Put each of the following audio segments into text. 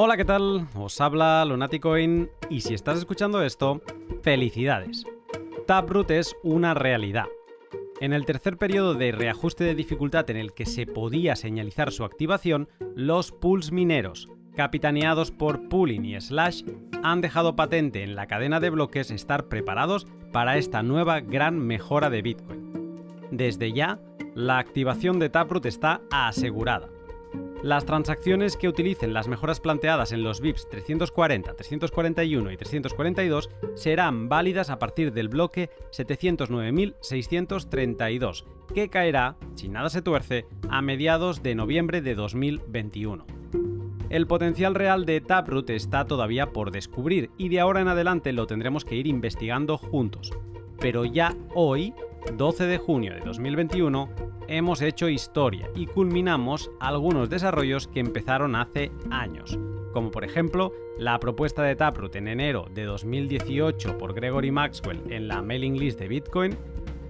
Hola, ¿qué tal? Os habla Lunaticoin y si estás escuchando esto, felicidades. Taproot es una realidad. En el tercer periodo de reajuste de dificultad en el que se podía señalizar su activación, los pools mineros, capitaneados por Pooling y Slash, han dejado patente en la cadena de bloques estar preparados para esta nueva gran mejora de Bitcoin. Desde ya, la activación de Taproot está asegurada. Las transacciones que utilicen las mejoras planteadas en los VIPs 340, 341 y 342 serán válidas a partir del bloque 709.632, que caerá, si nada se tuerce, a mediados de noviembre de 2021. El potencial real de Taproot está todavía por descubrir y de ahora en adelante lo tendremos que ir investigando juntos. Pero ya hoy, 12 de junio de 2021, hemos hecho historia y culminamos algunos desarrollos que empezaron hace años, como por ejemplo la propuesta de Taproot en enero de 2018 por Gregory Maxwell en la mailing list de Bitcoin,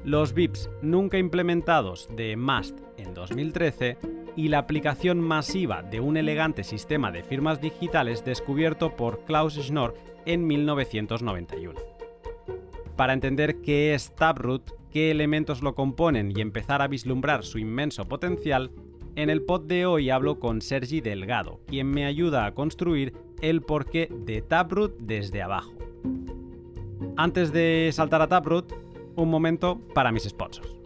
los VIPs nunca implementados de Mast en 2013 y la aplicación masiva de un elegante sistema de firmas digitales descubierto por Klaus Schnorr en 1991. Para entender qué es Taproot, qué elementos lo componen y empezar a vislumbrar su inmenso potencial, en el pod de hoy hablo con Sergi Delgado, quien me ayuda a construir el porqué de Taproot desde abajo. Antes de saltar a Taproot, un momento para mis sponsors.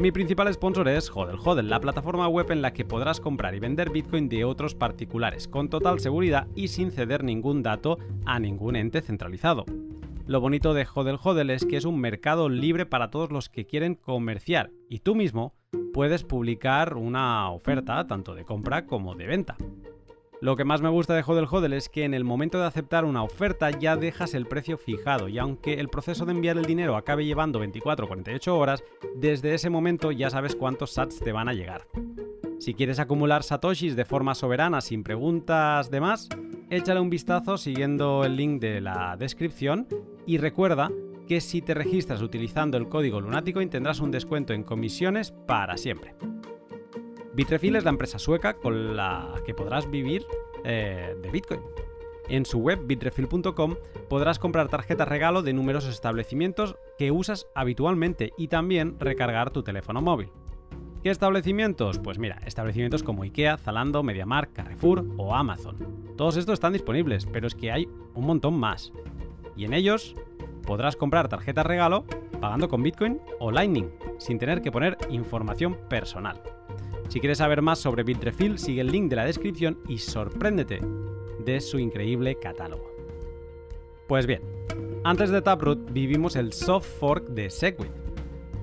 Mi principal sponsor es Hodel Hodel, la plataforma web en la que podrás comprar y vender Bitcoin de otros particulares, con total seguridad y sin ceder ningún dato a ningún ente centralizado. Lo bonito de Hodel Hodel es que es un mercado libre para todos los que quieren comerciar y tú mismo puedes publicar una oferta tanto de compra como de venta. Lo que más me gusta de Hodel Hodel es que en el momento de aceptar una oferta ya dejas el precio fijado y aunque el proceso de enviar el dinero acabe llevando 24 o 48 horas, desde ese momento ya sabes cuántos sats te van a llegar. Si quieres acumular satoshis de forma soberana sin preguntas de más, échale un vistazo siguiendo el link de la descripción y recuerda que si te registras utilizando el código lunático tendrás un descuento en comisiones para siempre. Bitrefil es la empresa sueca con la que podrás vivir eh, de Bitcoin. En su web bitrefil.com podrás comprar tarjetas regalo de numerosos establecimientos que usas habitualmente y también recargar tu teléfono móvil. ¿Qué establecimientos? Pues mira, establecimientos como IKEA, Zalando, MediaMarkt, Carrefour o Amazon. Todos estos están disponibles, pero es que hay un montón más. Y en ellos podrás comprar tarjetas regalo pagando con Bitcoin o Lightning, sin tener que poner información personal. Si quieres saber más sobre Bitrefill, sigue el link de la descripción y sorpréndete de su increíble catálogo. Pues bien, antes de Taproot vivimos el soft fork de Segwit.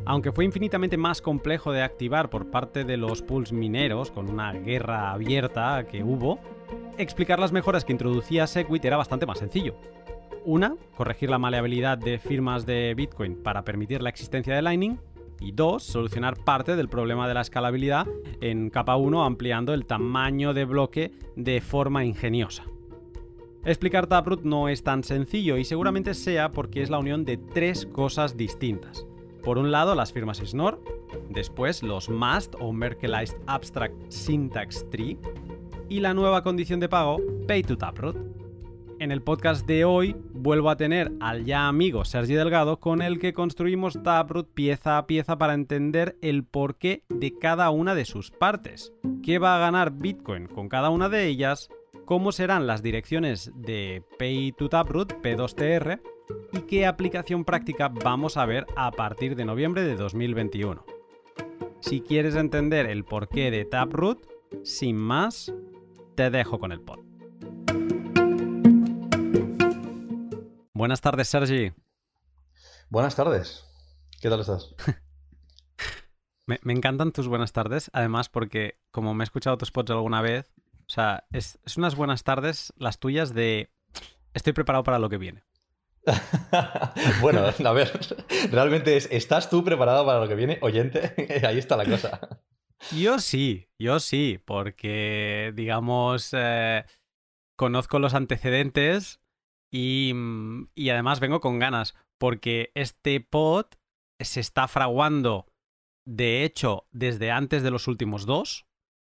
Aunque fue infinitamente más complejo de activar por parte de los pools mineros, con una guerra abierta que hubo, explicar las mejoras que introducía Segwit era bastante más sencillo. Una, corregir la maleabilidad de firmas de Bitcoin para permitir la existencia de Lightning, y dos, solucionar parte del problema de la escalabilidad en capa 1 ampliando el tamaño de bloque de forma ingeniosa. Explicar Taproot no es tan sencillo y seguramente sea porque es la unión de tres cosas distintas. Por un lado, las firmas Schnorr, después los MAST o Merkleized Abstract Syntax Tree y la nueva condición de pago Pay to Taproot. En el podcast de hoy vuelvo a tener al ya amigo Sergi Delgado con el que construimos Taproot pieza a pieza para entender el porqué de cada una de sus partes, qué va a ganar Bitcoin con cada una de ellas, cómo serán las direcciones de Pay to Taproot, P2TR, y qué aplicación práctica vamos a ver a partir de noviembre de 2021. Si quieres entender el porqué de Taproot, sin más, te dejo con el pod. Buenas tardes, Sergi. Buenas tardes. ¿Qué tal estás? me, encantan tus buenas tardes, además porque como me he escuchado tus pods alguna vez, o sea, es, unas buenas tardes las tuyas de estoy preparado para lo que viene. bueno, a ver, realmente es, ¿estás tú preparado para lo que viene, oyente? Ahí está la cosa. Yo sí, yo sí, porque, digamos, eh, conozco los antecedentes Mm, y, además vengo con ganas, porque este pod se está fraguando, de hecho, desde antes de los últimos dos.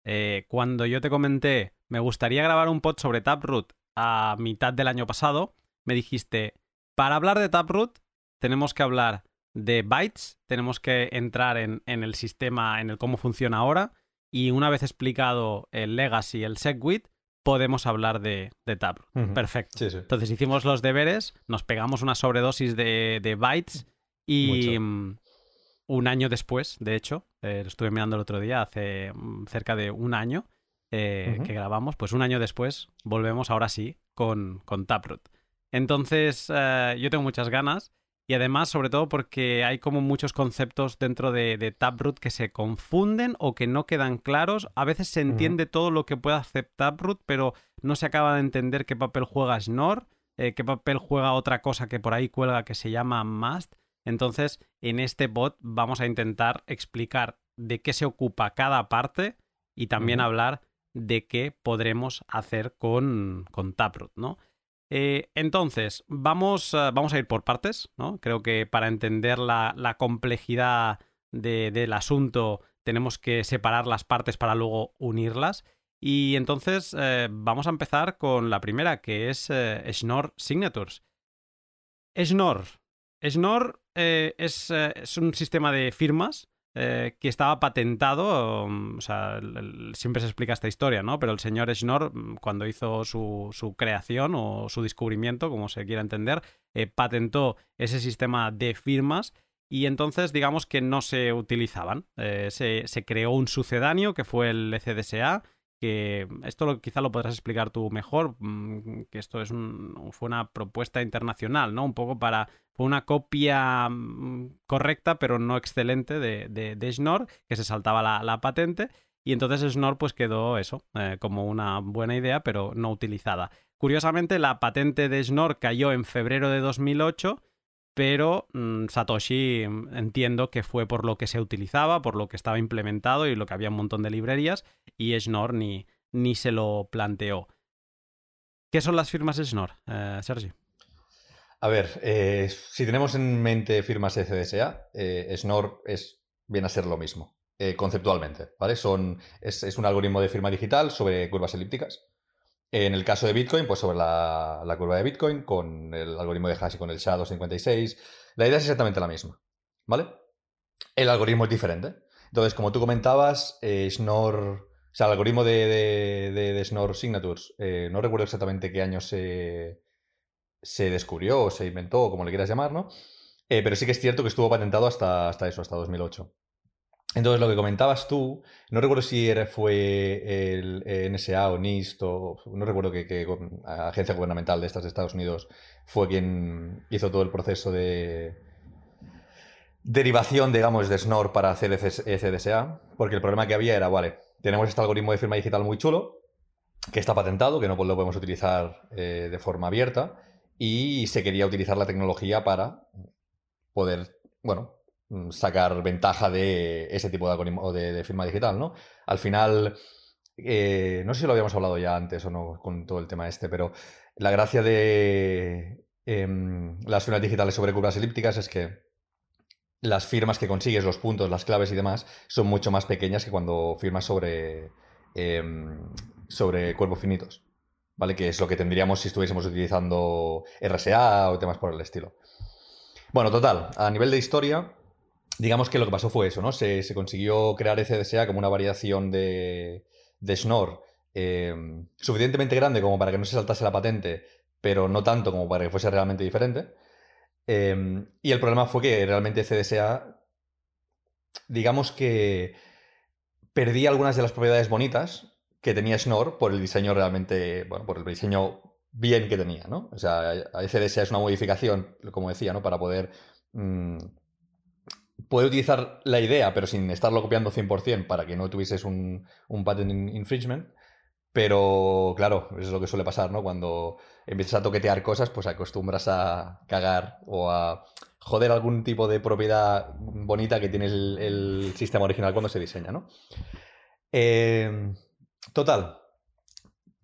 Eh, cuando yo te comenté me gustaría grabar un pod sobre Taproot a mitad del año pasado, me dijiste, para hablar de Taproot tenemos que hablar de bytes, tenemos que entrar en, el sistema, en el cómo funciona ahora, y una vez explicado el legacy, el segwit, podemos hablar de, de Taproot. Perfecto. Entonces hicimos los deberes, nos pegamos una sobredosis de, bytes y mm, un año después, de hecho, eh, lo estuve mirando el otro día, hace mm, cerca de un año eh, que grabamos, pues un año después volvemos ahora sí con, con Taproot. Entonces, eh, yo tengo muchas ganas y además, sobre todo porque hay como muchos conceptos dentro de, Taproot que se confunden o que no quedan claros. A veces se entiende todo lo que puede hacer Taproot, pero no se acaba de entender qué papel juega Snor, eh, qué papel juega otra cosa que por ahí cuelga que se llama Must. Entonces, en este bot vamos a intentar explicar de qué se ocupa cada parte y también hablar de qué podremos hacer con, con Taproot, ¿no? Eh, entonces, vamos, eh, vamos a ir por partes, ¿no? Creo que para entender la, complejidad del asunto tenemos que separar las partes para luego unirlas. Y entonces eh, vamos a empezar con la primera, que es Schnorr Signatures. Schnorr. Schnorr es, es, un sistema de firmas eh, que estaba patentado, um, o sea, siempre se explica esta historia, ¿no? Pero el señor Schnorr, mm, cuando hizo su, su creación o su descubrimiento, como se quiera entender, eh, patentó ese sistema de firmas y entonces digamos que no se utilizaban. Eh, se, se, creó un sucedáneo que fue el ECDSA que esto lo, quizá lo podrás explicar tú mejor, mm, que esto es fue una propuesta internacional, ¿no? Un poco para, fue una copia mm, correcta pero no excelente de, de, Schnorr, que se saltaba la, patente, y entonces Schnorr pues quedó eso, eh, como una buena idea pero no utilizada. Curiosamente la patente de Schnorr cayó en febrero de 2008 pero mm, Satoshi mm, entiendo que fue por lo que se utilizaba, por lo que estaba implementado y lo que había un montón de librerías, y Schnorr ni, ni se lo planteó. ¿Qué son las firmas Schnorr, eh, Sergi? A ver, eh, si tenemos en mente firmas CDSA, eh, Schnorr es, viene a ser lo mismo, conceptualmente, ¿vale? Son, es, un algoritmo de firma digital sobre curvas elípticas en el caso de Bitcoin, pues sobre la, curva de Bitcoin, con el algoritmo de hash y con el SHA-256, la idea es exactamente la misma, ¿vale? El algoritmo es diferente. Entonces, como tú comentabas, eh, Schnorr, o sea, el algoritmo de, de, Schnorr Signatures, eh, no recuerdo exactamente qué año se, se descubrió o se inventó, o como le quieras llamar, ¿no? Eh, pero sí que es cierto que estuvo patentado hasta, hasta eso, hasta 2008. Entonces, lo que comentabas tú, no recuerdo si era, fue el NSA o NIST o no recuerdo qué, agencia gubernamental de estas de Estados Unidos fue quien hizo todo el proceso de derivación, digamos, de SNOR para hacer CDSA, porque el problema que había era, vale, tenemos este algoritmo de firma digital muy chulo, que está patentado, que no lo podemos utilizar eh, de forma abierta, y se quería utilizar la tecnología para poder, bueno, sacar ventaja de ese tipo de algoritmo de, firma digital, ¿no? Al final, eh, no sé si lo habíamos hablado ya antes o no con todo el tema este, pero la gracia de em, las firmas digitales sobre curvas elípticas es que las firmas que consigues, los puntos, las claves y demás, son mucho más pequeñas que cuando firmas sobre, em, sobre cuerpos finitos. ¿Vale? Que es lo que tendríamos si estuviésemos utilizando RSA o temas por el estilo. Bueno, total, a nivel de historia, digamos que lo que pasó fue eso, ¿no? Se, consiguió crear ECDSA como una variación de, de Schnorr eh, suficientemente grande como para que no se saltase la patente, pero no tanto como para que fuese realmente diferente. Eh, y el problema fue que realmente CDSA, digamos que perdía algunas de las propiedades bonitas que tenía Schnorr por el diseño realmente, bueno, por el diseño bien que tenía, ¿no? O sea, CDSA es una modificación, como decía, ¿no? Para poder mm, puede utilizar la idea, pero sin estarlo copiando 100% para que no tuvieses un, un patent infringement. Pero claro, eso es lo que suele pasar, ¿no? Cuando empiezas a toquetear cosas, pues acostumbras a cagar o a joder algún tipo de propiedad bonita que tiene el, sistema original cuando se diseña, ¿no? Em, total.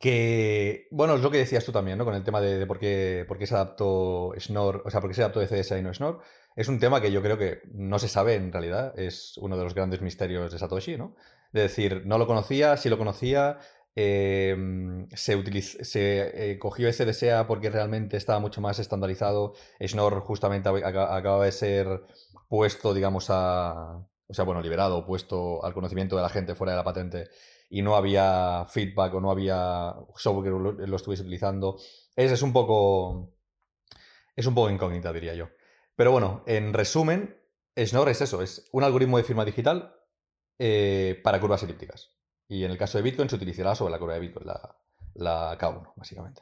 Que, bueno, es lo que decías tú también, ¿no? Con el tema de, por, qué, por, qué, se adaptó Schnorr, o sea, por qué se adaptó de CSA y no Schnorr es un tema que yo creo que no se sabe en realidad, es uno de los grandes misterios de Satoshi, ¿no? De decir, no lo conocía, sí lo conocía, em, se, se eh, cogió SDSA porque realmente estaba mucho más estandarizado. Schnorr justamente acaba de ser puesto, digamos, a. O sea, bueno, liberado, puesto al conocimiento de la gente fuera de la patente y no había feedback o no había software que lo, estuviese utilizando. Es, es un poco. Es un poco incógnita, diría yo. Pero bueno, en resumen, Schnorr es eso, es un algoritmo de firma digital eh, para curvas elípticas. Y en el caso de Bitcoin se utilizará sobre la curva de Bitcoin, la, la K1, básicamente.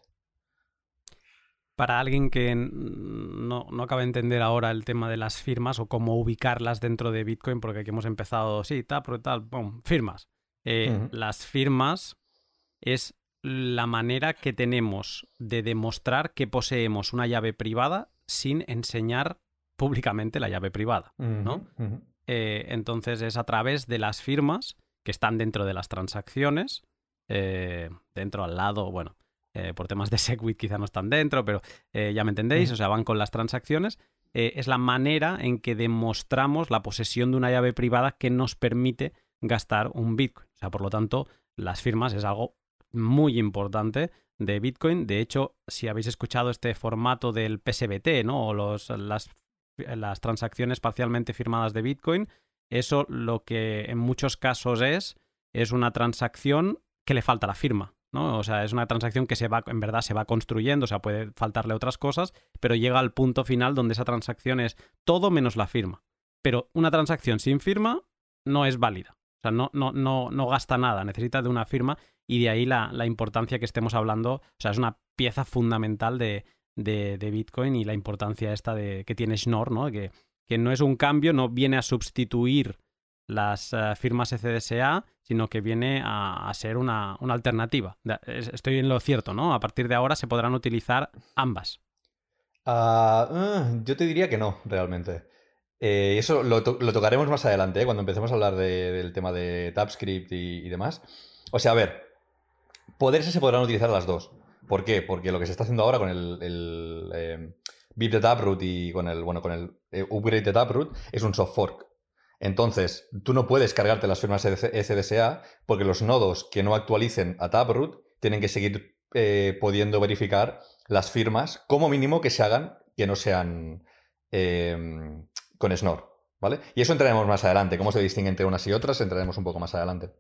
Para alguien que no, no acaba de entender ahora el tema de las firmas o cómo ubicarlas dentro de Bitcoin, porque aquí hemos empezado, sí, tal, tal, firmas. Eh, las firmas es la manera que tenemos de demostrar que poseemos una llave privada sin enseñar públicamente la llave privada, ¿no? Eh, entonces es a través de las firmas que están dentro de las transacciones, eh, dentro al lado, bueno, por temas de Segwit quizá no están dentro, pero ya me entendéis, o sea, van con las transacciones. es la manera en que demostramos la posesión de una llave privada que nos permite gastar un Bitcoin. O sea, por lo tanto, las firmas es algo muy importante de Bitcoin. De hecho, si habéis escuchado este formato del PSBT, ¿no? O las, las transacciones parcialmente firmadas de Bitcoin, eso lo que en muchos casos es, es una transacción que le falta la firma. ¿no? O sea, es una transacción que se va, en verdad se va construyendo, o sea, puede faltarle otras cosas, pero llega al punto final donde esa transacción es todo menos la firma. Pero una transacción sin firma no es válida. Sea, no, no, no, no gasta nada, necesita de una firma y de ahí la, importancia que estemos hablando. O sea, es una pieza fundamental de, de, Bitcoin y la importancia esta de, que tiene Schnorr, ¿no? Que, que no es un cambio, no viene a sustituir las eh, firmas CDSA, sino que viene a, ser una, una, alternativa. Estoy en lo cierto, ¿no? A partir de ahora se podrán utilizar ambas. Ah, ah, yo te diría que no, realmente. Eh, eso lo, tocaremos más adelante, ¿eh? cuando empecemos a hablar del tema de TypeScript y, demás. O sea, a ver, poderse se podrán utilizar las dos. ¿Por qué? Porque lo que se está haciendo ahora con el, el eh, de Taproot y con el, bueno, con el eh, upgrade de Taproot es un soft fork. Entonces, tú no puedes cargarte las firmas SDSA porque los nodos que no actualicen a Taproot tienen que seguir pudiendo verificar las firmas, como mínimo que se hagan que no sean con Snor, ¿vale? Y eso entraremos más adelante, cómo se distingue entre unas y otras, entraremos un poco más adelante.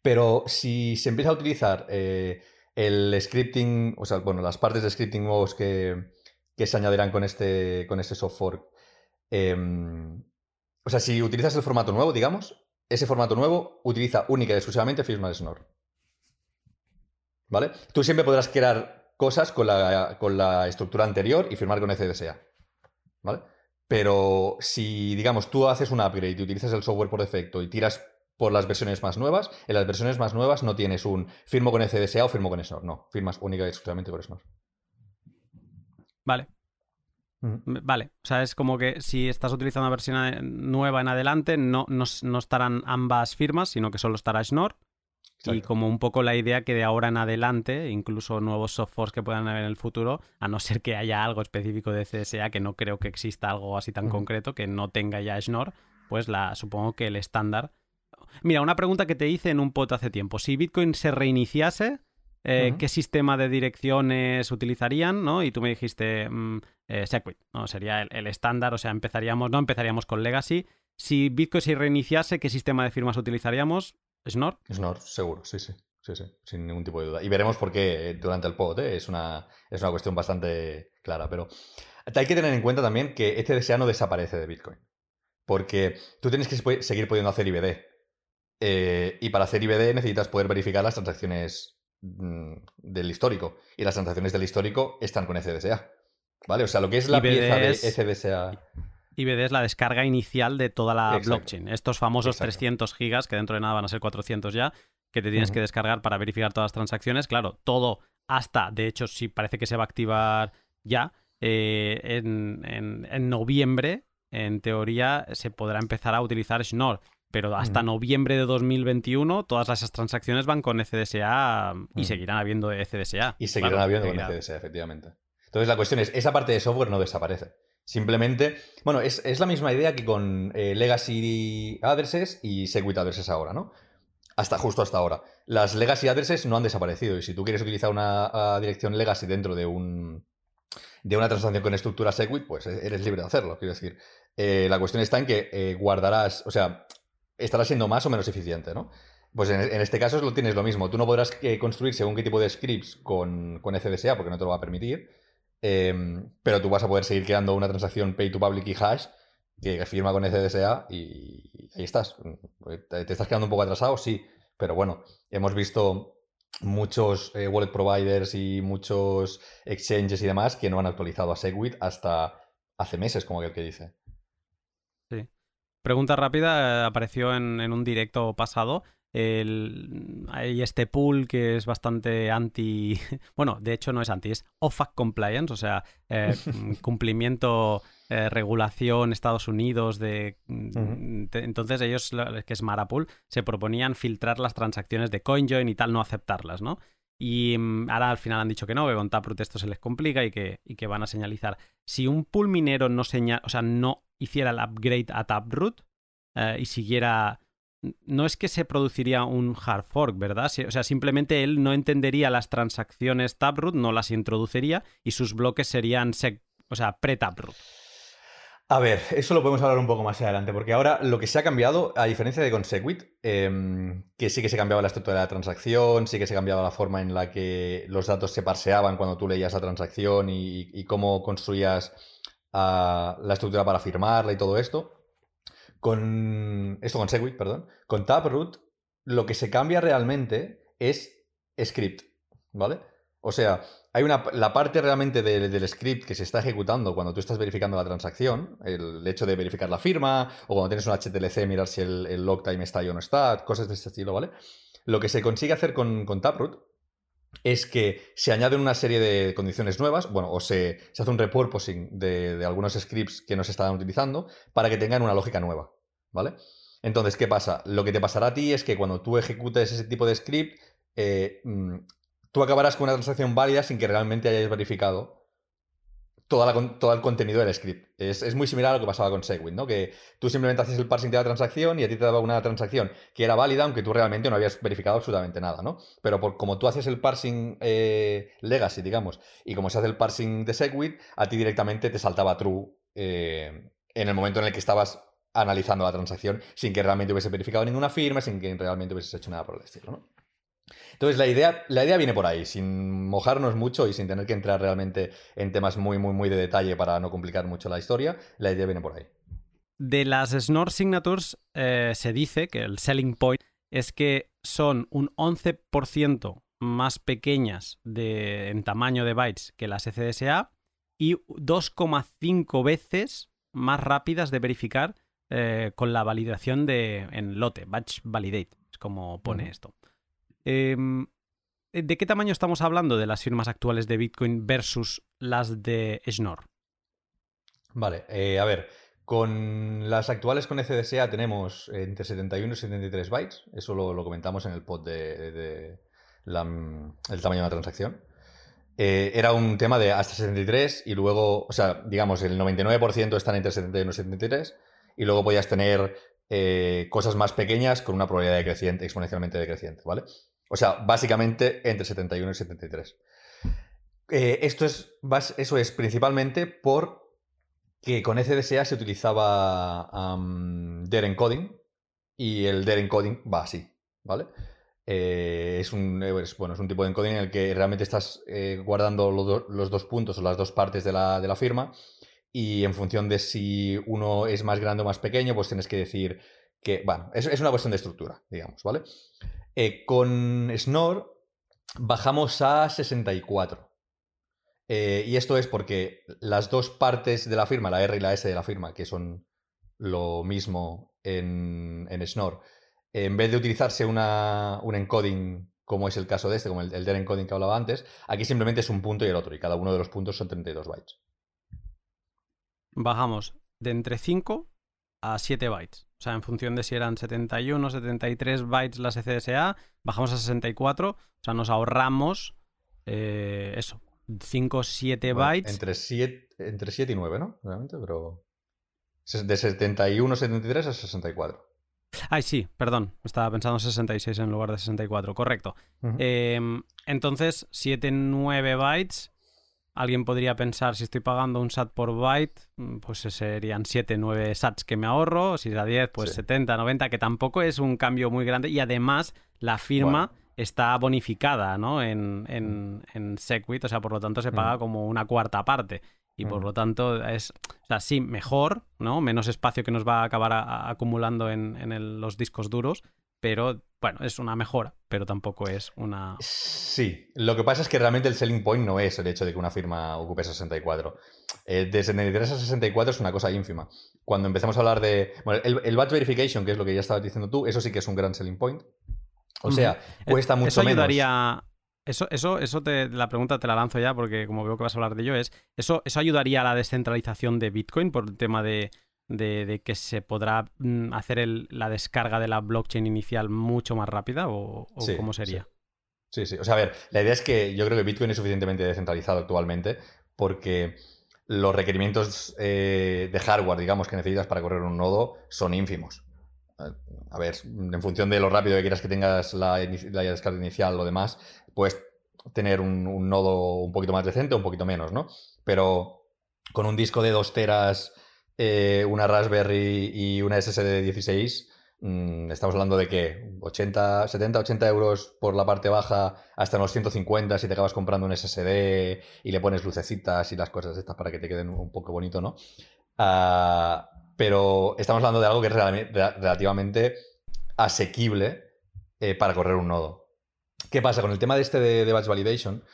Pero si se empieza a utilizar eh, el scripting, o sea, bueno, las partes de scripting nuevos que, se añadirán con este, con este software, em, o sea, si utilizas el formato nuevo, digamos, ese formato nuevo utiliza única y exclusivamente firma de Snor. ¿Vale? Tú siempre podrás crear cosas con la, con la estructura anterior y firmar con ECDSA. ¿Vale? Pero si, digamos, tú haces un upgrade y utilizas el software por defecto y tiras por las versiones más nuevas, en las versiones más nuevas no tienes un firmo con CDSA o firmo con Snor. No, firmas única y exclusivamente con Snor. Vale. Vale, o sea, es como que si estás utilizando una versión nueva en adelante, no, no, estarán ambas firmas, sino que solo estará Y como un poco la idea que de ahora en adelante, incluso nuevos softwares que puedan haber en el futuro, a no ser que haya algo específico de CSA, que no creo que exista algo así tan concreto, que no tenga ya Schnorr, pues la, supongo que el estándar. Mira, una pregunta que te hice en un pot hace tiempo. Si Bitcoin se reiniciase, eh, ¿qué sistema de direcciones utilizarían? ¿no? Y tú me dijiste mm, eh, Segwit, ¿no? Sería el estándar, o sea, empezaríamos, no empezaríamos con Legacy. Si Bitcoin se reiniciase, ¿qué sistema de firmas utilizaríamos? ¿Snor? Snor, seguro, sí, sí. Sí, sí, sin ningún tipo de duda. Y veremos por qué durante el pod, ¿eh? es, una, es una cuestión bastante clara. Pero hay que tener en cuenta también que este deseo no desaparece de Bitcoin. Porque tú tienes que seguir pudiendo hacer IBD. Eh, y para hacer IBD necesitas poder verificar las transacciones mm, del histórico. Y las transacciones del histórico están con ECDSA. ¿Vale? O sea, lo que es la pieza de ECDSA. IBD es la descarga inicial de toda la blockchain. Estos famosos 300 gigas, que dentro de nada van a ser 400 ya, que te tienes que descargar para verificar todas las transacciones. Claro, todo hasta, de hecho, sí parece que se va a activar ya. Eh, en, noviembre, en teoría, se podrá empezar a utilizar Schnorr. Pero hasta noviembre de 2021 todas esas transacciones van con ECDSA y seguirán habiendo ECDSA. Y seguirán habiendo con ECDSA, efectivamente. Entonces la cuestión es, esa parte de software no desaparece. Simplemente, bueno, es, la misma idea que con eh, Legacy Addresses y Segwit Addresses ahora, ¿no? Hasta justo hasta ahora. Las legacy addresses no han desaparecido. Y si tú quieres utilizar una dirección legacy dentro de un de una transacción con estructura Segwit, pues e-, eres libre de hacerlo. Quiero decir, eh, la cuestión está en que eh, guardarás, o sea, estará siendo más o menos eficiente, ¿no? Pues en, este caso lo tienes lo mismo. Tú no podrás construir según qué tipo de scripts con, con FDSA porque no te lo va a permitir. Em, pero tú vas a poder seguir creando una transacción pay to public y hash que firma con FDSA y ahí estás. ¿Te estás quedando un poco atrasado? Sí. Pero bueno, hemos visto muchos eh, wallet providers y muchos exchanges y demás que no han actualizado a Segwit hasta hace meses, como aquel que dice. Sí. Pregunta rápida, eh, apareció en, en un directo pasado el, hay este pool que es bastante anti, bueno, de hecho no es anti, es OFAC compliance, o sea, eh, cumplimiento, eh, regulación Estados Unidos de, Entonces ellos, que es Marapool, se proponían filtrar las transacciones de CoinJoin y tal, no aceptarlas, ¿no? Y mm, ahora al final han dicho que no, que con Taproot esto se les complica y que, y que van a señalizar. Si un pool minero no señala, o sea, no hiciera el upgrade a Taproot eh, y siguiera no es que se produciría un hard fork, ¿verdad? O sea, simplemente él no entendería las transacciones Taproot, no las introduciría y sus bloques serían, o sea, pre-Taproot. A ver, eso lo podemos hablar un poco más adelante, porque ahora lo que se ha cambiado, a diferencia de con Segwit, em, que sí que se cambiaba la estructura de la transacción, sí que se cambiaba la forma en la que los datos se parseaban cuando tú leías la transacción y, cómo construías ah, la estructura para firmarla y todo esto. Con. Esto con Segwit, perdón. Con Taproot, lo que se cambia realmente es script. ¿Vale? O sea, hay una, la parte realmente del script que se está ejecutando cuando tú estás verificando la transacción, el hecho de verificar la firma, o cuando tienes un HTLC, mirar si el, el log time está ahí o no está, cosas de este estilo, ¿vale? Lo que se consigue hacer con, con Taproot es que se añaden una serie de condiciones nuevas, bueno, o se, hace un repurposing de, de, algunos scripts que no se estaban utilizando para que tengan una lógica nueva, ¿vale? Entonces, ¿qué pasa? Lo que te pasará a ti es que cuando tú ejecutes ese tipo de script, eh, mm, tú acabarás con una transacción válida sin que realmente hayas verificado todo el contenido del script. Es, muy similar a lo que pasaba con Segwit, ¿no? Que tú simplemente haces el parsing de la transacción y a ti te daba una transacción que era válida, aunque tú realmente no habías verificado absolutamente nada, ¿no? Pero como tú haces el parsing eh, legacy, digamos, y como se hace el parsing de Segwit, a ti directamente te saltaba true eh, en el momento en el que estabas analizando la transacción sin que realmente hubiese verificado ninguna firma, sin que realmente hubiese hecho nada por el estilo, ¿no? Entonces la idea, la idea viene por ahí, sin mojarnos mucho y sin tener que entrar realmente en temas muy, muy, muy de detalle para no complicar mucho la historia, la idea viene por ahí. De las Snort Signatures eh, se dice que el selling point es que son un 11% más pequeñas de, en tamaño de bytes que las CDSA y 2,5 veces más rápidas de verificar eh, con la validación de, en lote, batch validate, es como pone esto. Em, ¿De qué tamaño estamos hablando de las firmas actuales de Bitcoin versus las de Schnorr? Vale, eh, a ver, con las actuales con ECDSA tenemos entre 71 y 73 bytes, eso lo, comentamos en el pod de, el tamaño de la transacción. Eh, era un tema de hasta 73 y luego, o sea, digamos, el 99% están entre 71 y 73 y luego podías tener eh, cosas más pequeñas con una probabilidad decreciente, exponencialmente decreciente, ¿vale? O sea, básicamente entre 71 y 73. Eh, esto es, eso es principalmente por que con ECDSA se utilizaba um, encoding y el DER encoding va así, ¿vale? Eh, es, un, bueno, es un tipo de encoding en el que realmente estás guardando los dos puntos o las dos partes de la, de la, firma y en función de si uno es más grande o más pequeño, pues tienes que decir que, bueno, es, es una cuestión de estructura, digamos, ¿vale? Eh, con Snor bajamos a 64. Eh, y esto es porque las dos partes de la firma, la R y la S de la firma, que son lo mismo en, en Snor, en vez de utilizarse una, un encoding como es el caso de este, como el, el del encoding que hablaba antes, aquí simplemente es un punto y el otro, y cada uno de los puntos son 32 bytes. Bajamos de entre 5 a 7 bytes. O sea, en función de si eran 71 o 73 bytes las ECDSA, bajamos a 64. O sea, nos ahorramos eh, eso, 5 o 7 bytes. Entre 7, entre 7 y 9, ¿no? Realmente, pero. De 71 a 73 a 64. Ay, sí, perdón. Estaba pensando 66 en lugar de 64. Correcto. Em, entonces, 7, 9 bytes. Alguien podría pensar, si estoy pagando un SAT por byte, mm, pues serían 7, 9 SATs que me ahorro. Si es a 10, pues 70, 90, que tampoco es un cambio muy grande. Y además, la firma está bonificada ¿no? en, en, en Segwit, o sea, por lo tanto se paga como una cuarta parte. Y por lo tanto es, o sea, sí, mejor, ¿no? Menos espacio que nos va a acabar acumulando en, en los discos duros, pero bueno, es una mejora, pero tampoco es una... Sí, lo que pasa es que realmente el selling point no es el hecho de que una firma ocupe 64. Eh, de 73 a 64 es una cosa ínfima. Cuando empezamos a hablar de... Bueno, el, el batch verification, que es lo que ya estabas diciendo tú, eso sí que es un gran selling point. O sea, cuesta mucho eso ayudaría, Eso, eso, eso te, la pregunta te la lanzo ya porque como veo que vas a hablar de ello es, ¿eso, eso ayudaría a la descentralización de Bitcoin por el tema de, de, que se podrá mm, hacer el, la descarga de la blockchain inicial mucho más rápida o, cómo sería? Sí. sí. O sea, a ver, la idea es que yo creo que Bitcoin es suficientemente descentralizado actualmente porque los requerimientos eh, de hardware, digamos, que necesitas para correr un nodo son ínfimos a ver, en función de lo rápido que quieras que tengas la, descarga inicial o demás, puedes tener un, nodo un poquito más decente o un poquito menos, ¿no? Pero con un disco de 2 teras, eh, una Raspberry y una SSD de 16, mm, estamos hablando de que 80, 70, 80 euros por la parte baja, hasta unos 150 si te acabas comprando un SSD y le pones lucecitas y las cosas estas para que te queden un poco bonito, ¿no? Ah, pero estamos hablando de algo que es relativamente asequible eh, para correr un nodo. ¿Qué pasa? Con el tema de este de, batch validation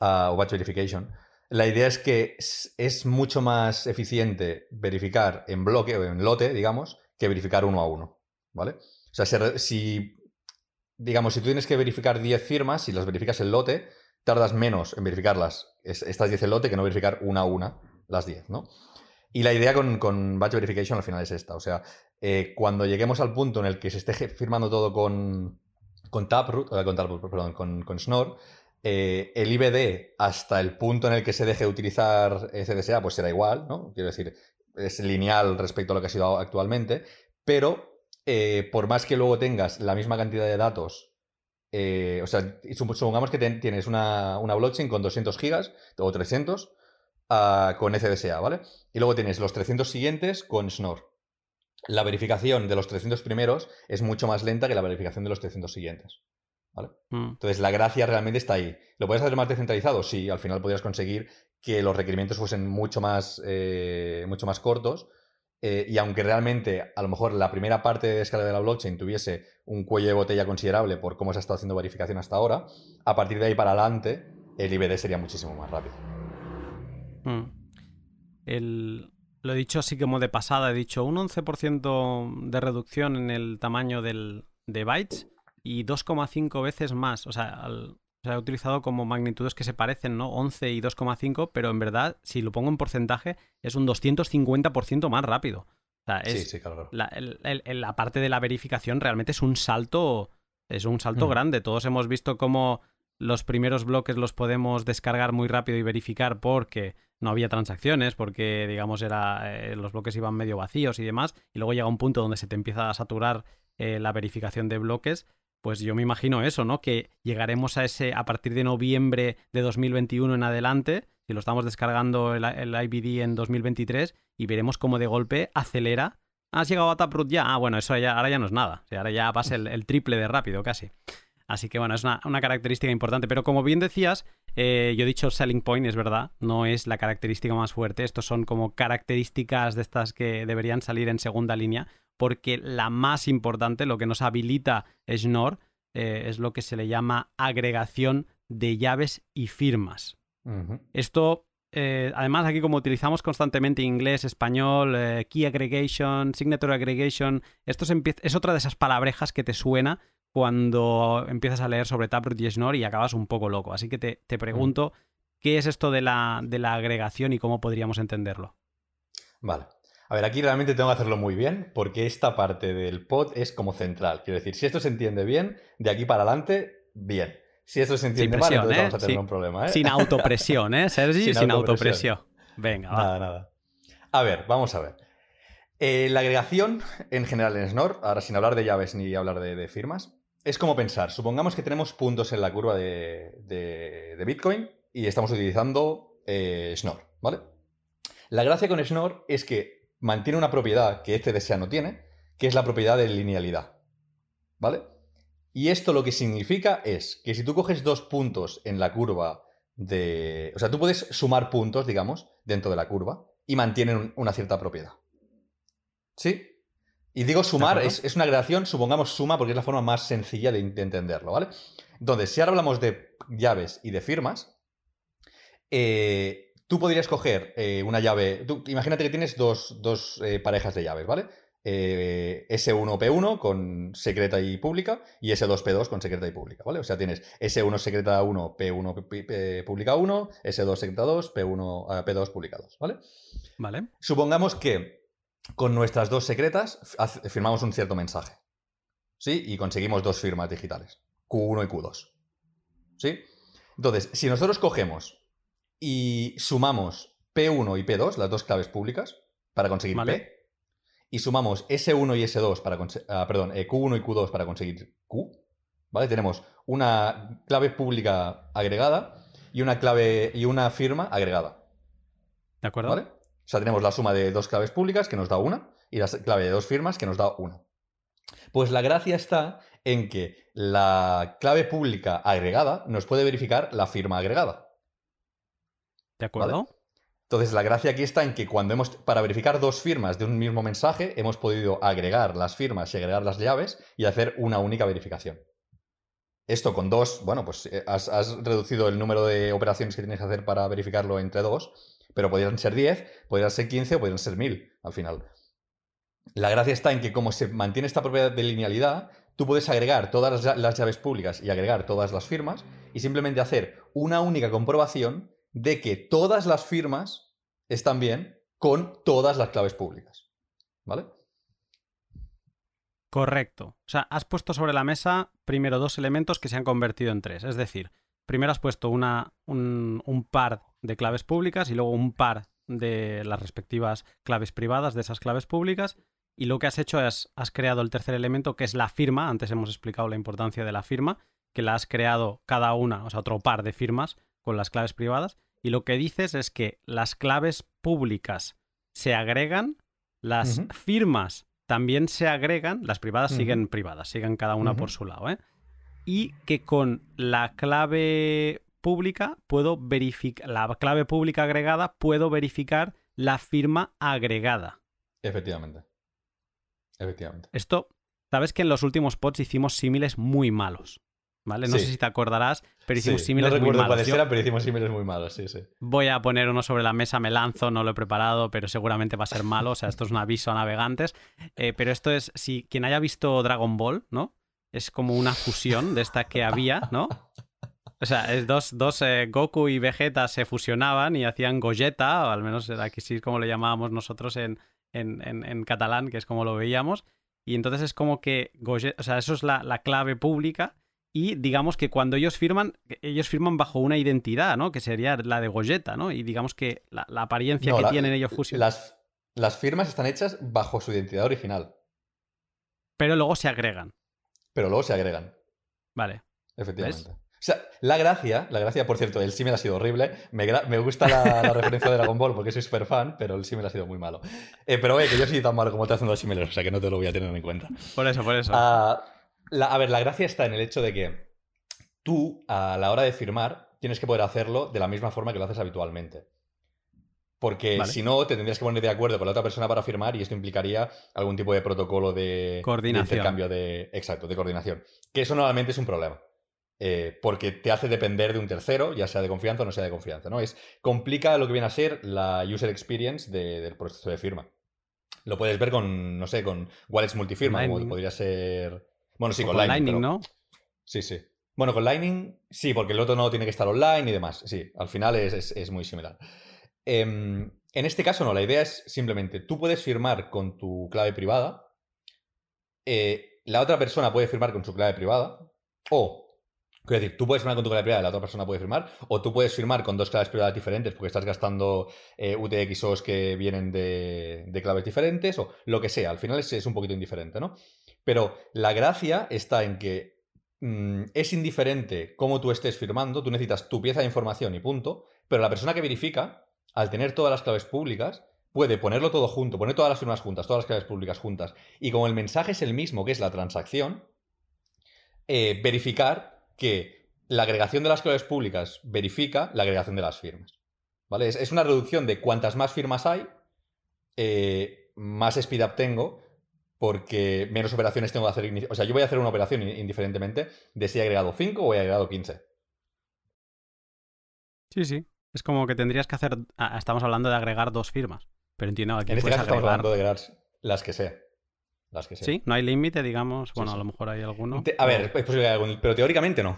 ah, o batch verification, la idea es que es, mucho más eficiente verificar en bloque o en lote, digamos, que verificar uno a uno. ¿Vale? O sea, si, digamos, si tú tienes que verificar 10 firmas, si las verificas en lote, tardas menos en verificarlas, estas 10 en lote, que no verificar una a una las 10, ¿no? Y la idea con, Batch Verification al final es esta. O sea, eh, cuando lleguemos al punto en el que se esté firmando todo con, con Taproot, eh, con, perdón, con, con eh, el IBD hasta el punto en el que se deje de utilizar CDSA, pues será igual, ¿no? Quiero decir, es lineal respecto a lo que ha sido actualmente, pero por más que luego tengas la misma cantidad de datos, o sea, supongamos que tienes una, una blockchain con 200 gigas o 300, con FDSA, ¿vale? Y luego tienes los 300 siguientes con Snore. La verificación de los 300 primeros es mucho más lenta que la verificación de los 300 siguientes. ¿Vale? Mm. Entonces, la gracia realmente está ahí. ¿Lo puedes hacer más descentralizado? Sí, al final podrías conseguir que los requerimientos fuesen mucho más, eh, mucho más cortos. Eh, y aunque realmente a lo mejor la primera parte de descarga de la blockchain tuviese un cuello de botella considerable por cómo se ha estado haciendo verificación hasta ahora, a partir de ahí para adelante el IBD sería muchísimo más rápido. Mm. lo he dicho así como de pasada, he dicho un 11% de reducción en el tamaño del, de bytes y 2,5 veces más. O sea, se ha utilizado como magnitudes que se parecen, ¿no? 11 y 2,5, pero en verdad, si lo pongo en porcentaje, es un 250% más rápido. O sea, es sí, sí, claro. la, parte de la verificación realmente es un salto, es un salto mm. grande. Todos hemos visto cómo los primeros bloques los podemos descargar muy rápido y verificar porque no había transacciones, porque digamos era eh, los bloques iban medio vacíos y demás, y luego llega un punto donde se te empieza a saturar eh, la verificación de bloques, pues yo me imagino eso, ¿no? Que llegaremos a ese a partir de noviembre de 2021 en adelante, si lo estamos descargando el, el IBD en 2023, y veremos cómo de golpe acelera. ¿Has llegado a Taproot ya? Ah, bueno, eso ya, ahora ya no es nada. ahora ya pasa el triple de rápido casi. Así que bueno, es una, característica importante. Pero como bien decías, eh, yo he dicho selling point, es verdad, no es la característica más fuerte. Estos son como características de estas que deberían salir en segunda línea, porque la más importante, lo que nos habilita Schnorr, eh, es lo que se le llama agregación de llaves y firmas. Esto, eh, además, aquí como utilizamos constantemente inglés, español, key aggregation, signature aggregation, esto es otra de esas palabrejas que te suena cuando empiezas a leer sobre Taproot y Schnorr y acabas un poco loco. Así que te, te pregunto, ¿qué es esto de la, de la agregación y cómo podríamos entenderlo? Vale. A ver, aquí realmente tengo que hacerlo muy bien porque esta parte del pod es como central. Quiero decir, si esto se entiende bien, de aquí para adelante, bien. Si esto se entiende mal, entonces vamos a tener un problema. ¿eh? Sin autopresión, ¿eh, Sergi? Sin, autopresión. Venga, va. Nada, nada. A ver, vamos a ver. Eh, la agregación en general en Snor, ahora sin hablar de llaves ni hablar de, firmas, es como pensar, supongamos que tenemos puntos en la curva de, Bitcoin y estamos utilizando eh, Schnorr, ¿vale? La gracia con Schnorr es que mantiene una propiedad que este desea no tiene, que es la propiedad de linealidad, ¿vale? Y esto lo que significa es que si tú coges dos puntos en la curva de... O sea, tú puedes sumar puntos, digamos, dentro de la curva y mantienen una cierta propiedad. ¿Sí? Y digo sumar, es, una gradación, supongamos suma porque es la forma más sencilla de, entenderlo, ¿vale? Entonces, si ahora hablamos de llaves y de firmas, eh, tú podrías coger eh, una llave, imagínate que tienes dos, eh, parejas de llaves, ¿vale? S1P1 con secreta y pública y S2P2 con secreta y pública, ¿vale? O sea, tienes S1 secreta 1, P1 pública 1, S2 secreta 2, P1, P2 pública 2, ¿vale? Vale. Supongamos que con nuestras dos secretas firmamos un cierto mensaje. ¿Sí? Y conseguimos dos firmas digitales. Q1 y Q2. ¿Sí? Entonces, si nosotros cogemos y sumamos P1 y P2, las dos claves públicas, para conseguir P, y sumamos S1 y S2 para ah, perdón, eh, Q1 y Q2 para conseguir Q, ¿vale? Tenemos una clave pública agregada y una clave y una firma agregada. ¿De acuerdo? ¿Vale? O sea, tenemos la suma de dos claves públicas que nos da una y la clave de dos firmas que nos da una. Pues la gracia está en que la clave pública agregada nos puede verificar la firma agregada. ¿De acuerdo? Entonces, la gracia aquí está en que cuando hemos, para verificar dos firmas de un mismo mensaje, hemos podido agregar las firmas y agregar las llaves y hacer una única verificación. Esto con dos, bueno, pues eh, has, has reducido el número de operaciones que tienes que hacer para verificarlo entre dos, pero podrían ser 10, podrían ser 15 o podrían ser 1000 al final. La gracia está en que como se mantiene esta propiedad de linealidad, tú puedes agregar todas las llaves públicas y agregar todas las firmas y simplemente hacer una única comprobación de que todas las firmas están bien con todas las claves públicas. ¿Vale? Correcto. O sea, has puesto sobre la mesa primero dos elementos que se han convertido en tres. Es decir, primero has puesto una, un, un par de claves públicas y luego un par de las respectivas claves privadas de esas claves públicas. Y lo que has hecho es, has creado el tercer elemento, que es la firma. Antes hemos explicado la importancia de la firma, que la has creado cada una, o sea, otro par de firmas con las claves privadas. Y lo que dices es que las claves públicas se agregan, las firmas también se agregan, las privadas siguen privadas, siguen cada una por su lado, ¿eh? Y que con la clave pública puedo verificar, la clave pública agregada, puedo verificar la firma agregada. Efectivamente. Efectivamente. Esto, sabes que en los últimos pods hicimos símiles muy malos. ¿Vale? No sé si te acordarás, pero hicimos símiles muy malos. No recuerdo cuáles pero hicimos símiles muy malos, sí, sí. Voy a poner uno sobre la mesa, me lanzo, no lo he preparado, pero seguramente va a ser malo. O sea, esto es un aviso a navegantes. Eh, pero esto es, si quien haya visto Dragon Ball, ¿no? Es como una fusión de esta que había, ¿no? O sea, es dos, dos eh, Goku y Vegeta se fusionaban y hacían Gogeta, o al menos aquí sí como lo llamábamos nosotros en, en, catalán, que es como lo veíamos. Y entonces es como que Gogeta, o sea, eso es la, clave pública. Y digamos que cuando ellos firman, ellos firman bajo una identidad, ¿no? Que sería la de Gogeta, ¿no? Y digamos que la, apariencia que tienen ellos fusionados. Las, las firmas están hechas bajo su identidad original. Pero luego se agregan. Pero luego se agregan. Vale. Efectivamente. O sea, la gracia, la gracia, por cierto, el símil ha sido horrible. Me, gusta la, referencia de Dragon Ball porque soy súper fan, pero el símil ha sido muy malo. Eh, pero oye, que yo soy tan malo como te haciendo símiles, o sea que no te lo voy a tener en cuenta. Por eso, por eso. Ah, a ver, la gracia está en el hecho de que tú, a la hora de firmar, tienes que poder hacerlo de la misma forma que lo haces habitualmente. Porque si no, te tendrías que poner de acuerdo con la otra persona para firmar y esto implicaría algún tipo de protocolo de, coordinación. de intercambio de. Exacto, de coordinación. Que eso normalmente es un problema. Eh, porque te hace depender de un tercero, ya sea de confianza o no sea de confianza. ¿no? Es, complica lo que viene a ser la user experience del proceso de firma. Lo puedes ver con, no sé, con wallets multifirma, como podría ser. Bueno, sí, con, Lightning. ¿no? Sí, sí. Bueno, con Lightning, sí, porque el otro no tiene que estar online y demás. Sí, al final es, muy similar. Em, en este caso, no, la idea es simplemente tú puedes firmar con tu clave privada, eh, la otra persona puede firmar con su clave privada, o Quiero decir, tú puedes firmar con tu clave privada y la otra persona puede firmar, o tú puedes firmar con dos claves privadas diferentes porque estás gastando eh, UTXOs que vienen de, claves diferentes, o lo que sea. Al final es, un poquito indiferente, ¿no? Pero la gracia está en que mm, es indiferente cómo tú estés firmando, tú necesitas tu pieza de información y punto, pero la persona que verifica, al tener todas las claves públicas, puede ponerlo todo junto, poner todas las firmas juntas, todas las claves públicas juntas, y como el mensaje es el mismo, que es la transacción, eh, verificar que la agregación de las claves públicas verifica la agregación de las firmas. ¿Vale? Es, una reducción de cuantas más firmas hay, eh, más speed up tengo, porque menos operaciones tengo que hacer. O sea, yo voy a hacer una operación indiferentemente de si he agregado 5 o he agregado 15. Sí, sí. Es como que tendrías que hacer. Ah, estamos hablando de agregar dos firmas. Pero entiendo que. En este caso estamos hablando de agregar las que sea. Sí, no hay límite, digamos. Bueno, a lo mejor hay alguno. a ver, es posible que haya algún, pero teóricamente no.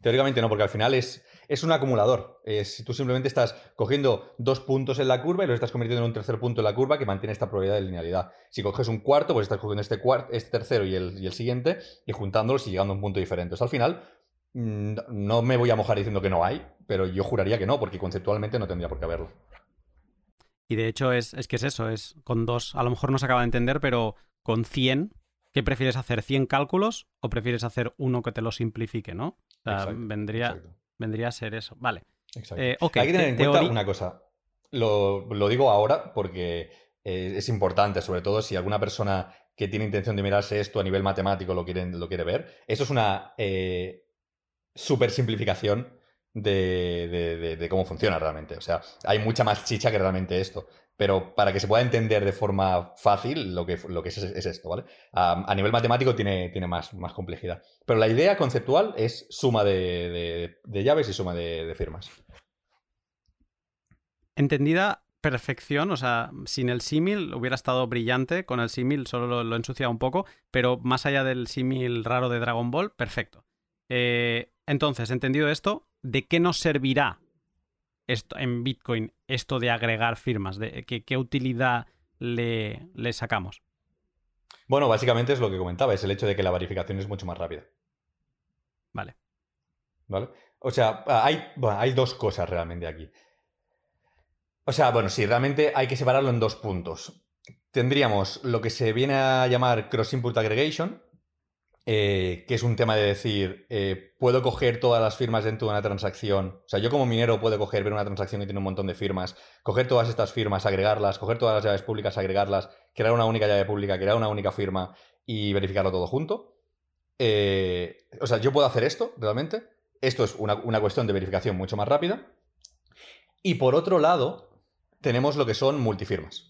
Teóricamente no, porque al final es, es un acumulador. Si tú simplemente estás cogiendo dos puntos en la curva y los estás convirtiendo en un tercer punto en la curva que mantiene esta probabilidad de linealidad. Si coges un cuarto, pues estás cogiendo este, cuarto, este tercero y el, y el siguiente y juntándolos y llegando a un punto diferente. al final, mm, no me voy a mojar diciendo que no hay, pero yo juraría que no, porque conceptualmente no tendría por qué haberlo. Y de hecho es, es que es eso, es con dos, a lo mejor no se acaba de entender, pero con 100, ¿qué prefieres hacer? ¿100 cálculos o prefieres hacer uno que te lo simplifique, no? O sea, vendría, vendría a ser eso. Vale. Exacto. Eh, Hay que tener en cuenta una cosa. Lo, digo ahora porque eh, es importante, sobre todo si alguna persona que tiene intención de mirarse esto a nivel matemático lo quiere, lo quiere ver. Eso es una eh, super simplificación de, de, cómo funciona realmente. O sea, hay mucha más chicha que realmente esto pero para que se pueda entender de forma fácil lo que, lo es, esto, ¿vale? A, nivel matemático tiene, más, complejidad. Pero la idea conceptual es suma de, llaves y suma de, firmas. Entendida perfección, o sea, sin el símil hubiera estado brillante, con el símil solo lo, he ensuciado un poco, pero más allá del símil raro de Dragon Ball, perfecto. Eh, entonces, entendido esto, ¿de qué nos servirá esto, en Bitcoin esto de agregar firmas? De, ¿qué, utilidad le, sacamos? Bueno, básicamente es lo que comentaba, es el hecho de que la verificación es mucho más rápida. Vale. ¿Vale? O sea, hay, hay dos cosas realmente aquí. O sea, bueno, sí, realmente hay que separarlo en dos puntos. Tendríamos lo que se viene a llamar Cross Input Aggregation, eh, que es un tema de decir, eh, puedo coger todas las firmas dentro de una transacción. O sea, yo como minero puedo coger, ver una transacción que tiene un montón de firmas, coger todas estas firmas, agregarlas, coger todas las llaves públicas, agregarlas, crear una única llave pública, crear una única firma y verificarlo todo junto. Eh, o sea, yo puedo hacer esto realmente. Esto es una, una cuestión de verificación mucho más rápida. Y por otro lado, tenemos lo que son multifirmas.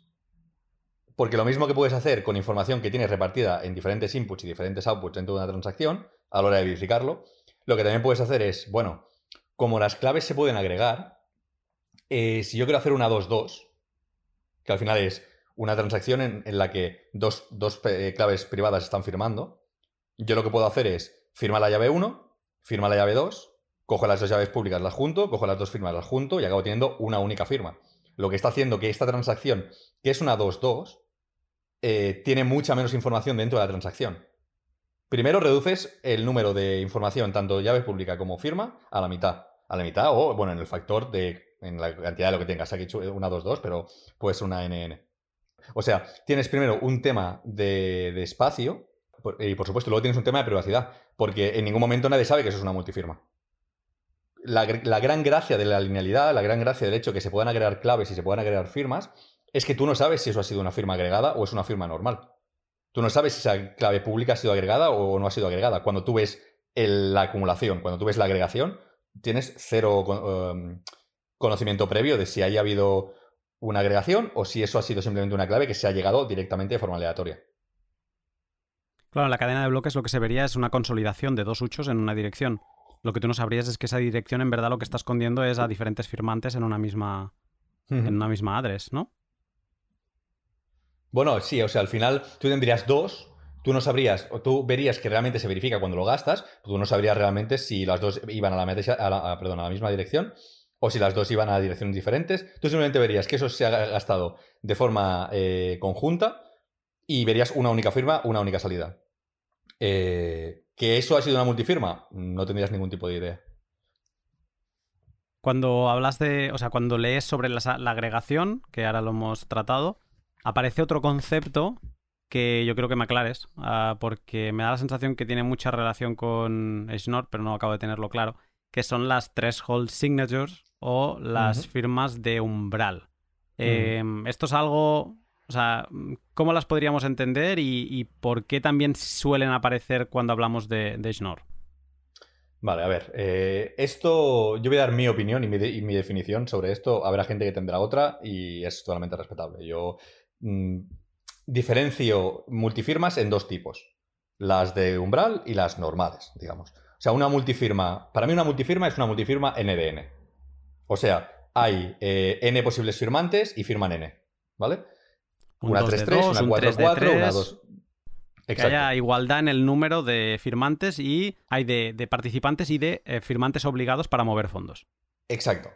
Porque lo mismo que puedes hacer con información que tienes repartida en diferentes inputs y diferentes outputs dentro de una transacción, a la hora de verificarlo, lo que también puedes hacer es, bueno, como las claves se pueden agregar, eh, si yo quiero hacer una 2-2, que al final es una transacción en, la que dos, eh, claves privadas están firmando, yo lo que puedo hacer es firmar la llave 1, firma la llave 2, cojo las dos llaves públicas, las junto, cojo las dos firmas, las junto y acabo teniendo una única firma. Lo que está haciendo que esta transacción, que es una 2-2, eh, tiene mucha menos información dentro de la transacción. Primero reduces el número de información, tanto llave pública como firma, a la mitad. A la mitad o, bueno, en el factor de, en la cantidad de lo que tengas. Aquí una 2, 2, pero pues una NN. O sea, tienes primero un tema de, espacio y por supuesto luego tienes un tema de privacidad, porque en ningún momento nadie sabe que eso es una multifirma. La, la, gran gracia de la linealidad, la gran gracia del hecho que se puedan agregar claves y se puedan agregar firmas, es que tú no sabes si eso ha sido una firma agregada o es una firma normal. Tú no sabes si esa clave pública ha sido agregada o no ha sido agregada. Cuando tú ves la acumulación, cuando tú ves la agregación, tienes cero em, conocimiento previo de si haya habido una agregación o si eso ha sido simplemente una clave que se ha llegado directamente de forma aleatoria. Claro, en la cadena de bloques lo que se vería es una consolidación de dos huchos en una dirección. Lo que tú no sabrías es que esa dirección en verdad lo que está escondiendo es a diferentes firmantes en una misma, en una misma address, ¿no? Bueno, sí, o sea, al final tú tendrías dos, tú no sabrías, o tú verías que realmente se verifica cuando lo gastas, tú no sabrías realmente si las dos iban a la, la misma dirección o si las dos iban a direcciones diferentes. Tú simplemente verías que eso se ha gastado de forma eh, conjunta y verías una única firma, una única salida. Eh, ¿Que eso ha sido una multifirma? No tendrías ningún tipo de idea. Cuando hablas de, o sea, cuando lees sobre la, agregación, que ahora lo hemos tratado, aparece otro concepto que yo creo que me aclares, ah, porque me da la sensación que tiene mucha relación con Schnorr, pero no acabo de tenerlo claro, que son las threshold signatures o las firmas de umbral. Em, esto es algo, o sea, ¿cómo las podríamos entender y, por qué también suelen aparecer cuando hablamos de, de Schnorr? Vale, a ver, eh, esto yo voy a dar mi opinión y mi, definición sobre esto. Habrá gente que tendrá otra y es totalmente respetable. Yo mm, diferencio multifirmas en dos tipos, las de umbral y las normales, digamos. O sea, una multifirma, para mí una multifirma es una multifirma NDN. O sea, hay eh, N posibles firmantes y firman N, ¿vale? una 3-3, una 4-4, una 2... Que haya igualdad en el número de firmantes y hay de, participantes y de eh, firmantes obligados para mover fondos. Exacto.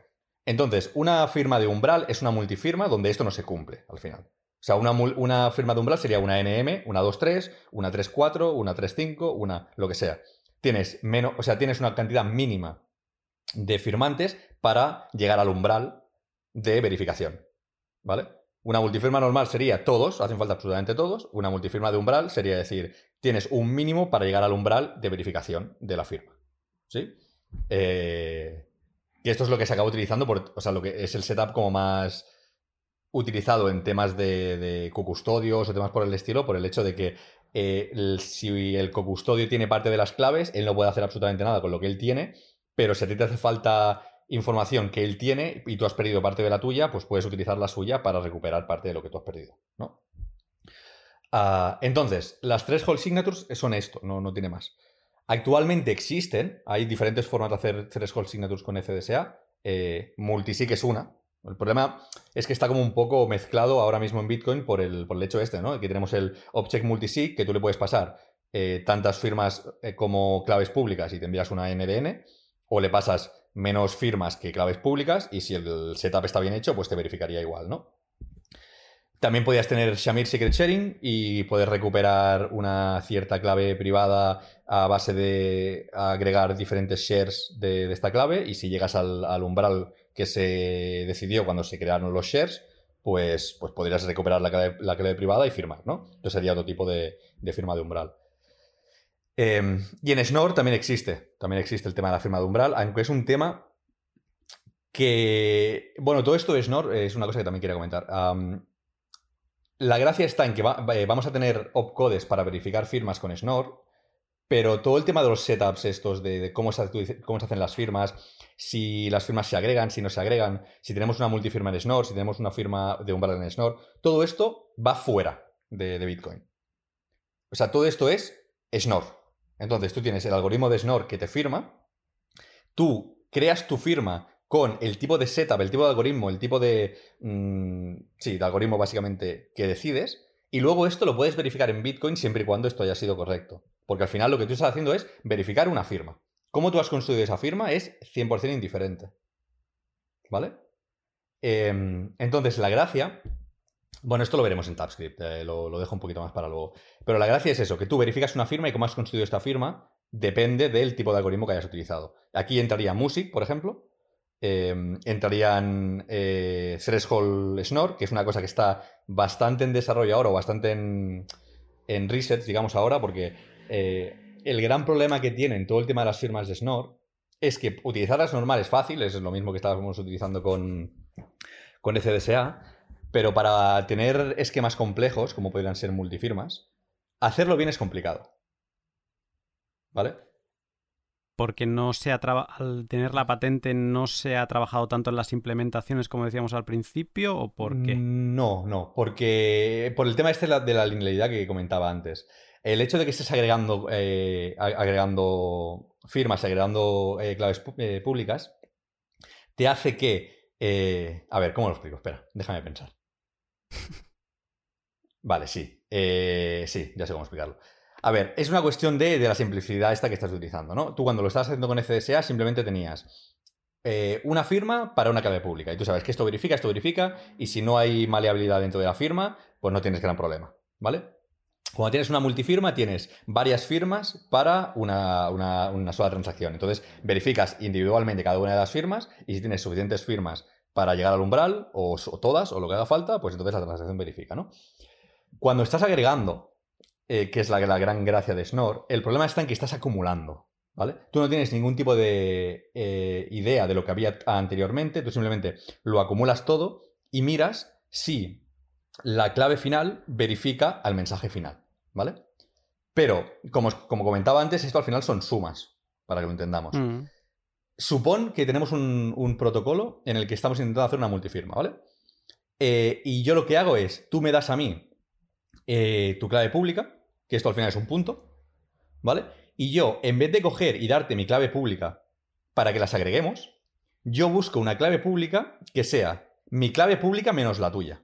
Entonces, una firma de umbral es una multifirma donde esto no se cumple al final. O sea, una, una firma de umbral sería una NM, una 2-3, una 3-4, una 3-5, una lo que sea. Tienes menos, o sea, tienes una cantidad mínima de firmantes para llegar al umbral de verificación. ¿Vale? Una multifirma normal sería todos, hacen falta absolutamente todos. Una multifirma de umbral sería decir, tienes un mínimo para llegar al umbral de verificación de la firma. ¿Sí? Eh, y esto es lo que se acaba utilizando, por, o sea, lo que es el setup como más utilizado en temas de, de cocustodios o temas por el estilo, por el hecho de que eh, si el cocustodio tiene parte de las claves, él no puede hacer absolutamente nada con lo que él tiene, pero si a ti te hace falta información que él tiene y tú has perdido parte de la tuya, pues puedes utilizar la suya para recuperar parte de lo que tú has perdido, ¿no? Ah, entonces, las tres hold signatures son esto, no, no tiene más. Actualmente existen, hay diferentes formas de hacer tres hold signatures con FDSA. Eh, multisig es una. El problema es que está como un poco mezclado ahora mismo en Bitcoin por el, por el hecho este, ¿no? Que tenemos el object multisig, que tú le puedes pasar eh, tantas firmas eh, como claves públicas y te envías una NDN, o le pasas menos firmas que claves públicas y si el setup está bien hecho, pues te verificaría igual, ¿no? También podías tener Shamir Secret Sharing y poder recuperar una cierta clave privada a base de agregar diferentes shares de, esta clave y si llegas al, umbral que se decidió cuando se crearon los shares, pues, pues podrías recuperar la clave, privada y firmar, ¿no? Entonces sería otro tipo de firma de umbral. Em, y en Schnorr también existe, también existe el tema de la firma de umbral, aunque es un tema que, bueno, todo esto de Schnorr es una cosa que también quería comentar. la gracia está en que eh, vamos a tener opcodes para verificar firmas con Schnorr, pero todo el tema de los setups estos, de, cómo, se, cómo, se, hacen las firmas, si las firmas se agregan, si no se agregan, si tenemos una multifirma en Schnorr, si tenemos una firma de umbral en Schnorr, todo esto va fuera de, Bitcoin. O sea, todo esto es Schnorr. Entonces tú tienes el algoritmo de Schnorr que te firma, tú creas tu firma con el tipo de setup, el tipo de algoritmo, el tipo de... Mm, sí, de algoritmo básicamente que decides, y luego esto lo puedes verificar en Bitcoin siempre y cuando esto haya sido correcto. Porque al final lo que tú estás haciendo es verificar una firma. Cómo tú has construido esa firma es 100% indiferente. ¿Vale? Em, entonces, la gracia bueno, esto lo veremos en TypeScript, eh, lo, dejo un poquito más para luego. Pero la gracia es eso, que tú verificas una firma y cómo has construido esta firma depende del tipo de algoritmo que hayas utilizado. Aquí entraría Music, por ejemplo. Em, entrarían eh, Threshold Schnorr, que es una cosa que está bastante en desarrollo ahora o bastante en, en reset, digamos ahora, porque eh, el gran problema que tienen todo el tema de las firmas de Schnorr es que utilizarlas normal es fácil, es lo mismo que estábamos utilizando con, con FDSA, pero para tener esquemas complejos, como podrían ser multifirmas, hacerlo bien es complicado. ¿Vale? Porque no se ha al tener la patente no se ha trabajado tanto en las implementaciones como decíamos al principio o por qué? Mm, no, no, porque por el tema este de la linealidad que comentaba antes. El hecho de que estés agregando, eh, agregando firmas, agregando eh, claves eh, públicas, te hace que... a ver, ¿cómo lo explico? Espera, déjame pensar. Vale, sí. Sí, ya sé cómo explicarlo. A ver, es una cuestión de, la simplicidad esta que estás utilizando, ¿no? Tú cuando lo estabas haciendo con FDSA simplemente tenías eh, una firma para una clave pública. Y tú sabes que esto verifica, esto verifica, y si no hay maleabilidad dentro de la firma, pues no tienes gran problema, ¿vale? Cuando tienes una multifirma, tienes varias firmas para una, sola transacción. Entonces, verificas individualmente cada una de las firmas y si tienes suficientes firmas para llegar al umbral, o, todas, o lo que haga falta, pues entonces la transacción verifica, ¿no? Cuando estás agregando, eh, que es la, la, gran gracia de Snor, el problema está en que estás acumulando, ¿vale? Tú no tienes ningún tipo de eh, idea de lo que había anteriormente, tú simplemente lo acumulas todo y miras si la clave final verifica al mensaje final, ¿vale? Pero, como, como comentaba antes, esto al final son sumas, para que lo entendamos. Mm. Supón que tenemos un, protocolo en el que estamos intentando hacer una multifirma, ¿vale? Eh, y yo lo que hago es, tú me das a mí eh, tu clave pública, que esto al final es un punto, ¿vale? Y yo, en vez de coger y darte mi clave pública para que las agreguemos, yo busco una clave pública que sea mi clave pública menos la tuya.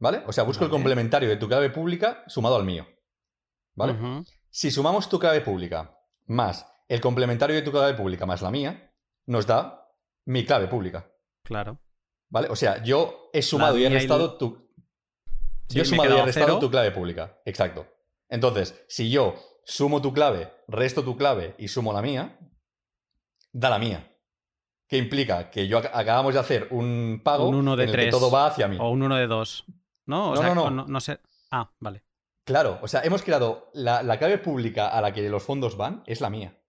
¿Vale? O sea, busco el complementario de tu clave pública sumado al mío. ¿Vale? Si sumamos tu clave pública más el complementario de tu clave pública más la mía, nos da mi clave pública. Claro. ¿Vale? O sea, yo he sumado y he restado tu. yo he sumado y he restado tu clave pública. Exacto. Entonces, si yo sumo tu clave, resto tu clave y sumo la mía, da la mía. ¿Qué implica? Que yo acabamos de hacer un pago un uno de en el que todo va hacia mí. O un uno de dos. ¿No? no, no, no. no, sé. Ah, vale. Claro, o sea, hemos creado la, la, clave pública a la que los fondos van es la mía.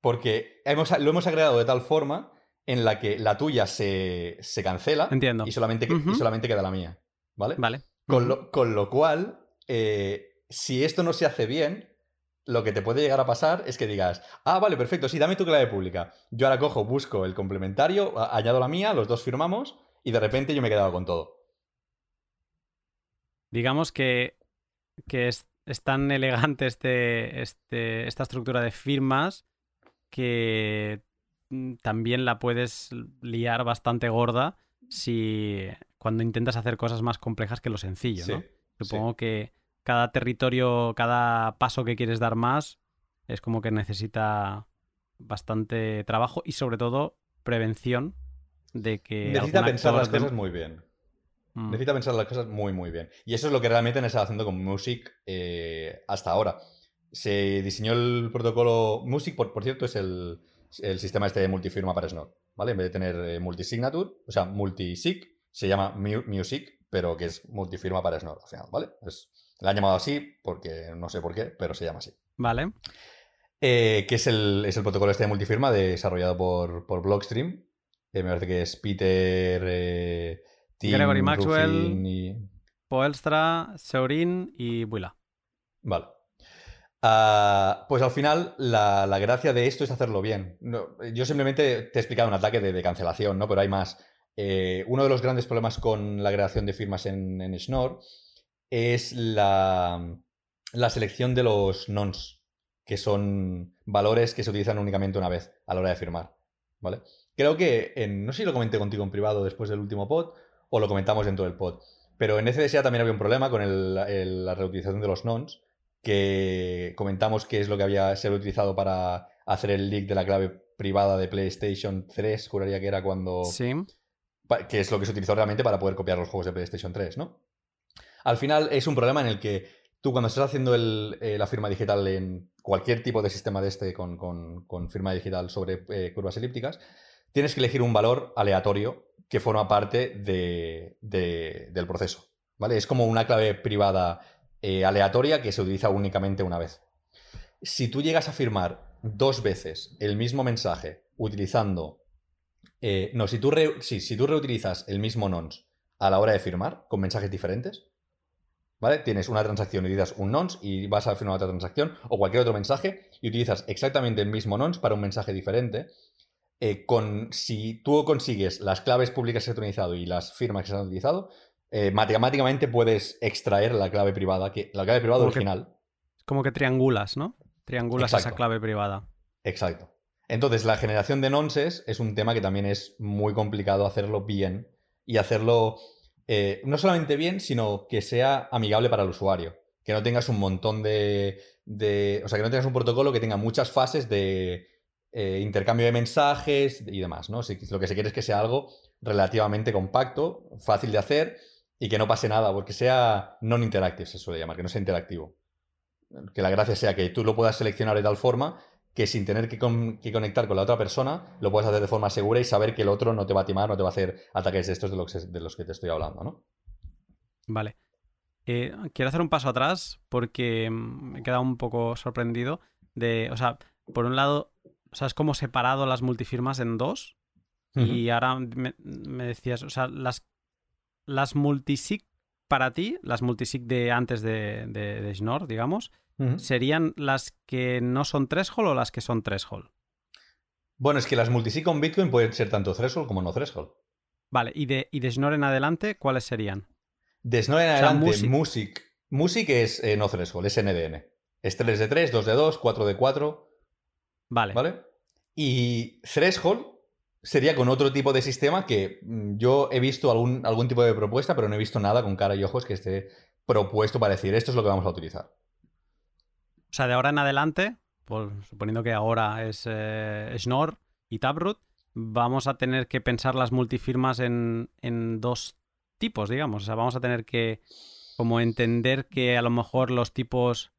Porque hemos, lo hemos agregado de tal forma en la que la tuya se, cancela Entiendo. Y, solamente, solamente queda la mía. ¿Vale? Vale. Con, lo, con lo cual, eh, si esto no se hace bien, lo que te puede llegar a pasar es que digas, ah, vale, perfecto, sí, dame tu clave pública. Yo ahora cojo, busco el complementario, añado la mía, los dos firmamos y de repente yo me he quedado con todo. Digamos que, que es, tan elegante este, este, esta estructura de firmas que mm, también la puedes liar bastante gorda si cuando intentas hacer cosas más complejas que lo sencillo, ¿no? Supongo que cada territorio, cada paso que quieres dar más es como que necesita bastante trabajo y sobre todo prevención de que necesita pensar las cosas muy bien. Mm. Necesita pensar las cosas muy muy bien. Y eso es lo que realmente han estado haciendo con Music eh, hasta ahora se diseñó el protocolo Music, por, por cierto, es el, sistema este de multifirma para Snor, ¿vale? En vez de tener eh, multisignature, o sea, multisig, se llama Music, pero que es multifirma para Snor, al final, ¿vale? Es, la han llamado así porque no sé por qué, pero se llama así. Vale. Eh, que es el, es el protocolo este de multifirma desarrollado por, por Blockstream. me parece que es Peter, Gregory Maxwell, y... Poelstra, Seurin y Willa. Vale. Ah, pues al final la, gracia de esto es hacerlo bien. yo simplemente te he explicado un ataque de, cancelación, ¿no? Pero hay más. Eh, uno de los grandes problemas con la creación de firmas en, en Schnorr es la, selección de los nons, que son valores que se utilizan únicamente una vez a la hora de firmar. ¿Vale? Creo que, en, no sé si lo comenté contigo en privado después del último pod o lo comentamos dentro del pod, pero en CDSA también había un problema con la reutilización de los nons que comentamos que es lo que había sido utilizado para hacer el leak de la clave privada de PlayStation 3, juraría que era cuando... Sí. Que es lo que se utilizó realmente para poder copiar los juegos de PlayStation 3, ¿no? Al final es un problema en el que tú cuando estás haciendo eh, la firma digital en cualquier tipo de sistema de este con, firma digital sobre eh, curvas elípticas, tienes que elegir un valor aleatorio que forma parte del proceso. ¿Vale? Es como una clave privada eh, aleatoria que se utiliza únicamente una vez. Si tú llegas a firmar dos veces el mismo mensaje utilizando... Eh, no, si tú, si tú reutilizas el mismo nonce a la hora de firmar con mensajes diferentes, ¿vale? Tienes una transacción y utilizas un nonce y vas a firmar otra transacción o cualquier otro mensaje y utilizas exactamente el mismo nonce para un mensaje diferente. Eh, con, si tú consigues las claves públicas que has utilizado y las firmas que se han utilizado, eh, matemáticamente puedes extraer la clave privada, que, la clave privada original. Es como que triangulas, ¿no? Triangulas esa clave privada. Exacto. Entonces, la generación de nonces es un tema que también es muy complicado hacerlo bien y hacerlo eh, no solamente bien, sino que sea amigable para el usuario. Que no tengas un montón de, O sea, que no tengas un protocolo que tenga muchas fases de eh, intercambio de mensajes y demás, ¿no? lo que se quiere es que sea algo relativamente compacto, fácil de hacer y que no pase nada, porque sea non-interactive, se suele llamar, que no sea interactivo. Que la gracia sea que tú lo puedas seleccionar de tal forma que sin tener que, conectar con la otra persona, lo puedas hacer de forma segura y saber que el otro no te va a timar, no te va a hacer ataques de estos de los, de los que te estoy hablando, ¿no? Vale. Eh, quiero hacer un paso atrás porque mm, me he quedado un poco sorprendido de, o sea, por un lado, o sea, es como separado las multifirmas en dos y ahora me, decías, o sea, las, las multisig para ti, las multisig de antes de, de, Schnorr, digamos, ¿serían las que no son threshold o las que son threshold? Bueno, es que las multisig con Bitcoin pueden ser tanto threshold como no threshold. Vale, y de, y de Schnorr en adelante, ¿cuáles serían? De Schnorr en adelante, Music. Music, es eh, no threshold, es NDN. Es 3 de 3, 2 de 2, 4 de 4. Vale. ¿Vale? Y threshold sería con otro tipo de sistema que mm, yo he visto algún, algún tipo de propuesta, pero no he visto nada con cara y ojos que esté propuesto para decir esto es lo que vamos a utilizar. O sea, de ahora en adelante, pues, suponiendo que ahora es eh, Schnorr y Taproot, vamos a tener que pensar las multifirmas en, en dos tipos, digamos. O sea, vamos a tener que como entender que a lo mejor los tipos...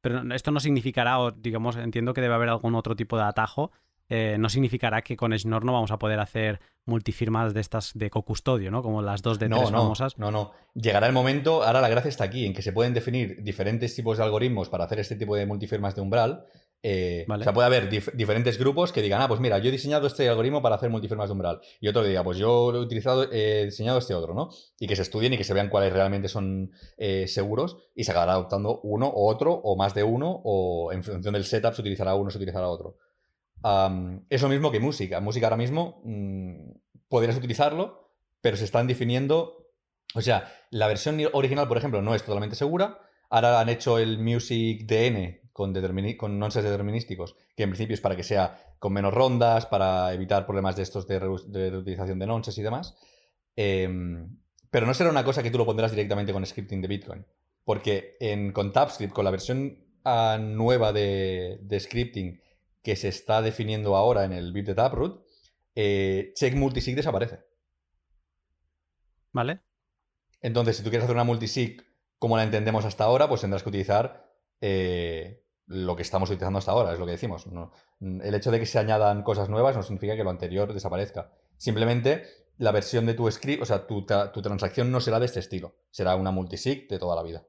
Pero esto no significará, o digamos, entiendo que debe haber algún otro tipo de atajo. Eh, no significará que con Schnorr no vamos a poder hacer multifirmas de estas de cocustodio, ¿no? Como las dos de tres no, famosas. No, no. Llegará el momento, ahora la gracia está aquí, en que se pueden definir diferentes tipos de algoritmos para hacer este tipo de multifirmas de umbral eh, o sea, puede haber diferentes grupos que digan, ah, pues mira, yo he diseñado este algoritmo para hacer multifirmas de umbral. Y otro que diga, pues yo he utilizado, he diseñado este otro, ¿no? Y que se estudien y que se vean cuáles realmente son eh, seguros y se acabará adoptando uno o otro, o más de uno, o en función del setup se utilizará uno se utilizará otro. es lo mismo que música. Música ahora mismo mmm, podrías utilizarlo, pero se están definiendo. O sea, la versión original, por ejemplo, no es totalmente segura. Ahora han hecho el Music DN, con, con nonsense determinísticos, que en principio es para que sea con menos rondas, para evitar problemas de estos de, reutilización de nonsense y demás. Em, pero no será una cosa que tú lo pondrás directamente con scripting de Bitcoin. Porque en, con TabScript, con la versión ah, nueva de, scripting que se está definiendo ahora en el bit de Taproot, eh, check multisig desaparece. ¿Vale? Entonces, si tú quieres hacer una multisig como la entendemos hasta ahora, pues tendrás que utilizar eh, lo que estamos utilizando hasta ahora, es lo que decimos. el hecho de que se añadan cosas nuevas no significa que lo anterior desaparezca. Simplemente la versión de tu script, o sea, tu, transacción no será de este estilo. Será una multisig de toda la vida.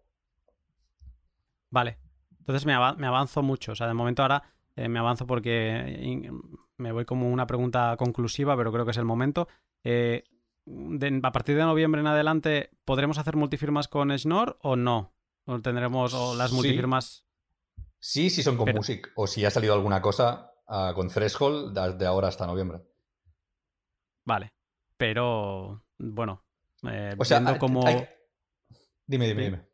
Vale. Entonces me, avanzo mucho. O sea, de momento ahora eh, me avanzo porque me voy como una pregunta conclusiva, pero creo que es el momento. Eh, a partir de noviembre en adelante, ¿podremos hacer multifirmas con Schnorr o no? ¿O tendremos o las multifirmas? Sí, sí son con Music. O si ha salido alguna cosa ah, con Threshold de ahora hasta noviembre. Vale. Pero, bueno, eh, o sea, viendo cómo... Dime, dime, dime.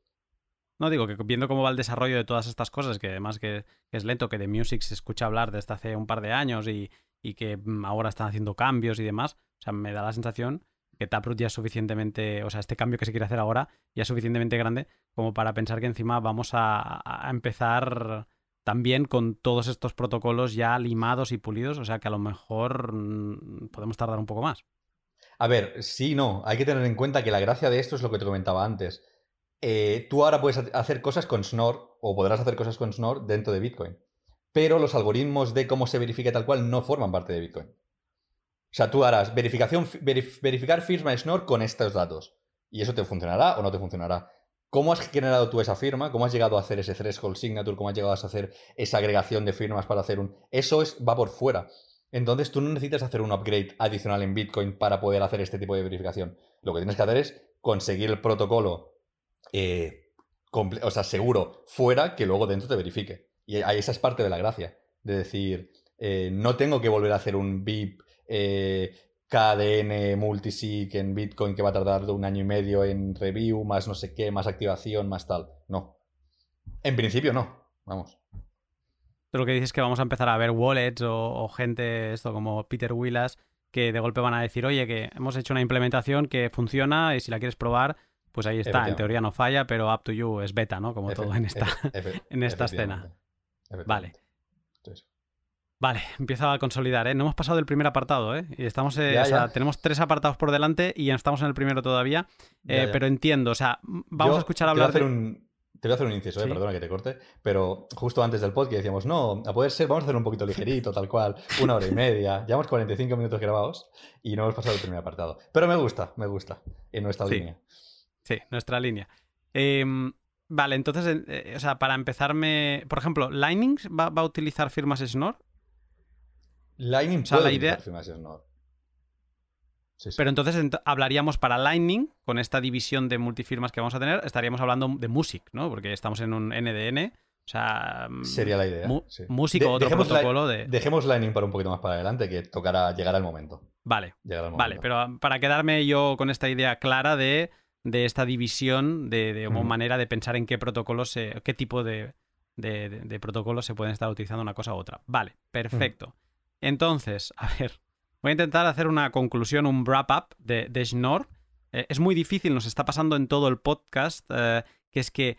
No, digo que viendo cómo va el desarrollo de todas estas cosas, que además que, es lento, que de Music se escucha hablar desde hace un par de años y, y que mm, ahora están haciendo cambios y demás, o sea, me da la sensación que Taproot ya es suficientemente, o sea, este cambio que se quiere hacer ahora ya es suficientemente grande como para pensar que encima vamos a, empezar también con todos estos protocolos ya limados y pulidos, o sea que a lo mejor mm, podemos tardar un poco más. A ver, sí, no, hay que tener en cuenta que la gracia de esto es lo que te comentaba antes. Eh, tú ahora puedes hacer cosas con Snor o podrás hacer cosas con Snor dentro de Bitcoin, pero los algoritmos de cómo se verifica tal cual no forman parte de Bitcoin. Sea, tú harás verificación, verificar firma Schnorr con estos datos. Y eso te funcionará o no te funcionará. ¿Cómo has generado tú esa firma? ¿Cómo has llegado a hacer ese threshold signature? ¿Cómo has llegado a hacer esa agregación de firmas para hacer un... Eso es, va por fuera. Entonces tú no necesitas hacer un upgrade adicional en Bitcoin para poder hacer este tipo de verificación. Lo que tienes que hacer es conseguir el protocolo, eh, o sea, seguro, fuera, que luego dentro te verifique. Y esa es parte de la gracia. De decir, eh, no tengo que volver a hacer un BIP eh, KDN multisig en Bitcoin que va a tardar un año y medio en review, más no sé qué, más activación, más tal. No. En principio no. Vamos. lo que dices es que vamos a empezar a ver wallets o, gente, esto como Peter Willas, que de golpe van a decir, oye, que hemos hecho una implementación que funciona y si la quieres probar, pues ahí está. En teoría no falla, pero up to you es beta, ¿no? Como todo en esta, en esta escena. Vale. Vale, empiezo a consolidar, ¿eh? No hemos pasado del primer apartado, ¿eh? Y estamos, eh, Ya, o sea, ya. tenemos tres apartados por delante y estamos en el primero todavía. Eh, ya. Pero entiendo, o sea, vamos Yo a escuchar te voy hablar hacer de... un- Te voy a hacer un inciso, eh, perdona que te corte, pero justo antes del podcast decíamos, no, a poder ser, vamos a hacer un poquito ligerito, tal cual, una hora y media, llevamos 45 minutos grabados y no hemos pasado el primer apartado. Pero me gusta, me gusta, en nuestra Sí. línea. Sí, nuestra línea. Em, vale, entonces, eh, o sea, para empezarme... Por ejemplo, ¿Lightning va, va a utilizar firmas Schnorr? Lightning sea, puede la idea-. Sí, sí. Pero entonces ent- hablaríamos para Lightning, con esta división de multifirmas que vamos a tener, estaríamos hablando de Music, ¿no? Porque estamos en un NDN, o sea... mm, Sería la idea. sí. Music De- o otro protocolo de... Dejemos Lightning para un poquito más para adelante, que tocará, llegará el momento. Vale, vale, pero ah, para quedarme yo con esta idea clara de, de esta división, de, de Ujú. manera de pensar en qué protocolos, se- qué tipo de, de, de- de protocolos se pueden estar utilizando una cosa u otra. Vale, perfecto. Entonces, a ver, voy a intentar hacer una conclusión, un wrap-up de, de Schnorr. Eh, es muy difícil, nos está pasando en todo el podcast, eh, que es que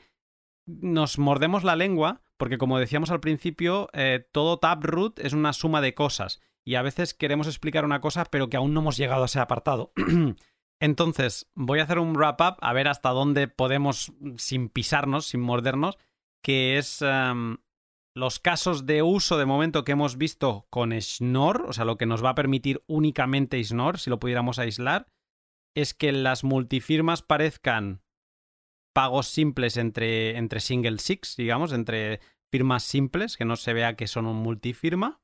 nos mordemos la lengua, porque como decíamos al principio, eh, todo Taproot es una suma de cosas. Y a veces queremos explicar una cosa, pero que aún no hemos llegado a ese apartado. Entonces, voy a hacer un wrap-up, a ver hasta dónde podemos, sin pisarnos, sin mordernos, que es em, los casos de uso de momento que hemos visto con Schnorr, o sea, lo que nos va a permitir únicamente Schnorr, si lo pudiéramos aislar, es que las multifirmas parezcan pagos simples entre, entre single six, digamos, entre firmas simples, que no se vea que son un multifirma.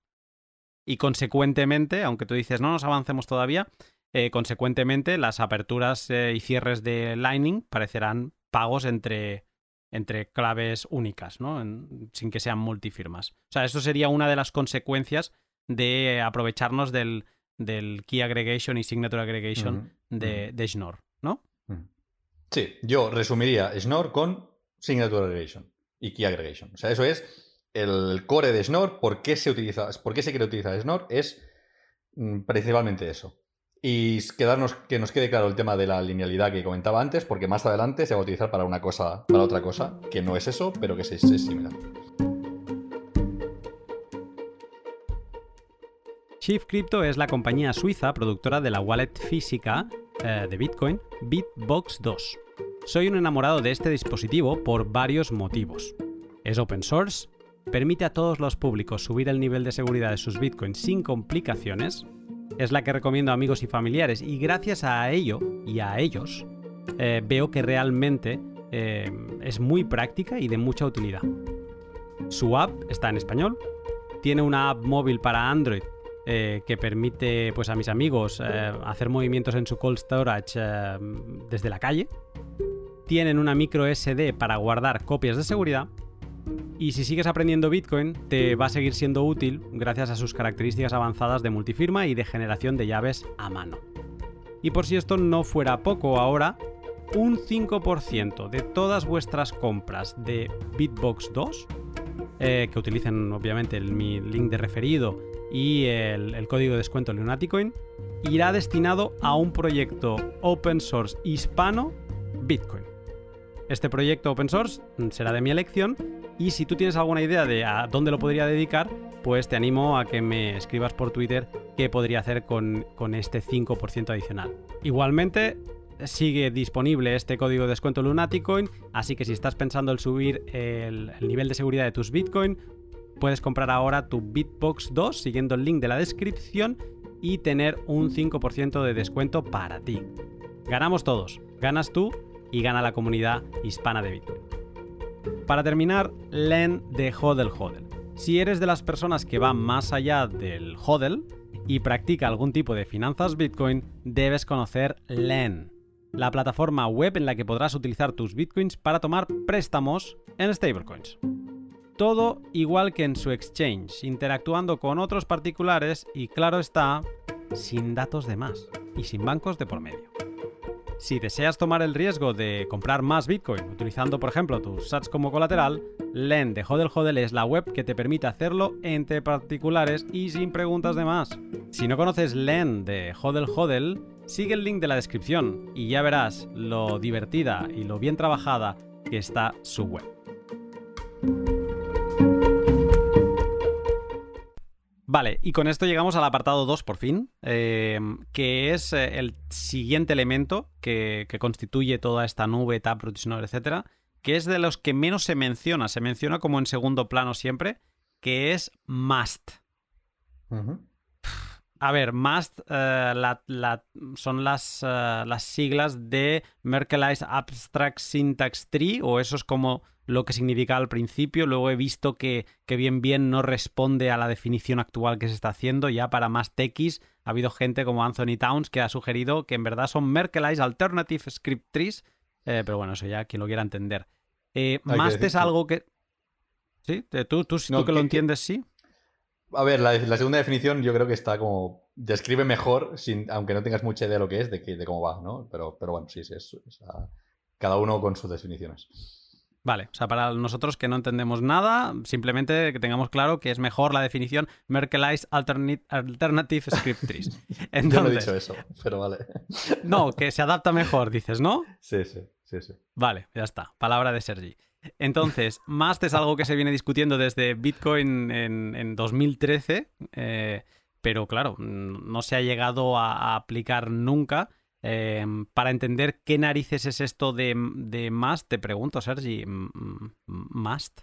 Y consecuentemente, aunque tú dices no nos avancemos todavía, eh, consecuentemente las aperturas eh, y cierres de Lightning parecerán pagos entre, entre claves únicas, ¿no? En- sin que sean multifirmas. O sea, eso sería una de las consecuencias de aprovecharnos del, del Key Aggregation y Signature Aggregation de, de Schnorr, ¿no? Sí, yo resumiría Schnorr con Signature Aggregation y Key Aggregation. O sea, eso es el core de Schnorr. ¿Por qué se utiliza, por qué se quiere utilizar Schnorr? Es mm, principalmente eso. Y quedarnos, que nos quede claro el tema de la linealidad que comentaba antes, porque más adelante se va a utilizar para una cosa, para otra cosa, que no es eso, pero que es, similar. Chief Crypto es la compañía suiza productora de la wallet física eh, de Bitcoin, Bitbox 2. Soy un enamorado de este dispositivo por varios motivos. Es open source, permite a todos los públicos subir el nivel de seguridad de sus bitcoins sin complicaciones, es la que recomiendo a amigos y familiares y gracias a ello y a ellos eh, veo que realmente eh, es muy práctica y de mucha utilidad. Su app está en español, tiene una app móvil para Android eh, que permite pues, a mis amigos hacer movimientos en su cold storage desde la calle. Tienen una micro SD para guardar copias de seguridad. Y si sigues aprendiendo Bitcoin, te va a seguir siendo útil gracias a sus características avanzadas de multifirma y de generación de llaves a mano. Y por si esto no fuera poco ahora, un 5% de todas vuestras compras de Bitbox 2, eh, que utilicen obviamente el- mi link de referido y el, el código de descuento Lunaticoin, irá destinado a un proyecto open source hispano Bitcoin. Este proyecto open source mm, será de mi elección y si tú tienes alguna idea de a dónde lo podría dedicar, pues te animo a que me escribas por Twitter qué podría hacer con, con este 5% adicional. Igualmente, sigue disponible este código de descuento Lunaticoin, así que si estás pensando en subir el, el nivel de seguridad de tus Bitcoin, puedes comprar ahora tu Bitbox 2 siguiendo el link de la descripción y tener un 5% de descuento para ti. Ganamos todos, ganas tú y gana la comunidad hispana de Bitcoin. Para terminar, LEN de HODL HODL. Si eres de las personas que van más allá del HODL y practica algún tipo de finanzas Bitcoin, debes conocer LEN, la plataforma web en la que podrás utilizar tus Bitcoins para tomar préstamos en stablecoins. Todo igual que en su exchange, interactuando con otros particulares y claro está, sin datos de más y sin bancos de por medio. Si deseas tomar el riesgo de comprar más Bitcoin utilizando, por ejemplo, tus sats como colateral, LEN de Hodel Hodel es la web que te permite hacerlo entre particulares y sin preguntas de más. Si no conoces LEN de Hodel Hodel, sigue el link de la descripción y ya verás lo divertida y lo bien trabajada que está su web. Vale, y con esto llegamos al apartado 2 por fin, eh, que es eh, el siguiente elemento que, constituye toda esta nube, Taproot, Snore, etcétera, que es de los que menos se menciona, se menciona como en segundo plano siempre, que es must. A ver, must eh, son las, las siglas de Merkelize Abstract Syntax Tree, o eso es como lo que significaba al principio. Luego he visto que, que, bien bien no responde a la definición actual que se está haciendo. Ya para más TX ha habido gente como Anthony Towns que ha sugerido que en verdad son Merkelize Alternative Script Trees. Eh, pero bueno, eso ya quien lo quiera entender. Eh, Mast es algo que... ¿Sí? ¿Tú, tú, tú que, lo entiendes, sí? A ver, la, segunda definición yo creo que está como... Describe mejor, sin, aunque no tengas mucha idea de lo que es, de, de cómo va, ¿no? Pero, pero bueno, sí, sí, es, cada uno con sus definiciones. Vale, o sea, para nosotros que no entendemos nada, simplemente que tengamos claro que es mejor la definición Merkelize Alternative Script Trees. Entonces, Yo no he dicho eso, pero vale. No, que se adapta mejor, dices, ¿no? Sí, sí, sí, sí. Vale, ya está. Palabra de Sergi. Entonces, Mast es algo que se viene discutiendo desde Bitcoin en, 2013, eh, pero claro, no se ha llegado a aplicar nunca. Em, para entender qué narices es esto de, de must, te pregunto, Sergi, ¿must?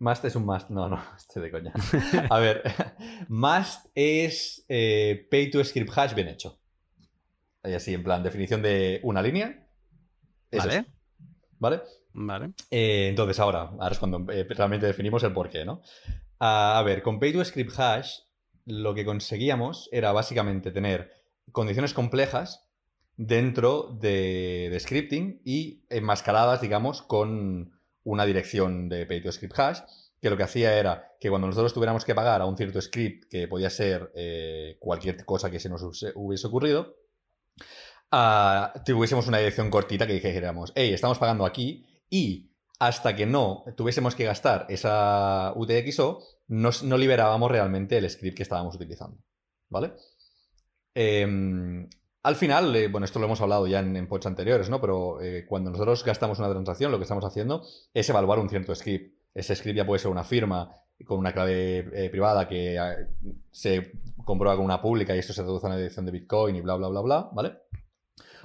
Must es un must. No, no, estoy de coña. A ver, must es eh, pay to script hash bien hecho. Y así, en plan, definición de una línea. vale. ¿Vale? Vale. Eh, entonces, ahora, ahora es cuando eh, realmente definimos el porqué, ¿no? a ver, con pay to script hash, lo que conseguíamos era básicamente tener condiciones complejas dentro de, scripting y enmascaradas, digamos, con una dirección de pay to script hash, que lo que hacía era que cuando nosotros tuviéramos que pagar a un cierto script, que podía ser eh, cualquier cosa que se nos hubiese ocurrido, uh, tuviésemos una dirección cortita que dijéramos, hey, estamos pagando aquí y hasta que no tuviésemos que gastar esa UTXO, no liberábamos realmente el script que estábamos utilizando. ¿Vale? Em, al final, eh, bueno, esto lo hemos hablado ya en, en anteriores, ¿no? Pero eh, cuando nosotros gastamos una transacción, lo que estamos haciendo es evaluar un cierto script. Ese script ya puede ser una firma con una clave eh, privada que se comprueba con una pública y esto se traduce a una dirección de Bitcoin y bla, bla, bla, bla, ¿vale?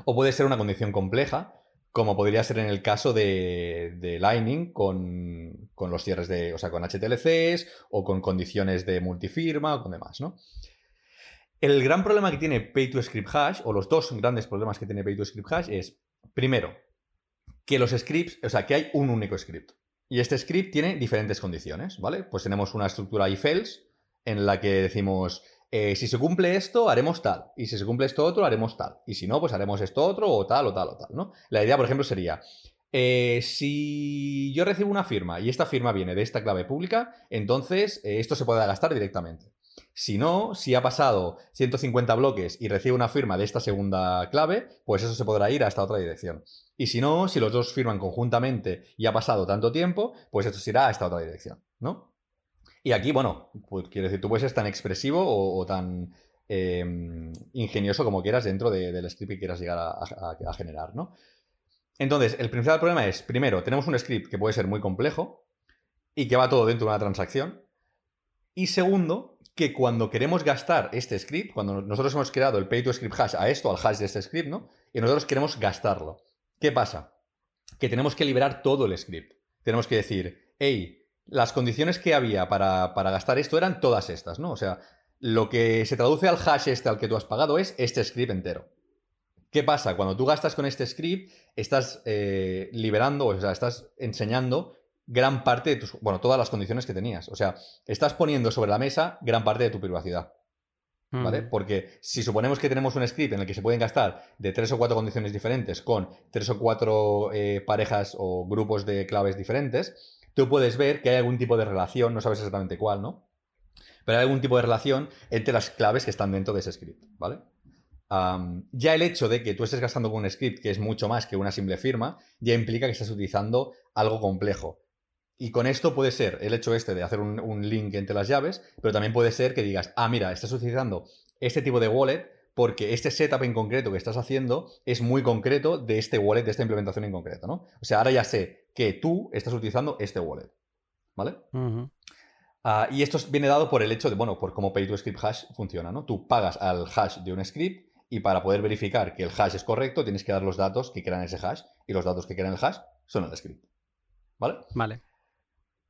O puede ser una condición compleja, como podría ser en el caso de, de Lightning con, con, los cierres de, o sea, con HTLCs o con condiciones de multifirma o con demás, ¿no? El gran problema que tiene Pay to Script Hash, o los dos grandes problemas que tiene Pay to Script Hash, es, primero, que los scripts, o sea, que hay un único script. Y este script tiene diferentes condiciones, ¿vale? Pues tenemos una estructura if else en la que decimos, eh, si se cumple esto, haremos tal. Y si se cumple esto otro, haremos tal. Y si no, pues haremos esto otro, o tal, o tal, o tal, ¿no? La idea, por ejemplo, sería, eh, si yo recibo una firma y esta firma viene de esta clave pública, entonces eh, esto se puede gastar directamente. Si no, si ha pasado 150 bloques y recibe una firma de esta segunda clave, pues eso se podrá ir a esta otra dirección. Y si no, si los dos firman conjuntamente y ha pasado tanto tiempo, pues esto se irá a esta otra dirección, ¿no? Y aquí, bueno, pues quiero decir, tú puedes ser tan expresivo o, tan em, ingenioso como quieras dentro del script que quieras llegar a generar, ¿no? Entonces, el principal problema es, primero, tenemos un script que puede ser muy complejo y que va todo dentro de una transacción. Y segundo, que cuando queremos gastar este script, cuando nosotros hemos creado el pay to script hash a esto, al hash de este script, ¿no? Y nosotros queremos gastarlo. ¿Qué pasa? Que tenemos que liberar todo el script. Tenemos que decir, hey, las condiciones que había para, para gastar esto eran todas estas, ¿no? O sea, lo que se traduce al hash este al que tú has pagado es este script entero. ¿Qué pasa? Cuando tú gastas con este script, estás eh, liberando, o sea, estás enseñando gran parte de tus, bueno, todas las condiciones que tenías. O sea, estás poniendo sobre la mesa gran parte de tu privacidad. ¿Vale? Porque si suponemos que tenemos un script en el que se pueden gastar de tres o cuatro condiciones diferentes con tres o cuatro eh, parejas o grupos de claves diferentes, tú puedes ver que hay algún tipo de relación, no sabes exactamente cuál, ¿no? Pero hay algún tipo de relación entre las claves que están dentro de ese script, ¿vale? ya el hecho de que tú estés gastando con un script que es mucho más que una simple firma, ya implica que estás utilizando algo complejo. Y con esto puede ser el hecho este de hacer un, link entre las llaves, pero también puede ser que digas, ah, mira, estás utilizando este tipo de wallet porque este setup en concreto que estás haciendo es muy concreto de este wallet, de esta implementación en concreto, ¿no? O sea, ahora ya sé que tú estás utilizando este wallet, ¿vale? Ah, y esto viene dado por el hecho de, bueno, por cómo Pay to Script Hash funciona, ¿no? Tú pagas al hash de un script y para poder verificar que el hash es correcto tienes que dar los datos que crean ese hash y los datos que crean el hash son el script. ¿Vale? Vale.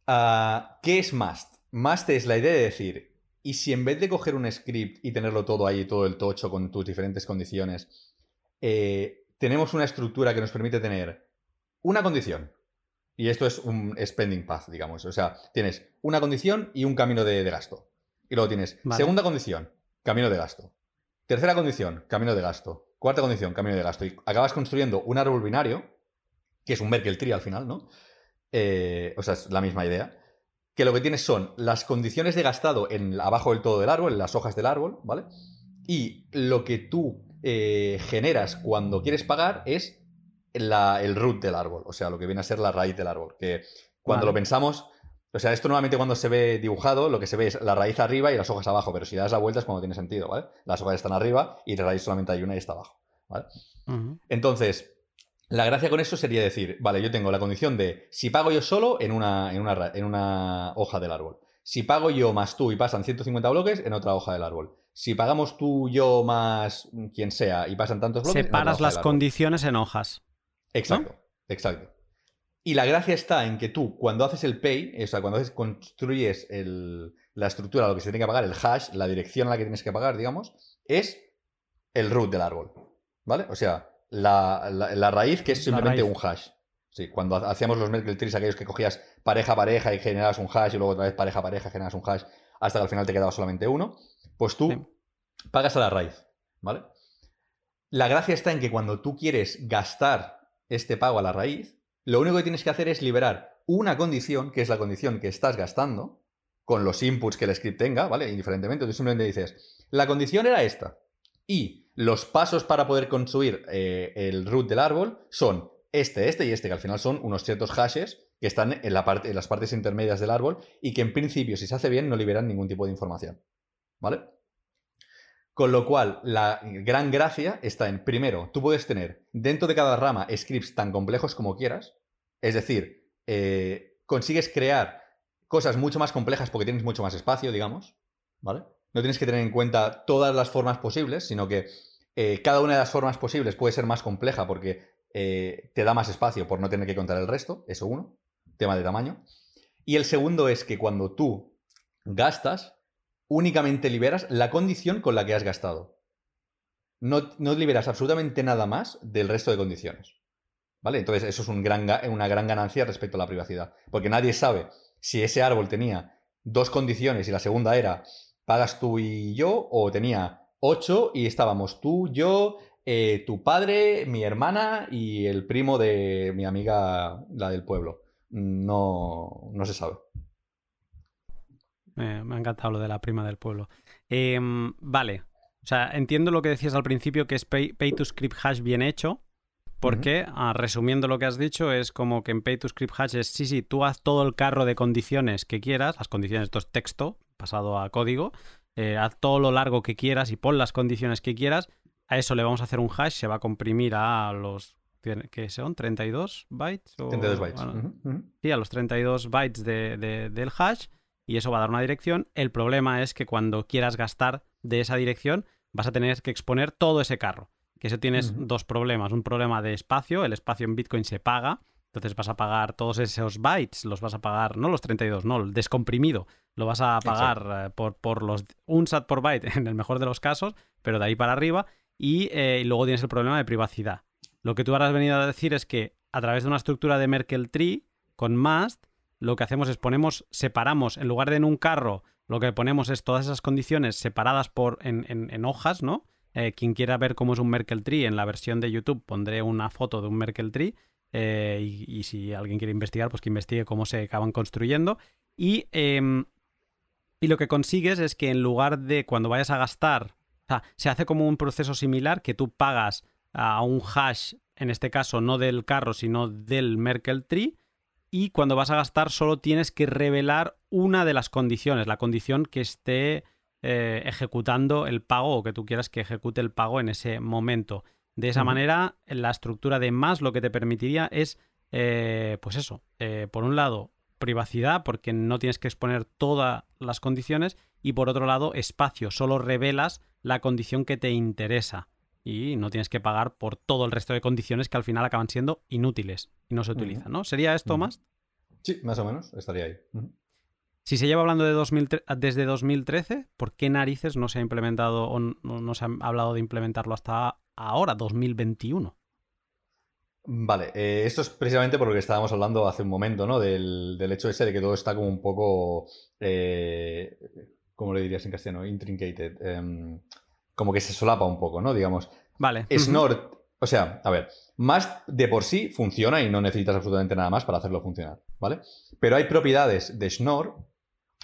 Ah, ¿Qué es must? Must es la idea de decir, ¿y si en vez de coger un script y tenerlo todo ahí, todo el tocho con tus diferentes condiciones, eh, tenemos una estructura que nos permite tener una condición, y esto es un spending path, digamos. O sea, tienes una condición y un camino de, gasto. Y luego tienes segunda condición, camino de gasto. Tercera condición, camino de gasto. Cuarta condición, camino de gasto. Y acabas construyendo un árbol binario, que es un Merkle tree al final, ¿no? Eh, o sea, es la misma idea. Que lo que tienes son las condiciones de gastado en, abajo del todo del árbol, en las hojas del árbol, ¿vale? Y lo que tú eh, generas cuando quieres pagar es el root del árbol, o sea, lo que viene a ser la raíz del árbol. Que cuando lo pensamos, o sea, esto normalmente cuando se ve dibujado, lo que se ve es la raíz arriba y las hojas abajo, pero si das la vuelta es cuando tiene sentido, ¿vale? Las hojas están arriba y de raíz solamente hay una y está abajo, ¿vale? Entonces, la gracia con eso sería decir, vale, yo tengo la condición de si pago yo solo en una, en una, en una hoja del árbol. Si pago yo más tú y pasan 150 bloques en otra hoja del árbol. Si pagamos tú, yo más quien sea y pasan tantos bloques. Separas las condiciones en hojas. Exacto, exacto. Y la gracia está en que tú, cuando haces el pay, o sea, cuando haces, construyes la estructura, lo que se tiene que pagar, el hash, la dirección a la que tienes que pagar, digamos, es el root del árbol. ¿Vale? O sea, la, raíz que es simplemente un hash. Sí, cuando hacíamos los Merkle trees, aquellos que cogías pareja pareja y generabas un hash y luego otra vez pareja pareja generas un hash hasta que al final te quedaba solamente uno, pues tú pagas a la raíz, ¿vale? La gracia está en que cuando tú quieres gastar este pago a la raíz, lo único que tienes que hacer es liberar una condición, que es la condición que estás gastando, con los inputs que el script tenga, ¿vale? Indiferentemente, tú simplemente dices, la condición era esta. Y los pasos para poder construir eh, el root del árbol son este, este y este, que al final son unos ciertos hashes que están en, las partes intermedias del árbol y que en principio, si se hace bien, no liberan ningún tipo de información. ¿Vale? Con lo cual, la gran gracia está en, primero, tú puedes tener dentro de cada rama scripts tan complejos como quieras, es decir, eh, consigues crear cosas mucho más complejas porque tienes mucho más espacio, digamos, ¿vale? No tienes que tener en cuenta todas las formas posibles, sino que eh, cada una de las formas posibles puede ser más compleja porque eh, te da más espacio por no tener que contar el resto, eso uno, tema de tamaño. Y el segundo es que cuando tú gastas, únicamente liberas la condición con la que has gastado. No, liberas absolutamente nada más del resto de condiciones. ¿Vale? Entonces, eso es un gran, una gran ganancia respecto a la privacidad. Porque nadie sabe si ese árbol tenía dos condiciones y la segunda era pagas tú y yo, o tenía ocho y estábamos tú, yo, eh, tu padre, mi hermana y el primo de mi amiga, la del pueblo. No, no se sabe me ha encantado lo de la prima del pueblo. Em, vale. O sea, entiendo lo que decías al principio, que es pay, to script hash bien hecho. Porque, ah, resumiendo lo que has dicho, es como que en Pay to Script Hash es, sí, sí, tú haz todo el carro de condiciones que quieras, las condiciones, esto es texto pasado a código, eh, haz todo lo largo que quieras y pon las condiciones que quieras, a eso le vamos a hacer un hash, se va a comprimir a los, ¿qué son? ¿32 bytes? 32 bytes. Sí, a los 32 bytes del hash y eso va a dar una dirección. El problema es que cuando quieras gastar de esa dirección vas a tener que exponer todo ese carro. Que eso tienes dos problemas. Un problema de espacio, el espacio en Bitcoin se paga, entonces vas a pagar todos esos bytes, los vas a pagar, no los 32, no, el descomprimido, lo vas a pagar eh, por, por, los un SAT por byte en el mejor de los casos, pero de ahí para arriba. Y, eh, y luego tienes el problema de privacidad. Lo que tú ahora has venido a decir es que a través de una estructura de Merkle Tree con Mast lo que hacemos es ponemos, separamos, en lugar de en un carro, lo que ponemos es todas esas condiciones separadas por, en, hojas, ¿no? Eh, quien quiera ver cómo es un Merkle Tree, en la versión de YouTube pondré una foto de un Merkle Tree. Eh, y, si alguien quiere investigar, pues que investigue cómo se acaban construyendo. Y, em, y lo que consigues es que en lugar de cuando vayas a gastar, o sea, se hace como un proceso similar que tú pagas a un hash, en este caso no del carro, sino del Merkle Tree, y cuando vas a gastar solo tienes que revelar una de las condiciones, la condición que esté eh, ejecutando el pago o que tú quieras que ejecute el pago en ese momento. De esa manera, la estructura de más lo que te permitiría es, eh, pues eso, eh, por un lado, privacidad porque no tienes que exponer todas las condiciones y por otro lado espacio, solo revelas la condición que te interesa y no tienes que pagar por todo el resto de condiciones que al final acaban siendo inútiles y no se utilizan, ¿no? ¿Sería esto más? Sí, más o menos, estaría ahí. Si se lleva hablando de desde 2013, ¿por qué narices no se ha implementado o no, se ha hablado de implementarlo hasta ahora, 2021? Vale, eh, esto es precisamente por lo que estábamos hablando hace un momento, ¿no? Del, hecho ese de que todo está como un poco, eh, ¿cómo le dirías en castellano? Intrincated. Em, como que se solapa un poco, ¿no? Digamos. Vale. Snort, o sea, a ver, Mast de por sí funciona y no necesitas absolutamente nada más para hacerlo funcionar, ¿vale? Pero hay propiedades de Schnorr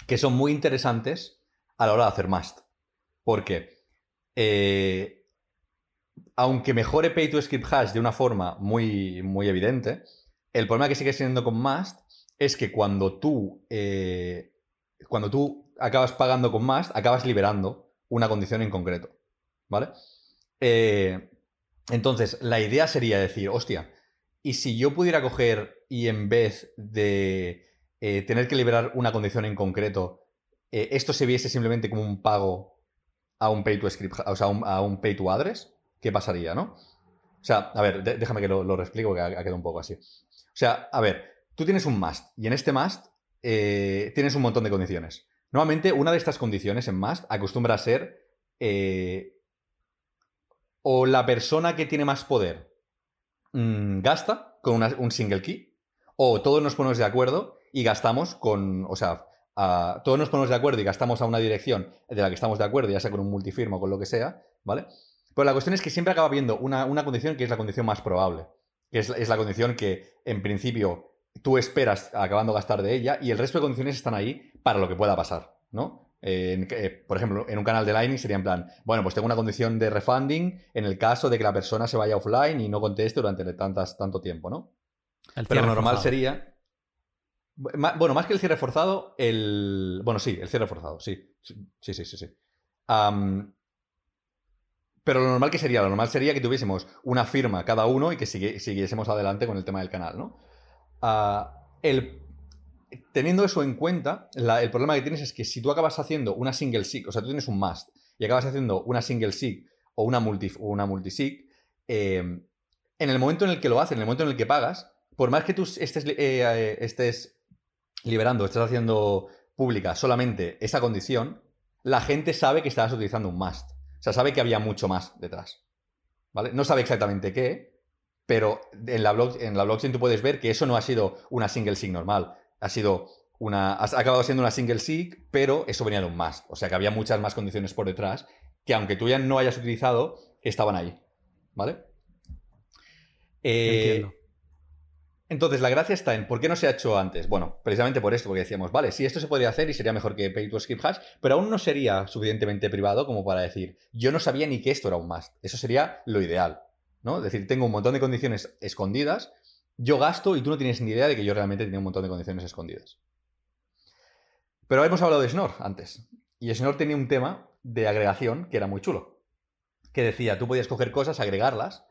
que son muy interesantes a la hora de hacer Mast. Porque, eh, aunque mejore Pay to Script Hash de una forma muy, muy evidente, el problema que sigue siendo con Mast es que cuando tú, eh, cuando tú acabas pagando con Mast, acabas liberando una condición en concreto, ¿vale? Eh, entonces, la idea sería decir, hostia, ¿y si yo pudiera coger y en vez de eh, tener que liberar una condición en concreto, esto se viese simplemente como un pago a un pay to script, o sea, a un, pay to address? ¿Qué pasaría, no? O sea, a ver, déjame que lo, lo explique porque ha, quedado un poco así. O sea, a ver, tú tienes un must y en este must eh, tienes un montón de condiciones. Nuevamente, una de estas condiciones en must acostumbra a ser o la persona que tiene más poder mm, gasta con un single key, o todos nos ponemos de acuerdo y gastamos con, o sea, todos nos ponemos de acuerdo y gastamos a una dirección de la que estamos de acuerdo, ya sea con un multifirma o con lo que sea, ¿vale? Pero la cuestión es que siempre acaba habiendo una, condición que es la condición más probable, que es, es, la condición que en principio tú esperas acabando de gastar de ella y el resto de condiciones están ahí para lo que pueda pasar, ¿no? Eh, por ejemplo, en un canal de Lightning sería en plan, bueno, pues tengo una condición de refunding en el caso de que la persona se vaya offline y no conteste durante tantas, tanto tiempo, ¿no? Pero lo normal sería... Bueno, más que el cierre forzado, el... Bueno, sí, el cierre forzado, sí. Sí, sí, sí, sí. Pero lo normal que sería, lo normal sería que tuviésemos una firma cada uno y que siguiésemos adelante con el tema del canal, ¿no? Ah, teniendo eso en cuenta, el problema que tienes es que si tú acabas haciendo una single sig, o sea, tú tienes un must y acabas haciendo una single sig o una multi, una multisig, eh, en el momento en el que lo haces, en el momento en el que pagas, por más que tú estés, eh, eh, estés liberando, estés haciendo pública solamente esa condición, la gente sabe que estabas utilizando un must. O sea, sabe que había mucho más detrás. ¿Vale? No sabe exactamente qué, pero en la, en la blockchain tú puedes ver que eso no ha sido una single sig normal ha sido una. Ha acabado siendo una single sig, pero eso venía de un must. O sea que había muchas más condiciones por detrás que, aunque tú ya no hayas utilizado, estaban ahí. ¿Vale? Eh, Entiendo. Entonces, la gracia está en por qué no se ha hecho antes. Bueno, precisamente por esto, porque decíamos, vale, sí, esto se podría hacer y sería mejor que Pay to Skip Hash, pero aún no sería suficientemente privado como para decir, yo no sabía ni que esto era un must. Eso sería lo ideal, ¿no? Es decir, tengo un montón de condiciones escondidas yo gasto y tú no tienes ni idea de que yo realmente tenía un montón de condiciones escondidas. Pero hemos hablado de Schnorr antes. Y Schnorr tenía un tema de agregación que era muy chulo. Que decía, tú podías coger cosas, agregarlas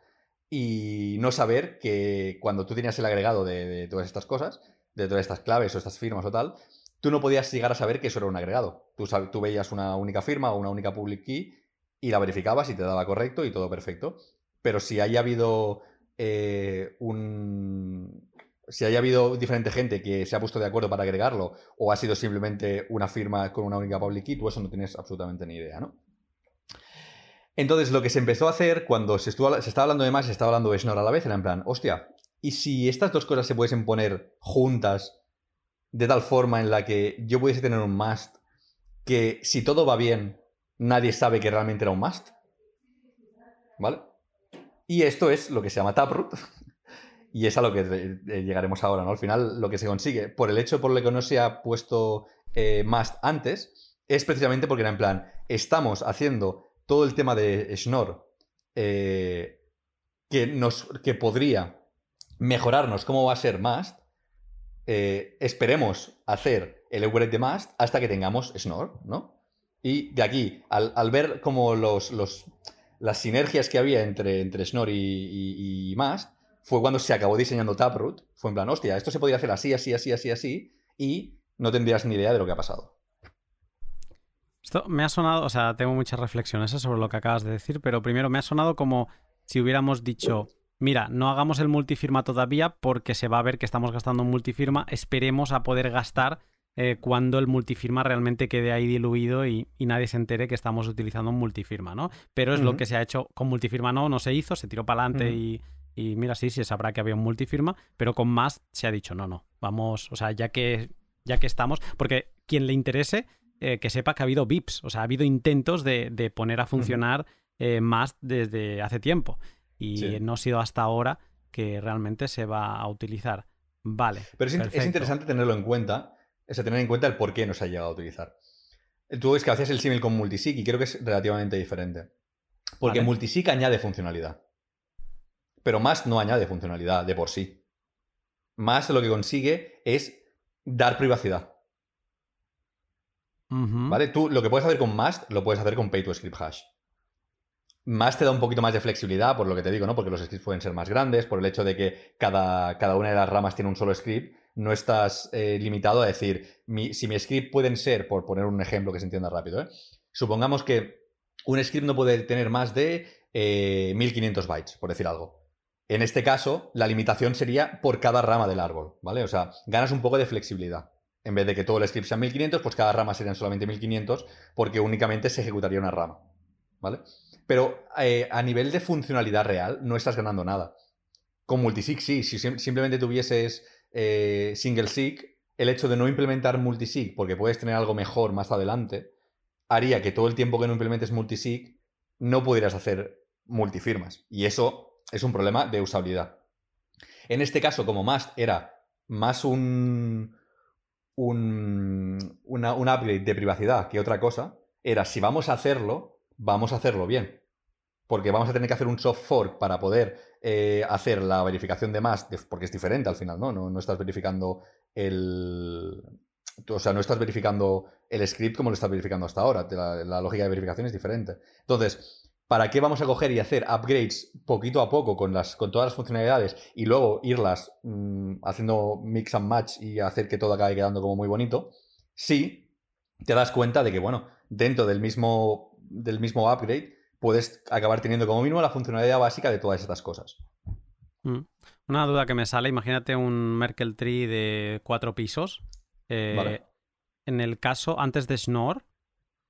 y no saber que cuando tú tenías el agregado de, todas estas cosas, de todas estas claves o estas firmas o tal, tú no podías llegar a saber que eso era un agregado. Tú, tú veías una única firma o una única public key y la verificabas y te daba correcto y todo perfecto. Pero si haya habido eh, un... Si haya habido diferente gente que se ha puesto de acuerdo para agregarlo o ha sido simplemente una firma con una única public key, tú eso no tienes absolutamente ni idea, ¿no? Entonces, lo que se empezó a hacer cuando se, estuvo, se estaba hablando de más, se estaba hablando de Schnorr a la vez, era en plan, hostia, ¿y si estas dos cosas se pudiesen poner juntas de tal forma en la que yo pudiese tener un must que si todo va bien, nadie sabe que realmente era un must? ¿Vale? Y esto es lo que se llama Taproot. y es a lo que eh, llegaremos ahora, ¿no? Al final, lo que se consigue, por el hecho por el que no se ha puesto eh, Mast antes, es precisamente porque era en plan, estamos haciendo todo el tema de Schnorr eh, que, nos, que podría mejorarnos cómo va a ser Mast. esperemos hacer el upgrade de Mast hasta que tengamos Schnorr, ¿no? Y de aquí, al, ver cómo los las sinergias que había entre, entre y, y, Mast fue cuando se acabó diseñando Taproot. Fue en plan, hostia, esto se podía hacer así, así, así, así, así. y no tendrías ni idea de lo que ha pasado. Esto me ha sonado, o sea, tengo muchas reflexiones ¿eh? sobre lo que acabas de decir, pero primero me ha sonado como si hubiéramos dicho, mira, no hagamos el multifirma todavía porque se va a ver que estamos gastando un multifirma, esperemos a poder gastar eh, cuando el multifirma realmente quede ahí diluido y, nadie se entere que estamos utilizando un multifirma, ¿no? Pero es lo que se ha hecho con multifirma, no, no se hizo, se tiró para adelante y, y, mira, sí, se sabrá que había un multifirma, pero con más se ha dicho, no, no, vamos, o sea, ya que, ya que estamos, porque quien le interese, eh, que sepa que ha habido VIPs, o sea, ha habido intentos de, poner a funcionar eh, más desde hace tiempo y no ha sido hasta ahora que realmente se va a utilizar. Vale. Pero es, interesante tenerlo en cuenta, es tener en cuenta el por qué no se ha llegado a utilizar. Tú ves que hacías el símil con multisig y creo que es relativamente diferente. Porque multisig añade funcionalidad. Pero más no añade funcionalidad de por sí. Más lo que consigue es dar privacidad. ¿Vale? Tú lo que puedes hacer con Mast lo puedes hacer con Pay to Script Hash. Mast te da un poquito más de flexibilidad, por lo que te digo, ¿no? Porque los scripts pueden ser más grandes, por el hecho de que cada, cada una de las ramas tiene un solo script. No estás eh, limitado a decir, si mi script pueden ser, por poner un ejemplo que se entienda rápido, ¿eh? supongamos que un script no puede tener más de 1500 eh, bytes, por decir algo. En este caso, la limitación sería por cada rama del árbol, ¿vale? O sea, ganas un poco de flexibilidad. En vez de que todo el script sea 1500, pues cada rama serían solamente 1500 porque únicamente se ejecutaría una rama. ¿Vale? Pero eh, a nivel de funcionalidad real no estás ganando nada. Con multisig sí, si simplemente tuvieses eh, single sig, el hecho de no implementar multisig porque puedes tener algo mejor más adelante, haría que todo el tiempo que no implementes multisig no pudieras hacer multifirmas. Y eso es un problema de usabilidad. En este caso, como Mast era más un, un, una, upgrade de privacidad que otra cosa, era si vamos a hacerlo, vamos a hacerlo bien. Porque vamos a tener que hacer un soft fork para poder eh, hacer la verificación de más, porque es diferente al final, ¿no? No, estás verificando el. O sea, no estás verificando el script como lo estás verificando hasta ahora. la lógica de verificación es diferente. Entonces, ¿Para qué vamos a coger y hacer upgrades poquito a poco con, las, con todas las funcionalidades y luego irlas mm, haciendo mix and match y hacer que todo acabe quedando como muy bonito? Si te das cuenta de que, bueno, dentro del mismo, del mismo upgrade puedes acabar teniendo como mínimo la funcionalidad básica de todas estas cosas. Mm. Una duda que me sale, imagínate un Merkle Tree de cuatro pisos. Eh, en el caso antes de Schnorr,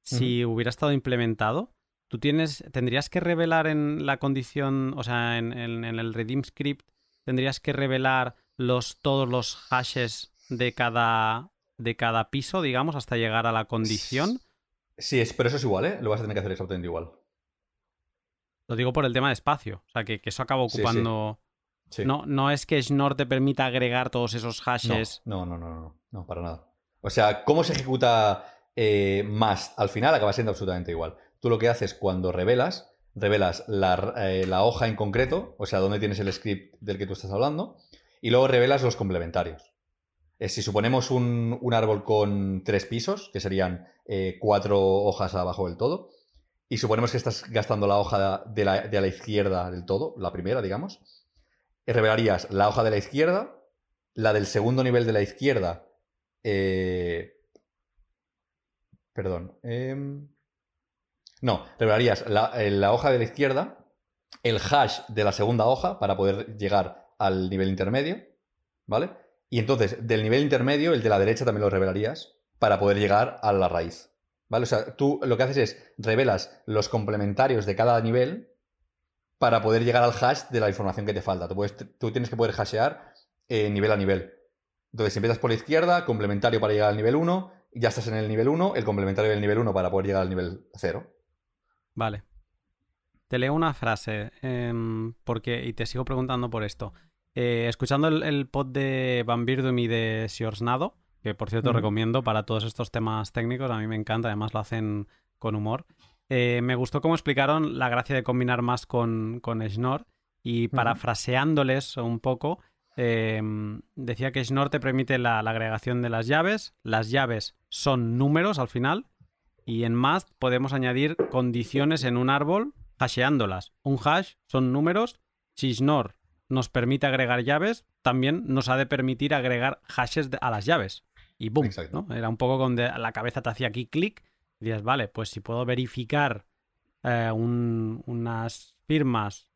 si hubiera estado implementado, tú tienes, tendrías que revelar en la condición, o sea, en, el redeem script, tendrías que revelar los, todos los hashes de cada, de cada piso, digamos, hasta llegar a la condición. Sí, es, pero eso es igual, ¿eh? Lo vas a tener que hacer exactamente igual. Lo digo por el tema de espacio, o sea, que, eso acaba ocupando... No, no es que Schnorr te permita agregar todos esos hashes. No, no, no, no, no, para nada. O sea, cómo se ejecuta eh, más al final acaba siendo absolutamente igual. Tú lo que haces cuando revelas, revelas eh, la, hoja en concreto, o sea, dónde tienes el script del que tú estás hablando, y luego revelas los complementarios. Eh, si suponemos un, árbol con tres pisos, que serían eh, cuatro hojas abajo del todo, y suponemos que estás gastando la hoja de la, izquierda del todo, la primera, digamos, revelarías la hoja de la izquierda, la del segundo nivel de la izquierda, perdón, em, no, revelarías eh, la, hoja de la izquierda, el hash de la segunda hoja para poder llegar al nivel intermedio, ¿vale? Y entonces, del nivel intermedio, el de la derecha también lo revelarías para poder llegar a la raíz. ¿Vale? O sea, tú lo que haces es revelas los complementarios de cada nivel para poder llegar al hash de la información que te falta. Tú, tienes que poder hashear eh, nivel a nivel. Entonces, si empiezas por la izquierda, complementario para llegar al nivel 1, ya estás en el nivel 1, el complementario del nivel 1 para poder llegar al nivel 0. Vale. Te leo una frase em, porque, y te sigo preguntando por esto. Eh, escuchando el, pod de Van Birdum y de Siorsnado, que por cierto recomiendo para todos estos temas técnicos, a mí me encanta, además lo hacen con humor. Eh, me gustó cómo explicaron la gracia de combinar más con, con Schnorr y parafraseándoles un poco, em, decía que Schnorr te permite la, agregación de las llaves, las llaves son números al final y en más podemos añadir condiciones en un árbol hasheándolas. Un hash son números. Si Schnorr nos permite agregar llaves, también nos ha de permitir agregar hashes a las llaves. y boom. ¿no? Era un poco donde la cabeza te hacía aquí clic y dices, vale, pues si puedo verificar eh, unas firmas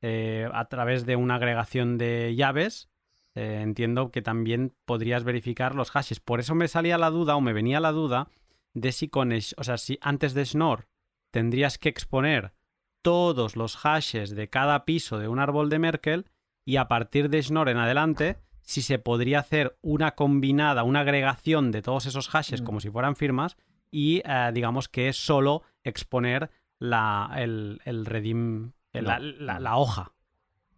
eh, a través de una agregación de llaves, eh, entiendo que también podrías verificar los hashes. Por eso me salía la duda o me venía la duda de si con, o sea, si antes de Schnorr tendrías que exponer todos los hashes de cada piso de un árbol de Merkel y a partir de Schnorr en adelante, si se podría hacer una combinada, una agregación de todos esos hashes como si fueran firmas y eh, digamos que es solo exponer la, el, el redeem, la, hoja.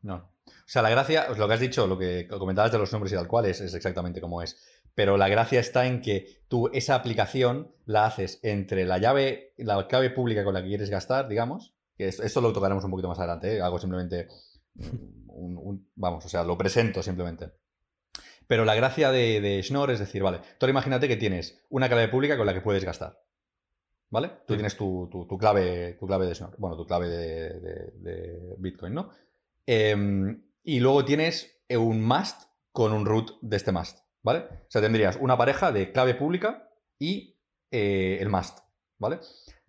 No. O sea, la gracia, lo que has dicho, lo que comentabas de los nombres y tal cual es, es exactamente como es. Pero la gracia está en que tú esa aplicación la haces entre la llave, la clave pública con la que quieres gastar, digamos, que esto, lo tocaremos un poquito más adelante, ¿eh? hago simplemente un, vamos, o sea, lo presento simplemente. Pero la gracia de, de Schnorr es decir, vale, tú imagínate que tienes una clave pública con la que puedes gastar. ¿Vale? Tú tienes tu, clave, tu clave de Schnorr, bueno, tu clave de, Bitcoin, ¿no? Em, y luego tienes un must con un root de este must, ¿vale? O sea, tendrías una pareja de clave pública y eh, el must, ¿vale?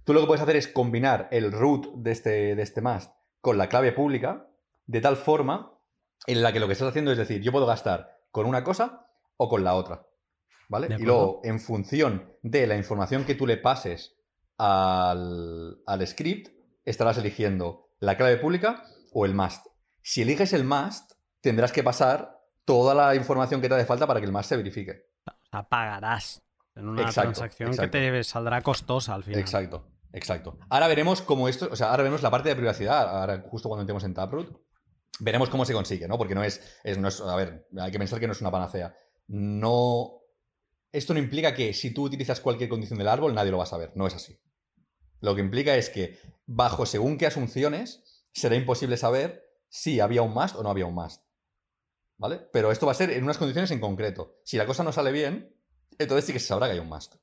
Tú lo que puedes hacer es combinar el root de este, de este must con la clave pública de tal forma en la que lo que estás haciendo es decir, yo puedo gastar con una cosa o con la otra, ¿vale? Y luego, en función de la información que tú le pases al, script, estarás eligiendo la clave pública o el must. Si eliges el must, tendrás que pasar toda la información que te hace falta para que el must se verifique. O sea, pagarás en una transacción que te saldrá costosa al final. Exacto, exacto. Ahora veremos cómo esto, o sea, ahora veremos la parte de privacidad, ahora justo cuando entremos en Taproot, veremos cómo se consigue, ¿no? Porque no es, es, no es, a ver, hay que pensar que no es una panacea. No, esto no implica que si tú utilizas cualquier condición del árbol, nadie lo va a saber, no es así. Lo que implica es que bajo según qué asunciones será imposible saber si había un must o no había un must. ¿Vale? Pero esto va a ser en unas condiciones en concreto. Si la cosa no sale bien, entonces sí que se sabrá que hay un must.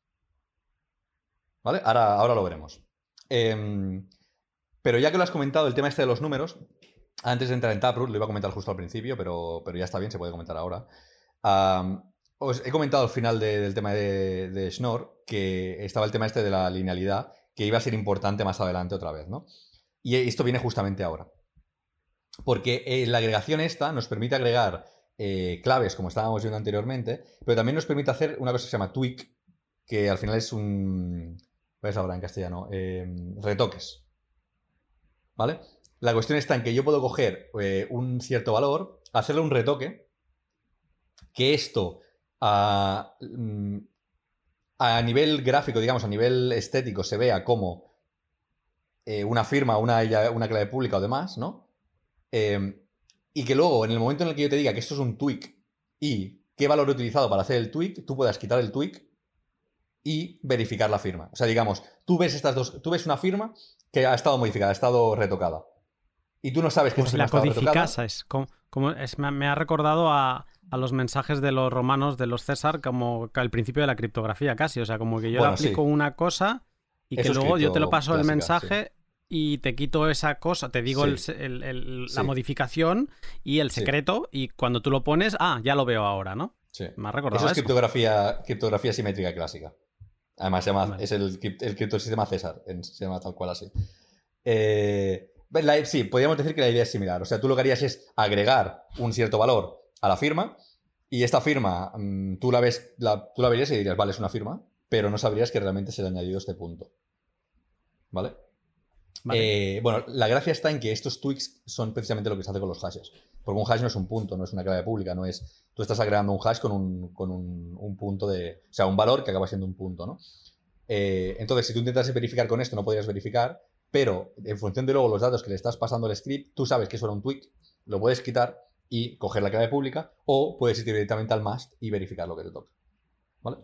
¿Vale? Ahora, ahora lo veremos. Em, pero ya que lo has comentado, el tema este de los números, antes de entrar en Taproot, lo iba a comentar justo al principio, pero, pero ya está bien, se puede comentar ahora. os he comentado al final del tema de, de Schnorr que estaba el tema este de la linealidad que iba a ser importante más adelante otra vez, ¿no? Y esto viene justamente ahora. Porque eh, la agregación esta nos permite agregar eh, claves, como estábamos viendo anteriormente, pero también nos permite hacer una cosa que se llama tweak, que al final es un... ¿Ves ahora en castellano? Em, retoques. ¿Vale? La cuestión está en que yo puedo coger eh, un cierto valor, hacerle un retoque, que esto a, mm, a nivel gráfico, digamos, a nivel estético, se vea como una firma, una, una clave pública o demás, ¿no? Em, y que luego, en el momento en el que yo te diga que esto es un tweak y qué valor he utilizado para hacer el tweak, tú puedas quitar el tweak y verificar la firma. O sea, digamos, tú ves estas dos, tú ves una firma que ha estado modificada, ha estado retocada. Y tú no sabes que si la codificas, es como, es, me ha recordado a, a los mensajes de los romanos, de los César, como al principio de la criptografía casi. O sea, como que yo le aplico una cosa y que luego yo te lo paso el mensaje y te quito esa cosa, te digo la modificación y el secreto y cuando tú lo pones, ah, ya lo veo ahora, ¿no? Sí. Me ha recordado eso. es Criptografía, criptografía simétrica clásica. Además, se llama, es el, el criptosistema César, se llama tal cual así. Eh, sí, podríamos decir que la idea es similar. O sea, tú lo que harías es agregar un cierto valor a la firma y esta firma mm, tú, la ves, tú la verías y dirías, vale, es una firma, pero no sabrías que realmente se le ha añadido este punto. ¿Vale? Eh, bueno, la gracia está en que estos tweaks son precisamente lo que se hace con los hashes. Porque un hash no es un punto, no es una clave pública, no es. Tú estás agregando un hash con un, con un, punto de. O sea, un valor que acaba siendo un punto, ¿no? Eh, entonces, si tú intentas verificar con esto, no podrías verificar, pero en función de luego los datos que le estás pasando al script, tú sabes que eso era un tweak, lo puedes quitar y coger la clave pública, o puedes ir directamente al must y verificar lo que te toca. ¿Vale?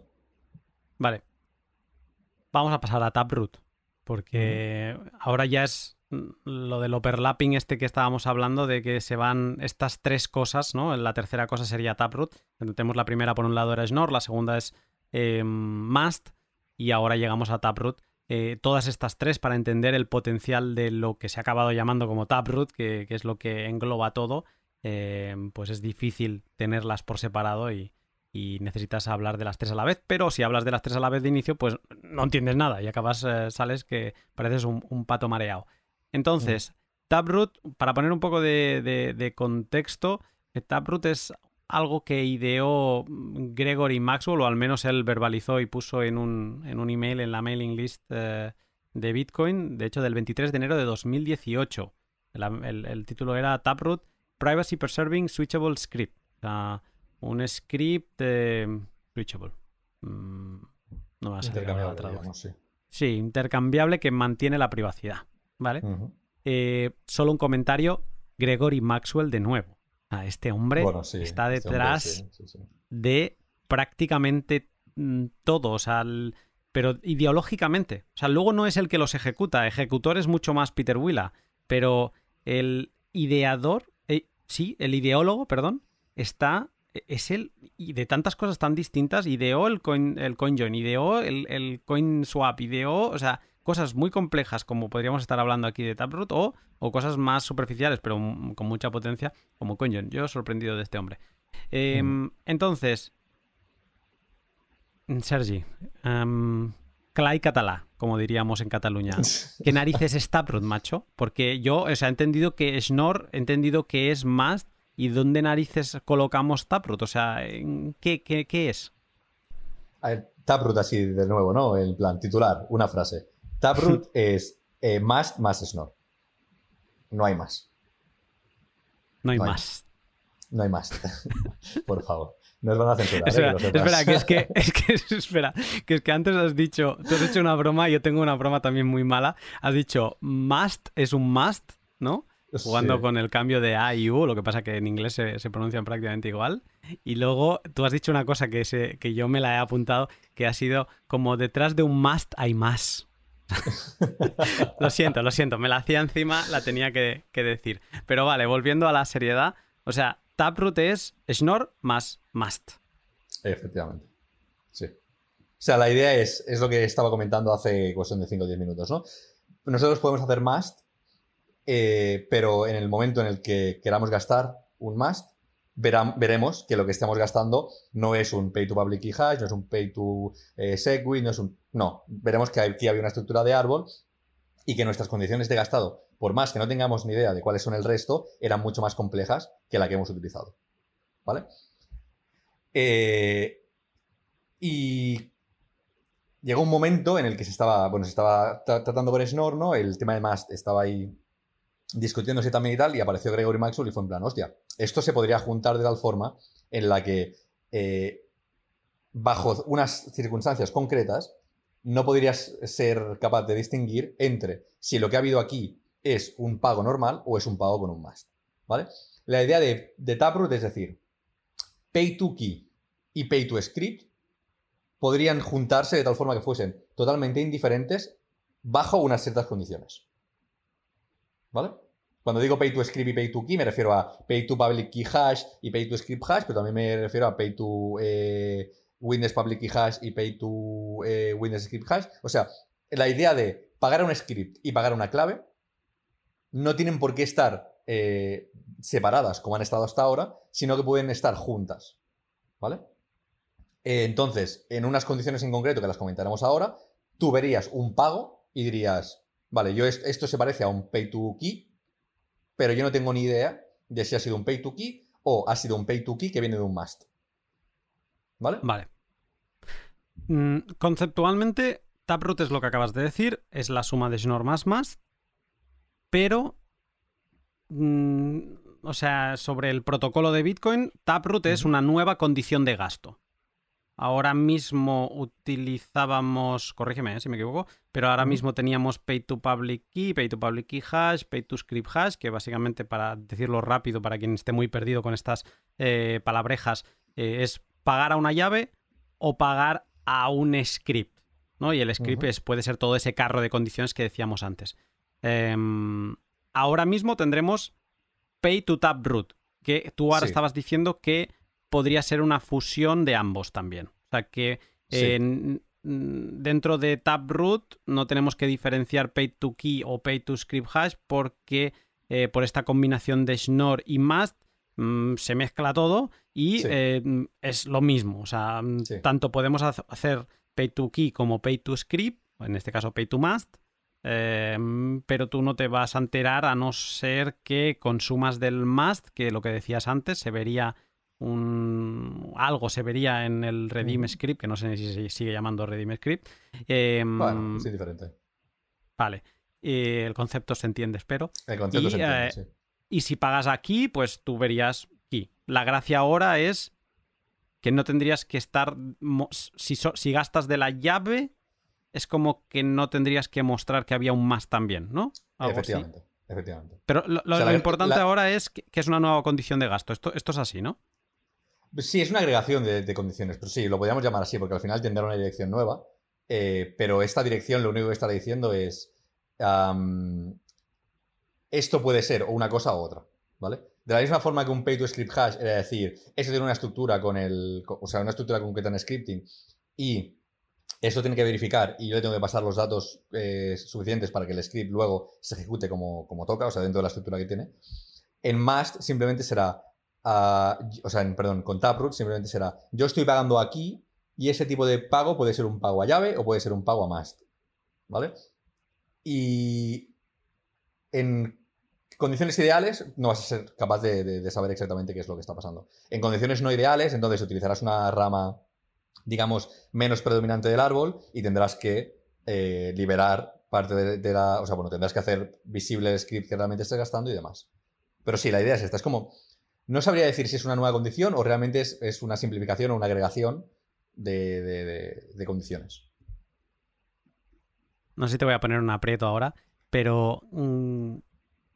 Vale. Vamos a pasar a Taproot, porque ahora ya es lo del overlapping este que estábamos hablando, de que se van estas tres cosas, ¿no? La tercera cosa sería Taproot. Tenemos la primera por un lado era Schnorr, la segunda es eh, Must, y ahora llegamos a Taproot. Eh, todas estas tres para entender el potencial de lo que se ha acabado llamando como Taproot, que, que es lo que engloba todo, eh, pues es difícil tenerlas por separado y, y necesitas hablar de las tres a la vez, pero si hablas de las tres a la vez de inicio, pues no entiendes nada y acabas, eh, sales que pareces un, pato mareado. Entonces, Taproot, para poner un poco de, contexto, eh, Taproot es algo que ideó Gregory Maxwell, o al menos él verbalizó y puso en un, en un email en la mailing list eh, de Bitcoin, de hecho del 23 de enero de 2018. El, título era Taproot Privacy Preserving Switchable Script. O sea, un script switchable. Mm, no va a ser la traducción. sí. intercambiable que mantiene la privacidad. ¿Vale? Eh, solo un comentario. Gregory Maxwell de nuevo. este hombre está este detrás de prácticamente mm, todo. O sea, pero ideológicamente. O sea, luego no es el que los ejecuta. Ejecutor es mucho más Peter Willa. Pero el ideador, eh, sí, el ideólogo, perdón, está, es el, y de tantas cosas tan distintas, ideó el, coin, el CoinJoin, ideó el, el CoinSwap, ideó, o sea, cosas muy complejas como podríamos estar hablando aquí de Taproot o, o cosas más superficiales pero con mucha potencia como CoinJoin. Yo sorprendido de este hombre. Em, entonces, Sergi, um, Clay catalá, como diríamos en Cataluña. ¿Qué narices es Taproot, macho? Porque yo, o sea, he entendido que Schnorr, he entendido que es más y dónde narices colocamos Taproot, o sea, ¿qué, qué, es? A ver, Taproot así de nuevo, ¿no? El plan titular, una frase. Taproot es eh, más más Schnorr. No hay más. No hay más. No hay más. Por favor. Nos van a censurar. Espera, ¿eh? espera, que es que, es que, espera, que es que antes has dicho, tú has hecho una broma, yo tengo una broma también muy mala. Has dicho must es un must, ¿no? Jugando con el cambio de A y U, lo que pasa que en inglés se, se, pronuncian prácticamente igual. Y luego tú has dicho una cosa que, se, que yo me la he apuntado, que ha sido como detrás de un must hay más. lo siento, lo siento, me la hacía encima, la tenía que, que decir. Pero vale, volviendo a la seriedad, o sea, Taproot es Schnorr más must. Efectivamente. Sí. O sea, la idea es, es lo que estaba comentando hace cuestión de 5 o 10 minutos, ¿no? Nosotros podemos hacer must, eh, pero en el momento en el que queramos gastar un must, veremos que lo que estamos gastando no es un pay to public key hash, no es un pay to eh, segwit, no es un... No, veremos que aquí había una estructura de árbol y que nuestras condiciones de gastado por más que no tengamos ni idea de cuáles son el resto, eran mucho más complejas que la que hemos utilizado. ¿Vale? Eh, y llegó un momento en el que se estaba, bueno, se estaba tratando con Snor, ¿no? El tema de Mast estaba ahí discutiéndose también y tal, y apareció Gregory Maxwell y fue en plan, hostia, esto se podría juntar de tal forma en la que, eh, bajo unas circunstancias concretas, no podrías ser capaz de distinguir entre si lo que ha habido aquí es un pago normal o es un pago con un must. ¿Vale? La idea de, de Taproot es decir, pay to key y pay to script podrían juntarse de tal forma que fuesen totalmente indiferentes bajo unas ciertas condiciones. ¿Vale? Cuando digo pay to script y pay to key me refiero a pay to public key hash y pay to script hash, pero también me refiero a pay to eh, Windows public key hash y pay to eh, Windows script hash. O sea, la idea de pagar un script y pagar una clave no tienen por qué estar eh, separadas como han estado hasta ahora, sino que pueden estar juntas. ¿Vale? Eh, entonces, en unas condiciones en concreto que las comentaremos ahora, tú verías un pago y dirías, vale, yo esto se parece a un pay to key, pero yo no tengo ni idea de si ha sido un pay to key o ha sido un pay to key que viene de un must. ¿Vale? Vale. Mm, conceptualmente, Taproot es lo que acabas de decir, es la suma de Schnorr más must, pero, mm, o sea, sobre el protocolo de Bitcoin, Taproot es una nueva condición de gasto. Ahora mismo utilizábamos, corrígeme eh, si me equivoco, pero ahora mismo teníamos Pay to Public Key, Pay to Public Key Hash, Pay to Script Hash, que básicamente, para decirlo rápido, para quien esté muy perdido con estas eh, palabrejas, eh, es pagar a una llave o pagar a un script. ¿no? Y el script puede ser todo ese carro de condiciones que decíamos antes. Em, ahora mismo tendremos Pay to Tap Root, que tú ahora estabas diciendo que podría ser una fusión de ambos también. O sea que dentro de Taproot no tenemos que diferenciar Pay to Key o Pay to Script Hash porque eh, por esta combinación de Schnorr y Mast mm, se mezcla todo y eh, es lo mismo. O sea, mm, tanto podemos hacer pay to key como pay to script, en este caso pay to must, pero tú no te vas a enterar a no ser que consumas del must, que lo que decías antes, se vería un algo se vería en el Redeem Script, que no sé si se sigue llamando Redeem Script. Em, bueno, sí, diferente. Vale. el concepto se entiende, espero. El concepto se entiende, eh, Y si pagas aquí, pues tú verías aquí. La gracia ahora es que no tendrías que estar. Si, si gastas de la llave, es como que no tendrías que mostrar que había un más también, ¿no? efectivamente, efectivamente. Pero lo, importante ahora es que, es una nueva condición de gasto. Esto, esto es así, ¿no? Sí, es una agregación de, condiciones, pero sí, lo podríamos llamar así, porque al final tendrá una dirección nueva. Eh, pero esta dirección lo único que está diciendo es. esto puede ser o una cosa u otra, ¿vale? De la misma forma que un pay to script hash era decir, esto tiene una estructura con el. O sea, una estructura concreta en scripting y esto tiene que verificar y yo le tengo que pasar los datos eh, suficientes para que el script luego se ejecute como, como toca, o sea, dentro de la estructura que tiene. En must simplemente será o sea, perdón, con Taproot simplemente será, yo estoy pagando aquí y ese tipo de pago puede ser un pago a llave o puede ser un pago a must. ¿Vale? Y en condiciones ideales no vas a ser capaz de, saber exactamente qué es lo que está pasando. En condiciones no ideales, entonces utilizarás una rama, digamos, menos predominante del árbol y tendrás que eh, liberar parte de, de, la... O sea, bueno, tendrás que hacer visible el script que realmente estés gastando y demás. Pero sí, la idea es esta. Es como no sabría decir si es una nueva condición o realmente es, una simplificación o una agregación de, condiciones. No sé si te voy a poner un aprieto ahora, pero mm,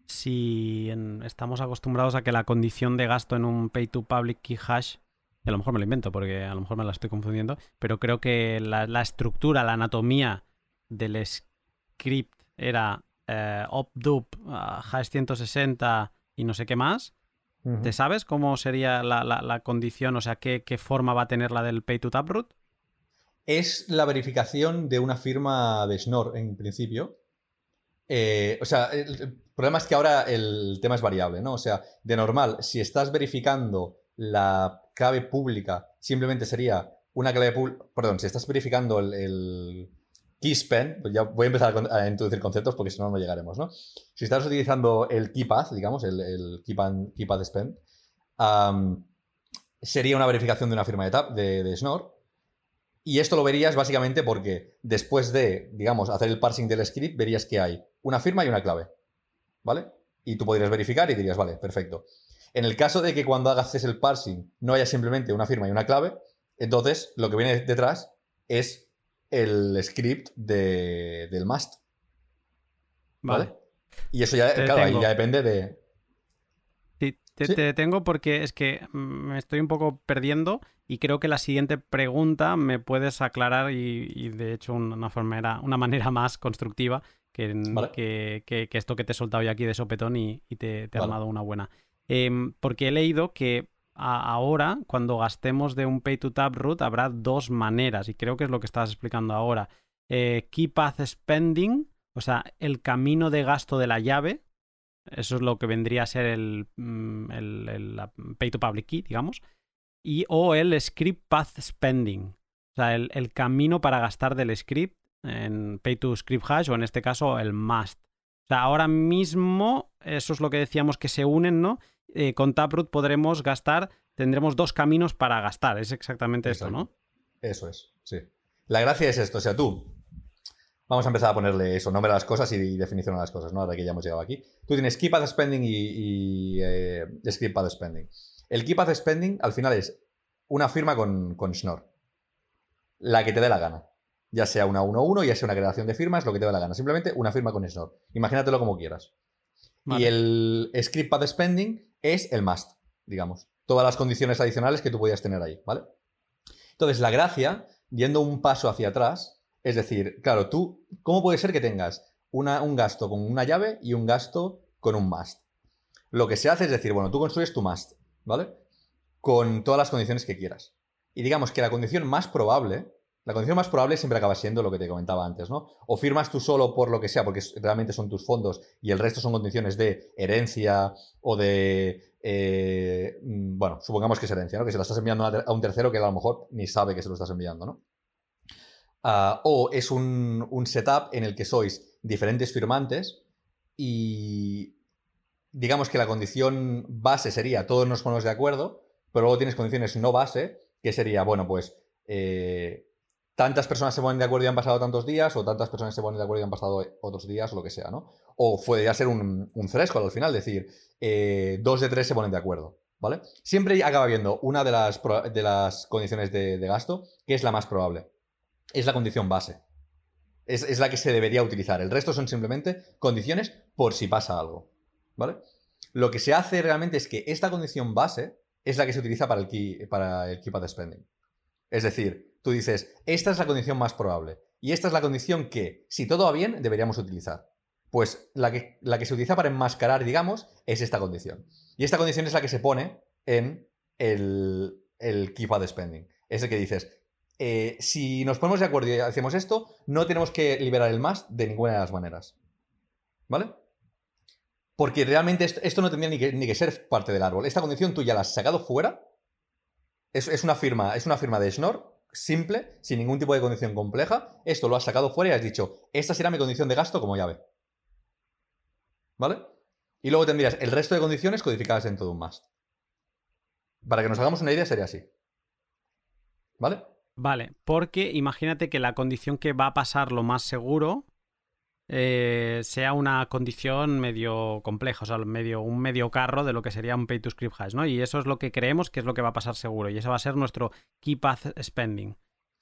si estamos acostumbrados a que la condición de gasto en un pay to public key hash, a lo mejor me lo invento porque a lo mejor me la estoy confundiendo, pero creo que la, estructura, la anatomía del script era eh, opdup, ah, hash 160 y no sé qué más. ¿Te sabes cómo sería la, condición, o sea, qué, forma va a tener la del Pay to Taproot? Es la verificación de una firma de Schnorr, en principio. Eh, o sea, el, problema es que ahora el tema es variable, ¿no? O sea, de normal, si estás verificando la clave pública, simplemente sería una clave pública. Perdón, si estás verificando el KeySpend, pues ya voy a empezar a, introducir conceptos porque si no, no llegaremos, ¿no? Si estás utilizando el KeyPath, digamos, el, el KeyPath Spend, sería una verificación de una firma de, de, Schnorr. Y esto lo verías básicamente porque después de, digamos, hacer el parsing del script, verías que hay una firma y una clave, ¿vale? Y tú podrías verificar y dirías, vale, perfecto. En el caso de que cuando hagas el parsing no haya simplemente una firma y una clave, entonces lo que viene detrás es el script de, del must. Vale. Y eso ya, claro, ya depende de. Sí, te, detengo porque es que me estoy un poco perdiendo y creo que la siguiente pregunta me puedes aclarar y, de hecho una, forma, una manera más constructiva que, que, esto que te he soltado yo aquí de sopetón y, te, he armado una buena. Em, porque he leído que ahora, cuando gastemos de un pay to tab root, habrá dos maneras, y creo que es lo que estás explicando ahora. Eh, key path spending, o sea, el camino de gasto de la llave, eso es lo que vendría a ser el, mm, pay to public key, digamos, y o el script path spending, o sea, el, el camino para gastar del script en pay to script hash o en este caso el must. O sea, ahora mismo, eso es lo que decíamos que se unen, ¿no? Eh, con Taproot podremos gastar, tendremos dos caminos para gastar. Es exactamente esto, ¿no? Eso es, sí. La gracia es esto, o sea, tú. Vamos a empezar a ponerle eso, nombre a las cosas y definición a las cosas, ¿no? Ahora que ya hemos llegado aquí. Tú tienes Keep Path Spending y, eh, Script Path Spending. El Keep Path Spending al final es una firma con, con Schnorr. La que te dé la gana. Ya sea una 1-1, ya sea una creación de firmas, lo que te dé la gana. Simplemente una firma con Schnorr. Imagínatelo como quieras. Y el Script Path Spending es el must, digamos. Todas las condiciones adicionales que tú podías tener ahí, ¿vale? Entonces, la gracia, yendo un paso hacia atrás, es decir, claro, tú, ¿cómo puede ser que tengas un gasto con una llave y un gasto con un must? Lo que se hace es decir, bueno, tú construyes tu must, ¿vale? Con todas las condiciones que quieras. Y digamos que la condición más probable La condición más probable siempre acaba siendo lo que te comentaba antes, ¿no? O firmas tú solo por lo que sea, porque realmente son tus fondos y el resto son condiciones de herencia o de. Eh, mm, bueno, supongamos que es herencia, ¿no? Que se la estás enviando a un tercero que a lo mejor ni sabe que se lo estás enviando, ¿no? Ah, o es un, un setup en el que sois diferentes firmantes y digamos que la condición base sería todos nos ponemos de acuerdo, pero luego tienes condiciones no base, que sería, bueno, pues eh, tantas personas se ponen de acuerdo y han pasado tantos días, o tantas personas se ponen de acuerdo y han pasado otros días, o lo que sea, ¿no? O podría ser un, un threshold al final, decir, eh, dos de tres se ponen de acuerdo, ¿vale? Siempre acaba habiendo una de las, de las condiciones de, gasto que es la más probable. Es la condición base. Es, es la que se debería utilizar. El resto son simplemente condiciones por si pasa algo, ¿vale? Lo que se hace realmente es que esta condición base es la que se utiliza para el key, para el keep spending. Es decir, tú dices, esta es la condición más probable y esta es la condición que, si todo va bien, deberíamos utilizar. Pues la que, la que se utiliza para enmascarar, digamos, es esta condición. Y esta condición es la que se pone en el, keep spending. Es el que dices, eh, si nos ponemos de acuerdo y hacemos esto, no tenemos que liberar el más de ninguna de las maneras. ¿Vale? Porque realmente esto, no tendría ni que, ni que, ser parte del árbol. Esta condición tú ya la has sacado fuera es, una firma, es una firma de Schnorr simple, sin ningún tipo de condición compleja. Esto lo has sacado fuera y has dicho, esta será mi condición de gasto como llave. ¿Vale? Y luego tendrías el resto de condiciones codificadas en todo un must. Para que nos hagamos una idea, sería así. ¿Vale? Vale, porque imagínate que la condición que va a pasar lo más seguro eh, sea una condición medio compleja, o sea, medio, un medio carro de lo que sería un pay to script hash, ¿no? Y eso es lo que creemos que es lo que va a pasar seguro, y ese va a ser nuestro key path spending.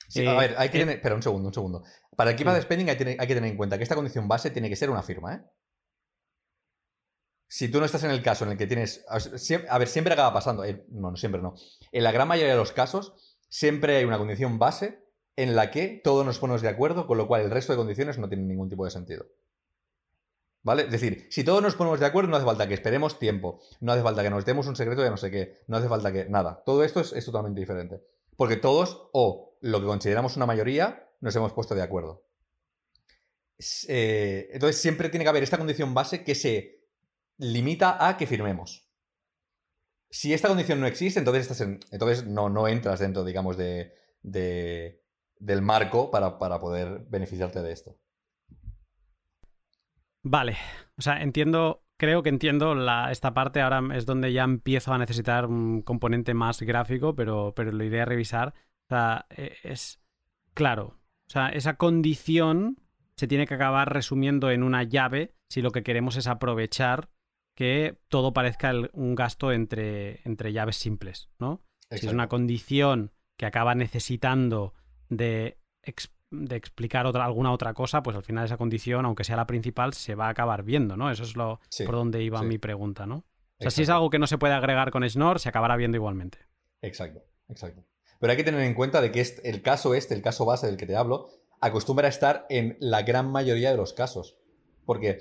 Sí, a ver, hay que eh, tener. Espera un segundo, un segundo. Para el key path spending hay, que tener en cuenta que esta condición base tiene que ser una firma, ¿eh? Si tú no estás en el caso en el que tienes. A ver, siempre acaba pasando. Eh, no, no, siempre no. En la gran mayoría de los casos, siempre hay una condición base en la que todos nos ponemos de acuerdo, con lo cual el resto de condiciones no tienen ningún tipo de sentido. ¿Vale? Es decir, si todos nos ponemos de acuerdo, no hace falta que esperemos tiempo, no hace falta que nos demos un secreto de no sé qué, no hace falta que. Nada. Todo esto es, totalmente diferente. Porque todos, o lo que consideramos una mayoría, nos hemos puesto de acuerdo. Eh, entonces, siempre tiene que haber esta condición base que se limita a que firmemos. Si esta condición no existe, entonces, entonces no, no entras dentro, digamos, de, del marco para, poder beneficiarte de esto. Vale, o sea, entiendo, creo que entiendo la, esta parte, ahora es donde ya empiezo a necesitar un componente más gráfico, pero, pero lo iré a revisar. O sea, e, es claro, o sea, esa condición se tiene que acabar resumiendo en una llave si lo que queremos es aprovechar que todo parezca un gasto entre, entre llaves simples, ¿no? Si es una condición que acaba necesitando de, de explicar otra, alguna otra cosa, pues al final esa condición, aunque sea la principal, se va a acabar viendo, ¿no? Eso es lo por donde iba mi pregunta, ¿no? O sea, si es algo que no se puede agregar con Schnorr, se acabará viendo igualmente. Exacto, exacto. Pero hay que tener en cuenta de que el caso este, el caso base del que te hablo, acostumbra a estar en la gran mayoría de los casos. Porque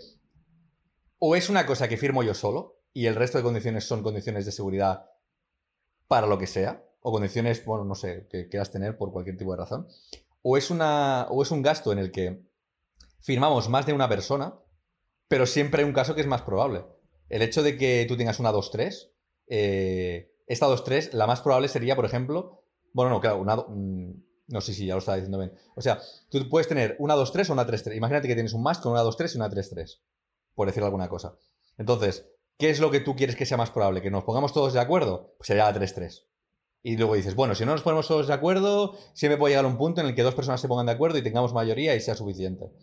o es una cosa que firmo yo solo y el resto de condiciones son condiciones de seguridad para lo que sea, o condiciones, bueno, no sé, que quieras tener por cualquier tipo de razón, o es, una, o es un gasto en el que firmamos más de una persona, pero siempre hay un caso que es más probable. El hecho de que tú tengas una 2-3, eh, esta 2-3, la más probable sería, por ejemplo, bueno, no, claro, una... Mm, no sé si ya lo estaba diciendo bien. O sea, tú puedes tener una 2-3 o una 3-3. Imagínate que tienes un más con una 2-3 y una 3-3, por decir alguna cosa. Entonces, ¿qué es lo que tú quieres que sea más probable? ¿Que nos pongamos todos de acuerdo? Pues sería la 3-3. Y luego dices, bueno, si no nos ponemos todos de acuerdo, siempre puede llegar a un punto en el que dos personas se pongan de acuerdo y tengamos mayoría y sea suficiente.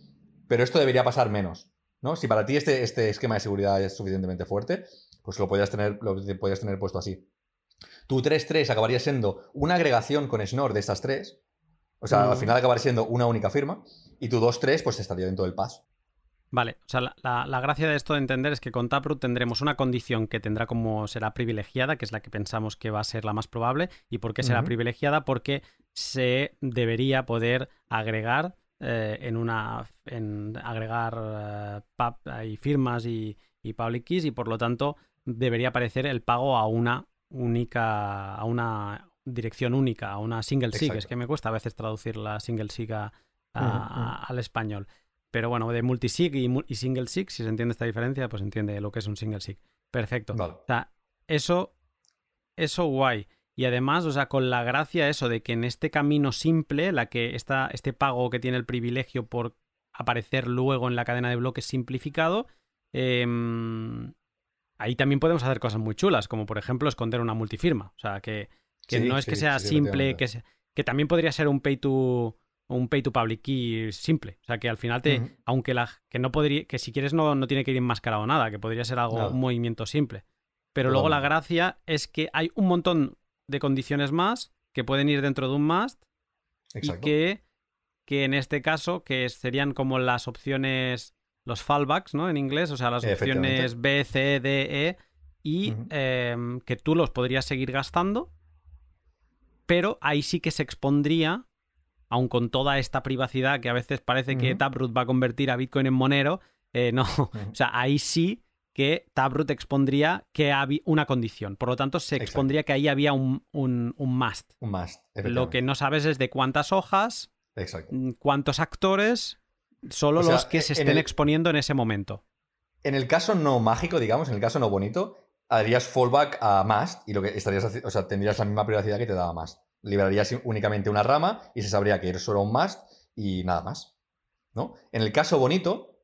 Pero esto debería pasar menos, ¿no? Si para ti este, este esquema de seguridad es suficientemente fuerte, pues lo podrías tener, lo podrías tener puesto así. Tu 3-3 acabaría siendo una agregación con Schnorr de estas tres. O sea, al mm. final acabaría siendo una única firma. Y tu 2-3, pues estaría dentro del paso. Vale, o sea, la, gracia de esto de entender es que con Taproot tendremos una condición que tendrá como será privilegiada, que es la que pensamos que va a ser la más probable. ¿Y por qué será privilegiada? Porque se debería poder agregar eh, en una. en agregar eh, firmas y, y public keys, y por lo tanto debería aparecer el pago a una única. a una dirección única, a una single sig. Es que me cuesta a veces traducir la single sig al español. Pero bueno, de multisig y, y single sig, si se entiende esta diferencia, pues entiende lo que es un single sig. Perfecto. O sea, eso, eso guay. Y además, o sea, con la gracia eso de que en este camino simple, la que está, este pago que tiene el privilegio por aparecer luego en la cadena de bloques simplificado, em, ahí también podemos hacer cosas muy chulas, como por ejemplo esconder una multifirma. O sea, que, no es que sea simple, que, que también podría ser un pay to un pay to public key simple. O sea, que al final te, aunque la, que no podría, que si quieres no, no tiene que ir enmascarado nada, que podría ser algo, un movimiento simple. Pero luego la gracia es que hay un montón de condiciones más que pueden ir dentro de un must y que, que en este caso, que serían como las opciones, los fallbacks, ¿no? En inglés, o sea, las opciones B, C, D, E, y em, que tú los podrías seguir gastando, pero ahí sí que se expondría aun con toda esta privacidad que a veces parece que Taproot va a convertir a Bitcoin en monero, eh, no. O sea, ahí sí que Taproot expondría que había una condición. Por lo tanto, se expondría que ahí había un, un, must. Un must. Lo que no sabes es de cuántas hojas, Exacto. Mm, cuántos actores, solo los que se estén exponiendo en ese momento. En el caso no mágico, digamos, en el caso no bonito, harías fallback a must y lo que estarías, o sea, tendrías la misma privacidad que te daba must liberarías únicamente una rama y se sabría que eres solo un must y nada más. ¿no? En el caso bonito,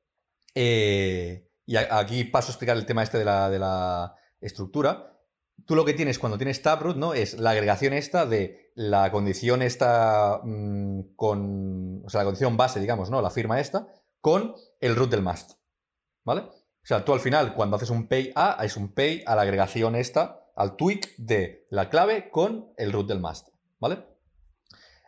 eh, y aquí paso a explicar el tema este de la, de la estructura, tú lo que tienes cuando tienes Taproot, ¿no? Es la agregación esta de la condición esta mm, con. O sea, la condición base, digamos, ¿no? La firma esta, con el root del must. ¿Vale? O sea, tú al final, cuando haces un pay a, es un pay a la agregación esta, al tweak de la clave con el root del must. ¿Vale?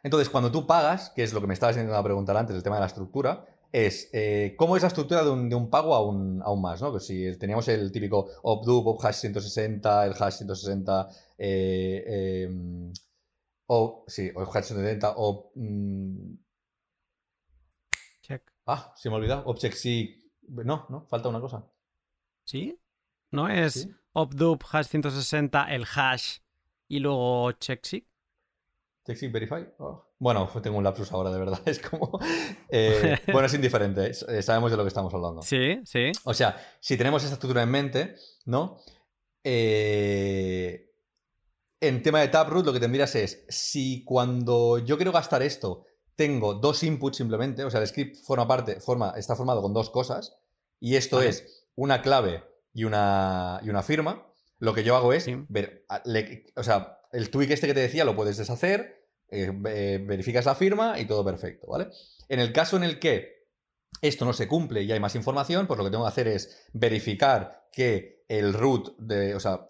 Entonces, cuando tú pagas, que es lo que me estabas intentando preguntar antes, el tema de la estructura, es eh, cómo es la estructura de un, pago a un, más, ¿no? Que si teníamos el típico opdup, ophash 160, el hash 160, eh, em, o, sí, o hash 160, o... Mm, check. Ah, se me ha olvidado. Object sí. No, no, falta una cosa. ¿Sí? ¿No es opdup, hash 160, el hash y luego check Texting Verify. Oh. Bueno, tengo un lapsus ahora, de verdad. Es como. Eh, bueno, es indiferente. Eh, sabemos de lo que estamos hablando. Sí, sí. O sea, si tenemos esta estructura en mente, ¿no? Eh, en tema de Taproot, lo que tendrías es: si cuando yo quiero gastar esto, tengo dos inputs simplemente, o sea, el script forma parte, forma, está formado con dos cosas, y esto es una clave y una, y una firma, lo que yo hago es ver, o sea, el tweak este que te decía lo puedes deshacer, eh, verificas la firma y todo perfecto, ¿vale? En el caso en el que esto no se cumple y hay más información, pues lo que tengo que hacer es verificar que el root de, o sea,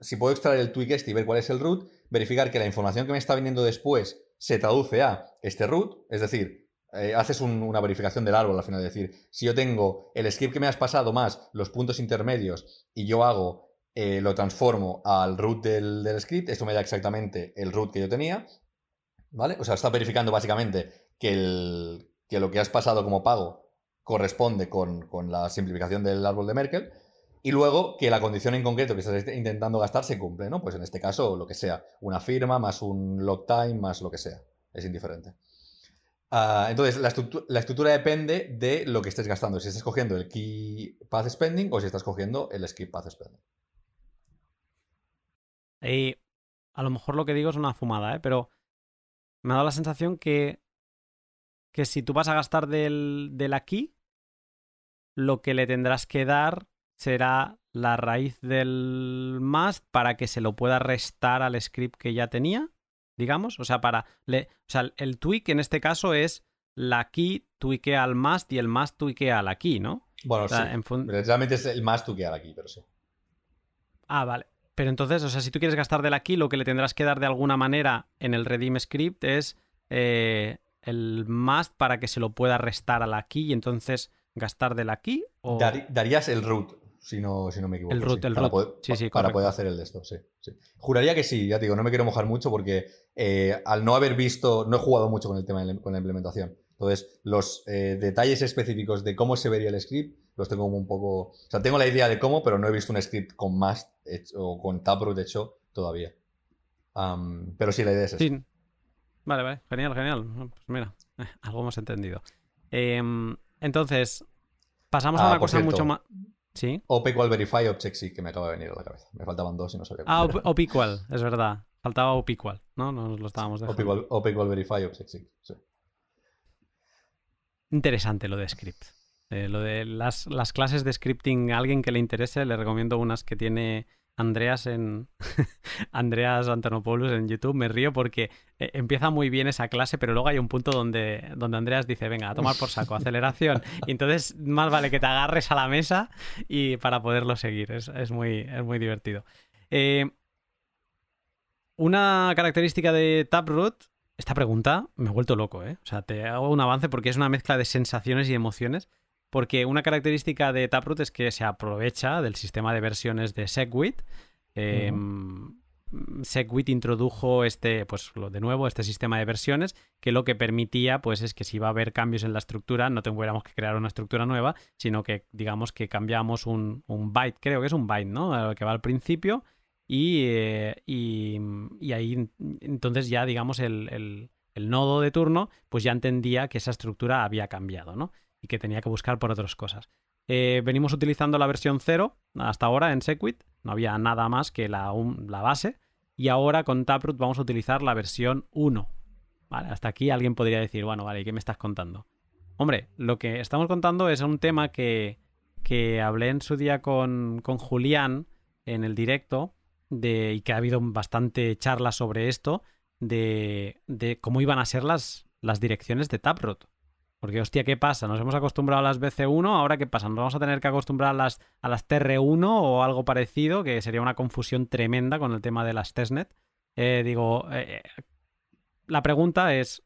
si puedo extraer el tweak este y ver cuál es el root, verificar que la información que me está viniendo después se traduce a este root, es decir, eh, haces una verificación del árbol al final, es decir, si yo tengo el script que me has pasado más los puntos intermedios y yo hago eh, lo transformo al root del, script, esto me da exactamente el root que yo tenía, ¿vale? O sea, está verificando básicamente que, el, que lo que has pasado como pago corresponde con, la simplificación del árbol de Merkel, y luego que la condición en concreto que estás intentando gastar se cumple, ¿no? Pues en este caso, lo que sea, una firma más un log time más lo que sea, es indiferente. Ah, entonces, la, la, estructura depende de lo que estés gastando, si estás cogiendo el key path spending o si estás cogiendo el script path spending. Y a lo mejor lo que digo es una fumada, ¿eh? Pero me ha dado la sensación que, que si tú vas a gastar del, del aquí, lo que le tendrás que dar será la raíz del must para que se lo pueda restar al script que ya tenía, digamos. O sea, para. Le, o sea, el tweak en este caso es la key tweakea al must y el must tweakea al aquí, ¿no? Bueno, sí. Realmente es el must tweakea al aquí, pero sí. Ah, vale. Pero entonces, o sea, si tú quieres gastar del aquí, lo que le tendrás que dar de alguna manera en el redeem script es eh, el must para que se lo pueda restar al aquí y entonces gastar del aquí. O... darías el root, si no, si no me equivoco. El root, el para root. Poder, sí, sí, para poder hacer el de esto, sí, Juraría que sí, ya te digo, no me quiero mojar mucho porque eh, al no haber visto, no he jugado mucho con el tema de la, con la implementación. Entonces, los eh, detalles específicos de cómo se vería el script los tengo como un poco... O sea, tengo la idea de cómo, pero no he visto un script con más o con Taproot hecho todavía. pero sí, la idea es esa. Sí. Vale, vale, genial, genial. Pues mira, eh, algo hemos entendido. Em, entonces, pasamos a ah, una cosa mucho más. ¿Sí? OPQual Verify Object que me acaba de venir a la cabeza. Me faltaban dos y no sabía. Ah, OPQual, es verdad. Faltaba OPQual, ¿no? Nos lo estábamos dejando. OPQual, Verify Object sí. Interesante lo de script. Eh, lo de las, las, clases de scripting, a alguien que le interese, le recomiendo unas que tiene Andreas en Andreas Antonopoulos en YouTube. Me río porque eh, empieza muy bien esa clase, pero luego hay un punto donde, donde Andreas dice, venga, a tomar por saco, aceleración. Y entonces más vale que te agarres a la mesa y para poderlo seguir. Es, muy, es muy divertido. Eh, una característica de Taproot, esta pregunta me ha vuelto loco, ¿eh? O sea, te hago un avance porque es una mezcla de sensaciones y emociones porque una característica de Taproot es que se aprovecha del sistema de versiones de Segwit. Em, Segwit introdujo este, pues de nuevo, este sistema de versiones que lo que permitía, pues, es que si iba a haber cambios en la estructura, no tuviéramos que crear una estructura nueva, sino que, digamos, que cambiamos un, byte, creo que es un byte, ¿no? Que va al principio y, eh, y, ahí, entonces ya, digamos, el, el nodo de turno, pues ya entendía que esa estructura había cambiado, ¿no? Y que tenía que buscar por otras cosas. Eh, venimos utilizando la versión 0 hasta ahora en Segwit, no había nada más que la, la base, y ahora con Taproot vamos a utilizar la versión 1. Vale, hasta aquí alguien podría decir, bueno, vale, ¿y qué me estás contando? Hombre, lo que estamos contando es un tema que, que hablé en su día con, con Julián en el directo de, y que ha habido bastante charla sobre esto, de, de cómo iban a ser las, las direcciones de Taproot. Porque, hostia, ¿qué pasa? Nos hemos acostumbrado a las BC1, ¿ahora qué pasa? ¿Nos vamos a tener que acostumbrar a las, a las TR1 o algo parecido? Que sería una confusión tremenda con el tema de las testnet. Eh, digo, eh, la pregunta es,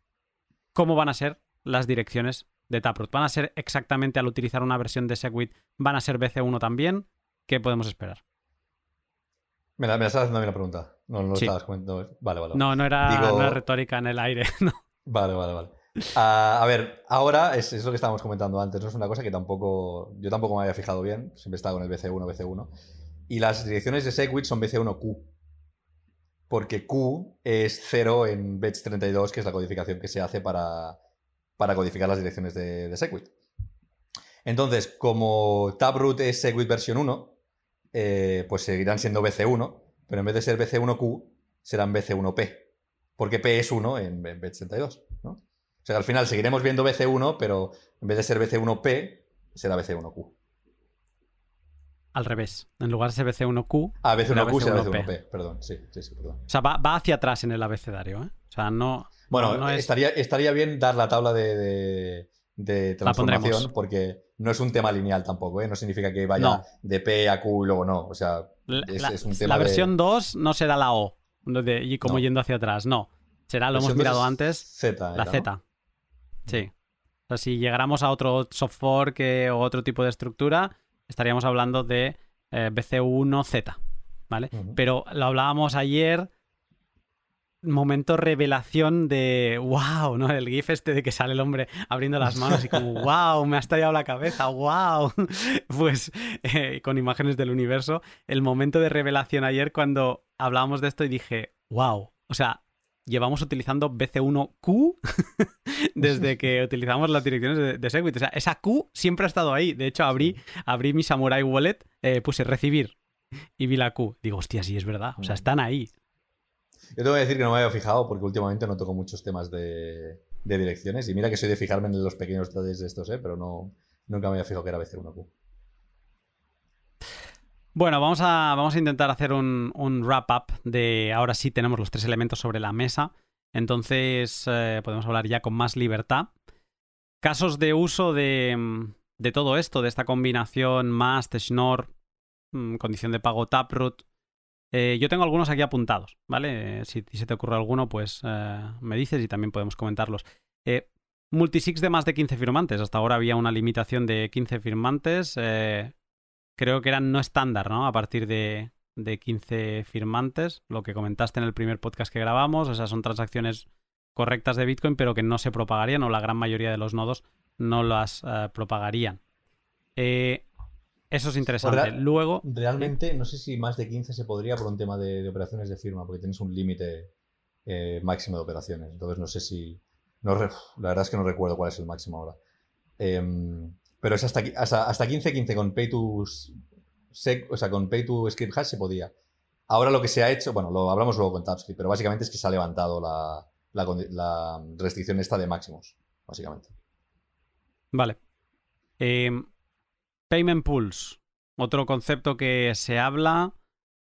¿cómo van a ser las direcciones de Taproot? ¿Van a ser exactamente al utilizar una versión de Segwit? ¿Van a ser BC1 también? ¿Qué podemos esperar? Me la, estás haciendo bien la pregunta. No, no lo estabas comentando. Vale, vale. No, no era, retórica en el aire. Vale, vale, vale. Ah, a ver, ahora es, lo que estábamos comentando antes, ¿no? Es una cosa que tampoco. Yo tampoco me había fijado bien. Siempre he estado con el BC1, BC1. Y las direcciones de Segwit son BC1Q. Porque Q es 0 en Bets 32, que es la codificación que se hace para, codificar las direcciones de, Segwit. Entonces, como Taproot es Segwit versión 1, eh, pues seguirán siendo BC1, pero en vez de ser BC1Q, serán BC1P. Porque P es 1 en, en Bets 32, ¿no? sea al final seguiremos viendo BC1, pero en vez de ser BC1P, será BC1Q. Al revés. En lugar de ser BC1Q. Ah, BC1Q será BC1P, perdón. Sí, sí, sí, perdón. O sea, va, hacia atrás en el abecedario, ¿eh? O sea, no. Bueno, estaría, estaría bien dar la tabla de, transformación, porque no es un tema lineal tampoco, ¿eh? No significa que vaya de P a Q y luego no. O sea, es, un tema. La versión 2 no será la O, y como yendo hacia atrás, no. Será, lo hemos mirado antes, Z, la Z. Sí. O sea, si llegáramos a otro software que, o otro tipo de estructura, estaríamos hablando de eh, BC1Z, ¿vale? Pero lo hablábamos ayer, momento revelación de wow, ¿no? El GIF este de que sale el hombre abriendo las manos y como wow, me ha estallado la cabeza, wow. pues eh, con imágenes del universo, el momento de revelación ayer cuando hablábamos de esto y dije, wow, o sea, llevamos utilizando BC1Q desde que utilizamos las direcciones de, Segwit. O sea, esa Q siempre ha estado ahí. De hecho, abrí, abrí mi Samurai Wallet, eh, puse recibir y vi la Q. Digo, hostia, sí, es verdad. O sea, están ahí. Yo te voy a decir que no me había fijado porque últimamente no toco muchos temas de, direcciones. Y mira que soy de fijarme en los pequeños detalles de estos, ¿eh? pero no, nunca me había fijado que era BC1Q. Bueno, vamos a, vamos a intentar hacer un, wrap-up de ahora sí tenemos los tres elementos sobre la mesa. Entonces eh, podemos hablar ya con más libertad. Casos de uso de, de todo esto, de esta combinación más Schnorr, mm, condición de pago Taproot. Eh, yo tengo algunos aquí apuntados, ¿vale? Si, se te ocurre alguno, pues eh, me dices y también podemos comentarlos. multisix de más de 15 firmantes. Hasta ahora había una limitación de 15 firmantes creo que eran no estándar, ¿no? A partir de, 15 firmantes, lo que comentaste en el primer podcast que grabamos, o sea, son transacciones correctas de Bitcoin, pero que no se propagarían, o la gran mayoría de los nodos no las eh, propagarían. Eh, Eso es interesante. Luego. Realmente, no sé si más de 15 se podría por un tema de, operaciones de firma, porque tienes un límite eh, máximo de operaciones. Entonces, no sé si. No, la verdad es que no recuerdo cuál es el máximo ahora. Pero es hasta, hasta, hasta 15, 15 con Pay to. Sec, o sea, con Pay to Script Hash se podía. Ahora lo que se ha hecho, bueno, lo hablamos luego con TapScript, pero básicamente es que se ha levantado la, la, restricción esta de máximos, básicamente. Vale. Em, payment pools. Otro concepto que se habla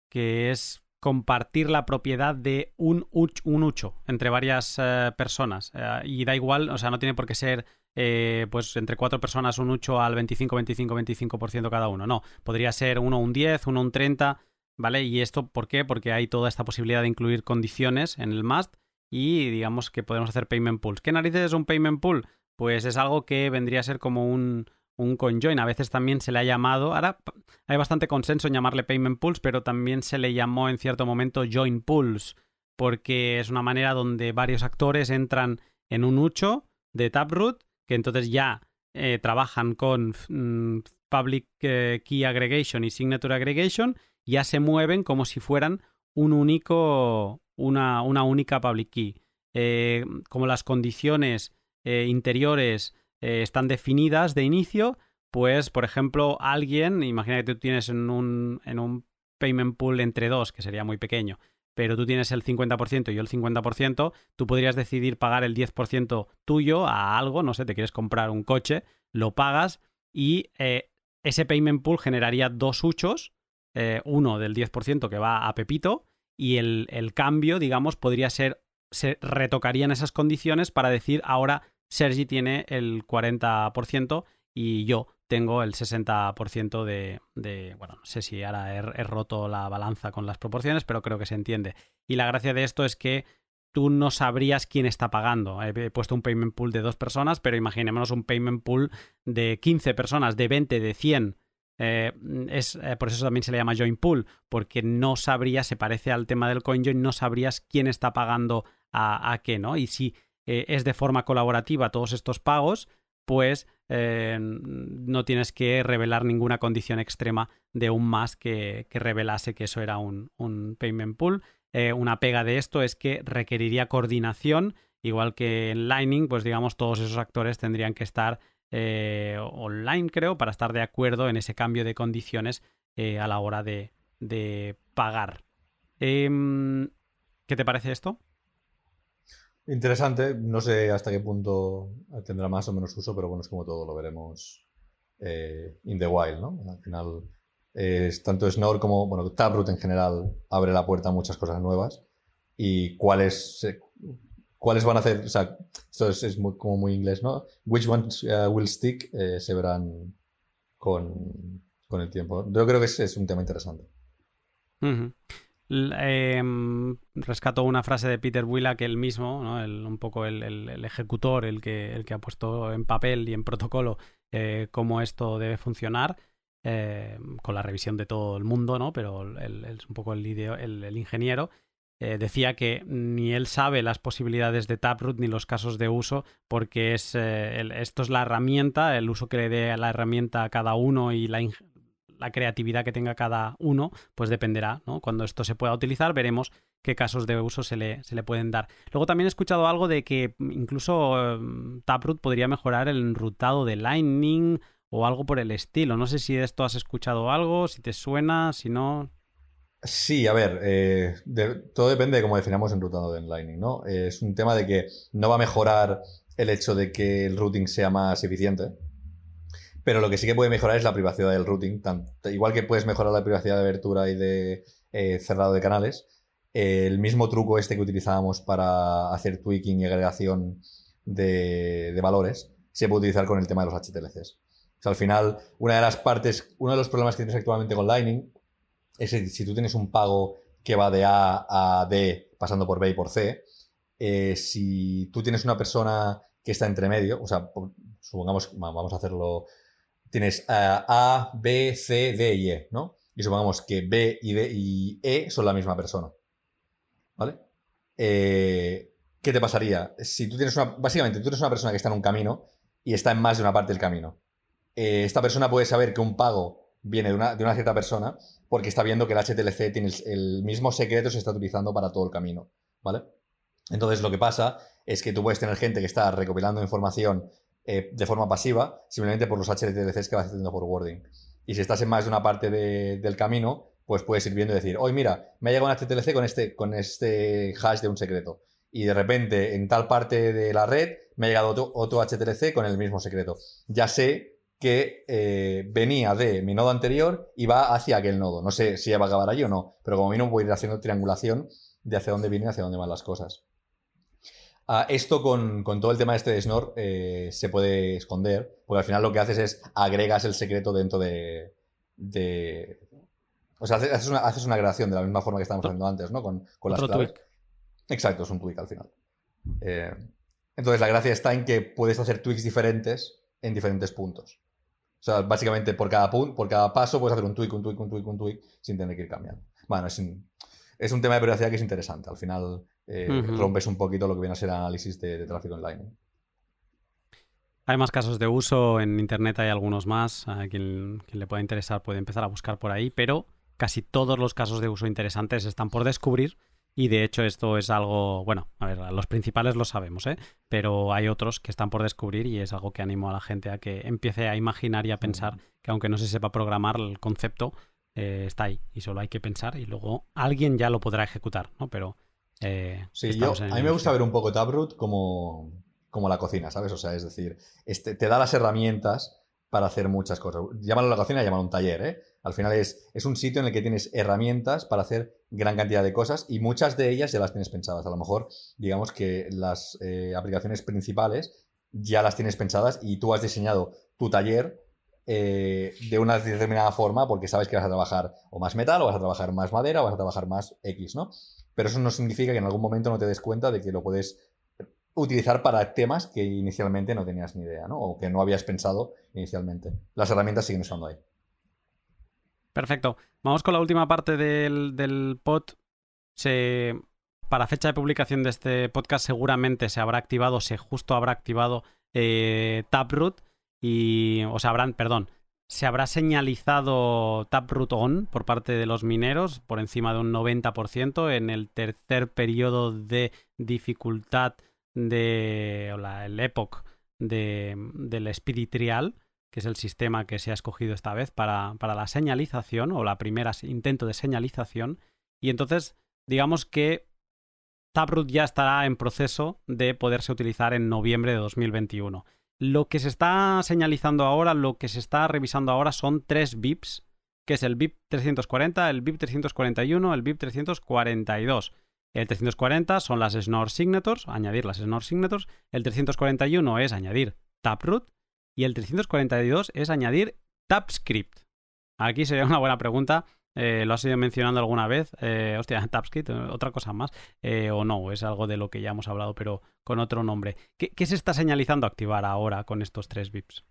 que es compartir la propiedad de un, un ucho entre varias eh, personas. Eh, y da igual, o sea, no tiene por qué ser eh, pues entre cuatro personas un ucho al 25, 25, 25% cada uno. No, podría ser uno un 10, uno un 30, ¿vale? Y esto, ¿por qué? Porque hay toda esta posibilidad de incluir condiciones en el must y digamos que podemos hacer payment pools. ¿Qué narices es un payment pool? Pues es algo que vendría a ser como un, un conjoin. A veces también se le ha llamado, ahora hay bastante consenso en llamarle payment pools, pero también se le llamó en cierto momento join pools, porque es una manera donde varios actores entran en un ucho de Taproot, que entonces ya eh, trabajan con mm, Public eh, Key Aggregation y Signature Aggregation, ya se mueven como si fueran un único, una, una única public key. Eh, como las condiciones interiores están definidas de inicio, pues, por ejemplo, alguien, imagina que tú tienes en un, en un payment pool entre dos, que sería muy pequeño, pero tú tienes el 50% y yo el 50%, tú podrías decidir pagar el 10% tuyo a algo, no sé, te quieres comprar un coche, lo pagas y eh, ese payment pool generaría dos huchos, eh, uno del 10% que va a Pepito y el, el cambio, digamos, podría ser, se retocarían esas condiciones para decir ahora Sergi tiene el 40% y yo tengo el 60% de, Bueno, no sé si ahora he, roto la balanza con las proporciones, pero creo que se entiende. Y la gracia de esto es que tú no sabrías quién está pagando. He puesto un payment pool de dos personas, pero imaginémonos un payment pool de 15 personas, de 20, de 100. Eh, es, eh, por eso también se le llama join pool, porque no sabrías, se parece al tema del CoinJoin, no sabrías quién está pagando a, a qué, ¿no? Y si eh, es de forma colaborativa todos estos pagos, pues eh, no tienes que revelar ninguna condición extrema de un más que, revelase que eso era un, payment pool. Eh, una pega de esto es que requeriría coordinación, igual que en Lightning, pues digamos todos esos actores tendrían que estar online, creo, para estar de acuerdo en ese cambio de condiciones a la hora de, de pagar. Em, ¿Qué te parece esto? Interesante, no sé hasta qué punto tendrá más o menos uso, pero bueno, es como todo, lo veremos eh, in the wild, ¿no? Al final, es tanto Snore como, bueno, Taproot en general abre la puerta a muchas cosas nuevas y cuáles, cuáles van a hacer, o sea, esto es, como muy inglés, ¿no? Which ones uh, will stick eh, se verán con, el tiempo. Yo creo que es, un tema interesante. Em, rescato una frase de Peter que él mismo, un poco el, ejecutor, el que, el que ha puesto en papel y en protocolo eh, cómo esto debe funcionar, eh, con la revisión de todo el mundo, ¿no? pero es un poco el, el ingeniero. Eh, decía que ni él sabe las posibilidades de Taproot ni los casos de uso, porque es, esto es la herramienta, el uso que le dé a la herramienta a cada uno y la, la creatividad que tenga cada uno, pues dependerá, ¿no? Cuando esto se pueda utilizar, veremos qué casos de uso se le, se le pueden dar. Luego también he escuchado algo de que incluso em, Taproot podría mejorar el enrutado de Lightning o algo por el estilo. No sé si de esto has escuchado algo, si te suena, si no. Sí, a ver, eh, todo depende de cómo definamos enrutado de Lightning, ¿no? es un tema de que no va a mejorar el hecho de que el routing sea más eficiente, pero lo que sí que puede mejorar es la privacidad del routing. igual que puedes mejorar la privacidad de abertura y de eh, cerrado de canales, el mismo truco este que utilizábamos para hacer tweaking y agregación de, valores se puede utilizar con el tema de los HTLCs. al final, una de las partes, uno de los problemas que tienes actualmente con Lightning es si tú tienes un pago que va de A a D pasando por B y por C, eh, si tú tienes una persona que está entre medio, o sea, supongamos, vamos a hacerlo tienes A, B, C, D y E, ¿no? Y supongamos que B y D y E son la misma persona. ¿Vale? Eh, ¿Qué te pasaría? Si tú tienes una. Básicamente, tú tienes una persona que está en un camino y está en más de una parte del camino. Eh, esta persona puede saber que un pago viene de una, de una cierta persona porque está viendo que el HTLC tiene el, el mismo secreto se está utilizando para todo el camino, ¿vale? Entonces lo que pasa es que tú puedes tener gente que está recopilando información eh, de forma pasiva simplemente por los HTLCs que vas haciendo forwarding. Y si estás en más de una parte de- del camino, pues puedes ir viendo y decir, oye, mira, me ha llegado un HTLC con este, con este hash de un secreto. Y de repente, en tal parte de la red, me ha llegado otro, otro HTLC con el mismo secreto. Ya sé que eh, venía de mi nodo anterior y va hacia aquel nodo. No sé si va a acabar allí o no, pero como mínimo voy a ir haciendo triangulación de hacia dónde viene y hacia dónde van las cosas. Ah, esto con, con todo el tema este de Snort eh, se puede esconder, porque al final lo que haces es agregas el secreto dentro de... de- o sea, haces una, haces una agregación de la misma forma que estábamos haciendo antes, ¿no? Con, con las claves. tweak. Exacto, es un tweak al final. Eh, entonces la gracia está en que puedes hacer tweaks diferentes en diferentes puntos. O sea, básicamente por cada, punto, por cada paso puedes hacer un tweak, un tweak, un tweak, un tweak, sin tener que ir cambiando. Bueno, es un, es un tema de privacidad que es interesante. Al final eh, rompes un poquito lo que viene a ser análisis de, de tráfico online. Hay más casos de uso, en Internet hay algunos más. A quien, quien le pueda interesar puede empezar a buscar por ahí, pero casi todos los casos de uso interesantes están por descubrir. Y de hecho esto es algo, bueno, a ver, los principales lo sabemos, ¿eh? Pero hay otros que están por descubrir y es algo que animo a la gente a que empiece a imaginar y a pensar que aunque no se sepa programar el concepto, eh, está ahí y solo hay que pensar y luego alguien ya lo podrá ejecutar, ¿no? Pero eh, Sí, yo, a mí me gusta ver un poco Taproot como, como la cocina, ¿sabes? O sea, es decir, este, te da las herramientas para hacer muchas cosas. Llámalo la cocina, llámalo un taller, ¿eh? Al final es, es un sitio en el que tienes herramientas para hacer gran cantidad de cosas y muchas de ellas ya las tienes pensadas. A lo mejor, digamos que las eh, aplicaciones principales ya las tienes pensadas y tú has diseñado tu taller eh, de una determinada forma porque sabes que vas a trabajar o más metal o vas a trabajar más madera o vas a trabajar más X, ¿no? Pero eso no significa que en algún momento no te des cuenta de que lo puedes utilizar para temas que inicialmente no tenías ni idea, ¿no? O que no habías pensado inicialmente. Las herramientas siguen estando ahí. Perfecto. Vamos con la última parte del, del pod. Se, para fecha de publicación de este podcast seguramente se habrá activado, se justo habrá activado eh, Taproot y, o sea, habrán, perdón, se habrá señalizado Taproot on por parte de los mineros por encima de un 90% en el tercer periodo de dificultad de, o la, el epoch de, del Speedy que es el sistema que se ha escogido esta vez para, para la señalización o la primera intento de señalización. Y entonces, digamos que Taproot ya estará en proceso de poderse utilizar en noviembre de 2021. Lo que se está señalizando ahora, lo que se está revisando ahora son tres VIPs, que es el VIP 340, el VIP 341, el VIP 342. El 340 son las Snore Signatures, añadir las Snore Signatures. El 341 es añadir Taproot. Y el 342 es añadir TypeScript. Aquí sería una buena pregunta. Eh, ¿Lo has ido mencionando alguna vez? Eh, hostia, TypeScript, otra cosa más. Eh, o no, es algo de lo que ya hemos hablado, pero con otro nombre. ¿Qué, qué se está señalizando activar ahora con estos tres VIPs?